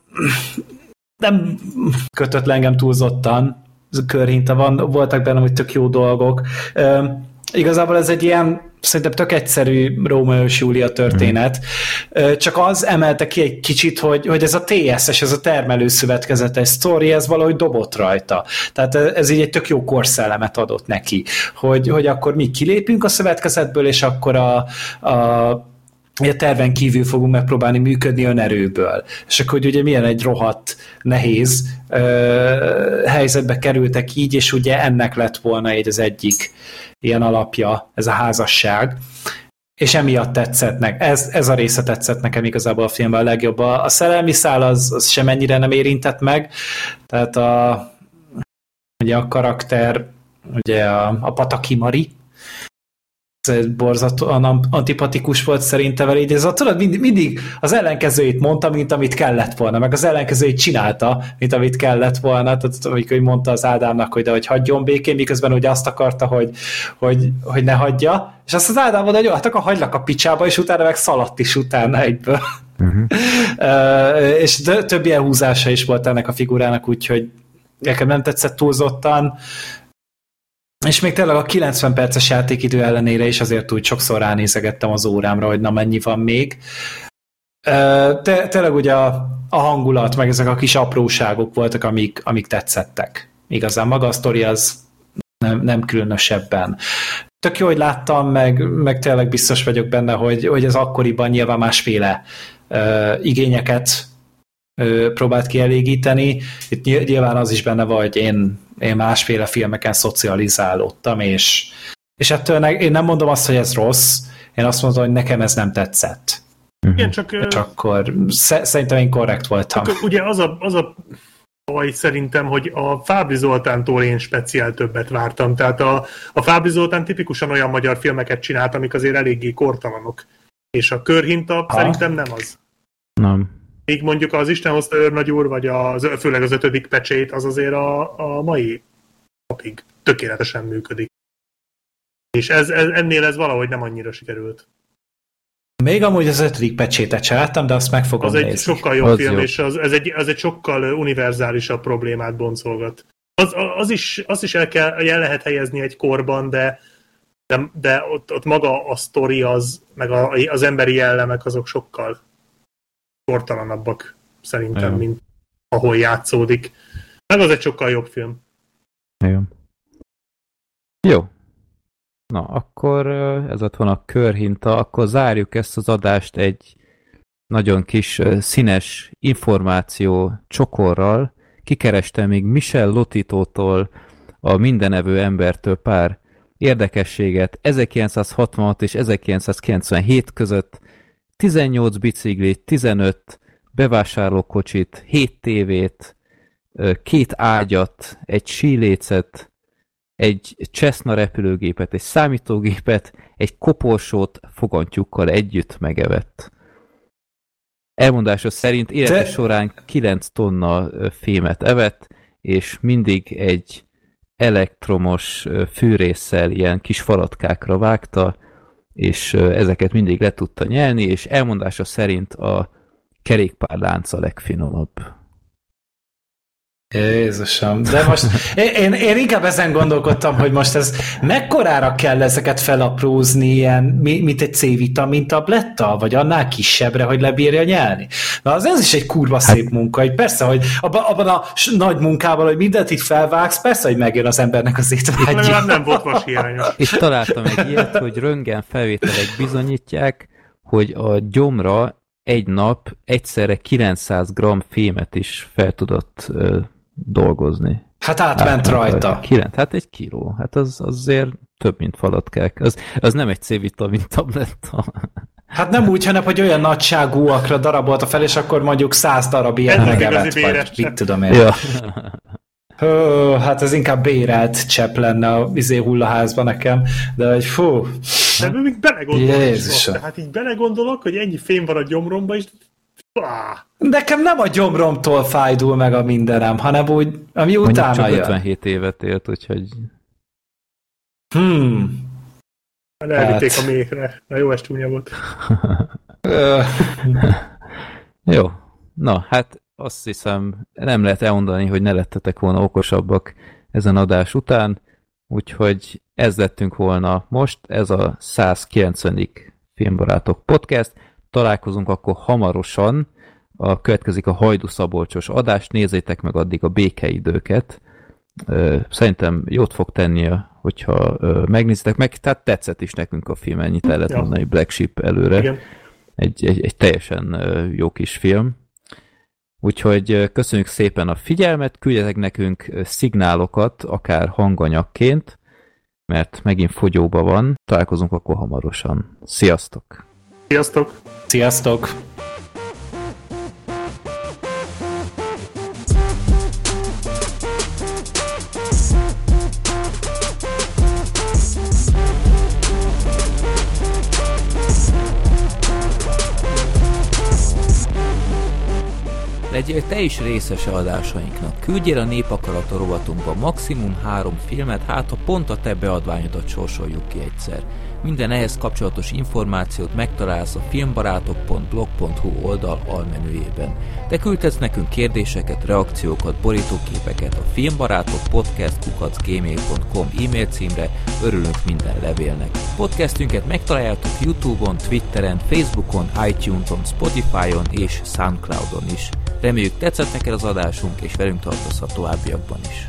nem kötött le engem túlzottan, körhinta van, voltak benne, hogy tök jó dolgok. Igazából ez egy ilyen szerintem tök egyszerű Rómeó és Júlia történet, mm. csak az emelte ki egy kicsit, hogy, hogy ez a TSS, ez a termelőszövetkezetes sztori, ez valahogy dobott rajta. Tehát ez így egy tök jó korszellemet adott neki, hogy, hogy akkor mi kilépünk a szövetkezetből, és akkor a, a a terven kívül fogunk megpróbálni működni önerőből. És akkor hogy ugye milyen egy rohadt nehéz ö, helyzetbe kerültek így, és ugye ennek lett volna egy az egyik ilyen alapja, ez a házasság, és emiatt tetszett nekem. Ez, ez a része tetszett nekem igazából a filmben a legjobb. A, a szerelmi szál az, az semennyire nem érintett meg, tehát a, ugye a karakter, ugye a, a Pataki Mari, borzatlan antipatikus volt szerintem így ez a, tudod, mindig, mindig az ellenkezőjét mondta, mint amit kellett volna, meg az ellenkezőjét csinálta, mint amit kellett volna, tehát amikor mondta az Ádámnak, hogy de hogy hagyjon békén, miközben ugye azt akarta, hogy, hogy, hogy ne hagyja, és azt az Ádám mondta, hogy jó, hát akkor hagylak a picsába, és utána meg szaladt is utána egyből. (laughs) Uh-huh. uh, és több ilyen húzása is volt ennek a figurának, úgyhogy nekem nem tetszett túlzottan. És még tényleg a 90 perces játékidő ellenére is azért úgy sokszor ránézegettem az órámra, hogy na mennyi van még. Te, tényleg ugye a, a hangulat, meg ezek a kis apróságok voltak, amik, amik tetszettek. Igazán maga a sztori az nem, nem különösebben. Tök jó, hogy láttam, meg, meg tényleg biztos vagyok benne, hogy, hogy ez akkoriban nyilván másféle uh, igényeket uh, próbált kielégíteni. Itt nyilván az is benne van, hogy én én másféle filmeken szocializálódtam, és, és ettől ne, én nem mondom azt, hogy ez rossz, én azt mondom, hogy nekem ez nem tetszett. Igen, csak... Csak akkor szerintem én korrekt voltam. Csak, ugye az a, az a baj szerintem, hogy a Fábri Zoltántól én speciál többet vártam. Tehát a, a Fábri Zoltán tipikusan olyan magyar filmeket csinált, amik azért eléggé kortalanok. És a körhinta ha. szerintem nem az. Nem. Míg mondjuk az Isten hozta őrnagy úr, vagy az, főleg az ötödik pecsét, az azért a, a mai napig tökéletesen működik. És ez, ez, ennél ez valahogy nem annyira sikerült. Még amúgy az ötödik pecsétet se láttam, de azt meg fogom Az egy nézni. sokkal jobb Az film, jó. és az, ez, egy, az egy sokkal univerzálisabb problémát boncolgat. Az, az, is, az is el, kell, el lehet helyezni egy korban, de, de, de ott, ott maga a sztori az, meg a, az emberi jellemek azok sokkal kortalanabbak szerintem, Jó. mint ahol játszódik. Meg az egy sokkal jobb film. Jó. Jó. Na, akkor ez ott van a körhinta, akkor zárjuk ezt az adást egy nagyon kis színes információ csokorral. Kikerestem még Michel Lotitótól, a mindenevő embertől pár érdekességet 1966 és 1997 között 18 biciklit, 15 bevásárlókocsit, 7 tévét, két ágyat, egy sílécet, egy Cessna repülőgépet, egy számítógépet, egy koporsót fogantyúkkal együtt megevett. Elmondása szerint élete Te- során 9 tonna fémet evett, és mindig egy elektromos ö, fűrésszel ilyen kis falatkákra vágta, és ezeket mindig le tudta nyelni, és elmondása szerint a kerékpárlánc a legfinomabb. Jézusom, de most én, én, inkább ezen gondolkodtam, hogy most ez mekkorára kell ezeket felaprózni, ilyen, mi- mint egy C-vitamin tabletta, vagy annál kisebbre, hogy lebírja nyelni. Na az ez is egy kurva szép munka, hogy persze, hogy abban, abban a nagy munkában, hogy mindent itt felvágsz, persze, hogy megjön az embernek az étvágya. Nem volt vashiányos. (laughs) És találtam egy ilyet, hogy röntgen felvételek bizonyítják, hogy a gyomra egy nap egyszerre 900 g fémet is fel tudott dolgozni. Hát átment rajta. 9, hát egy kiló. Hát az azért több, mint falatkák. Az, az nem egy C-vitamin tabletta. Hát nem úgy, hanem, hogy olyan nagyságúakra darabolta fel, és akkor mondjuk száz darab ilyen Ennek megevett, vagy mit tudom én. ja. Hő, hát ez inkább bérelt csepp lenne a izé hullaházban nekem, de hogy fú, De még belegondolok is Jézusom. Tehát így belegondolok, hogy ennyi fém van a gyomromba, és! Nekem nem a gyomromtól fájdul meg a mindenem, hanem úgy, ami Mondjuk utána csak jön. 57 évet élt, úgyhogy Hmm. elvitték Hát. a méhre. Na jó, ez csúnya volt. (laughs) (laughs) Jó. Na, hát azt hiszem, nem lehet elmondani, hogy ne lettetek volna okosabbak ezen adás után, úgyhogy ez lettünk volna most, ez a 190. Filmbarátok podcast. Találkozunk akkor hamarosan, a következik a Hajdu Szabolcsos adás, nézzétek meg addig a békeidőket. Szerintem jót fog tenni, hogyha megnézitek meg, tehát tetszett is nekünk a film, ennyit el lehet Ja. mondani Black Sheep előre Igen. egy, egy, egy teljesen jó kis film. Úgyhogy köszönjük szépen a figyelmet, küldjetek nekünk szignálokat, akár hanganyagként, mert megint fogyóba van. Találkozunk akkor hamarosan. Sziasztok! Sziasztok! Sziasztok! Legyél te is részese adásainknak. Küldjél a Népakarata rovatunkba maximum három filmet, hát ha pont a te beadványodat sorsoljuk ki egyszer. Minden ehhez kapcsolatos információt megtalálsz a filmbarátok.blog.hu oldal almenüjében. Te küldhetsz nekünk kérdéseket, reakciókat, borítóképeket a filmbarátok podcast.gmail.com e-mail címre, örülünk minden levélnek. Podcastünket megtaláljátok Youtube-on, Twitteren, Facebookon, iTunes-on, Spotify-on és Soundcloud-on is. Reméljük tetszett neked az adásunk, és velünk tartozhat továbbiakban is.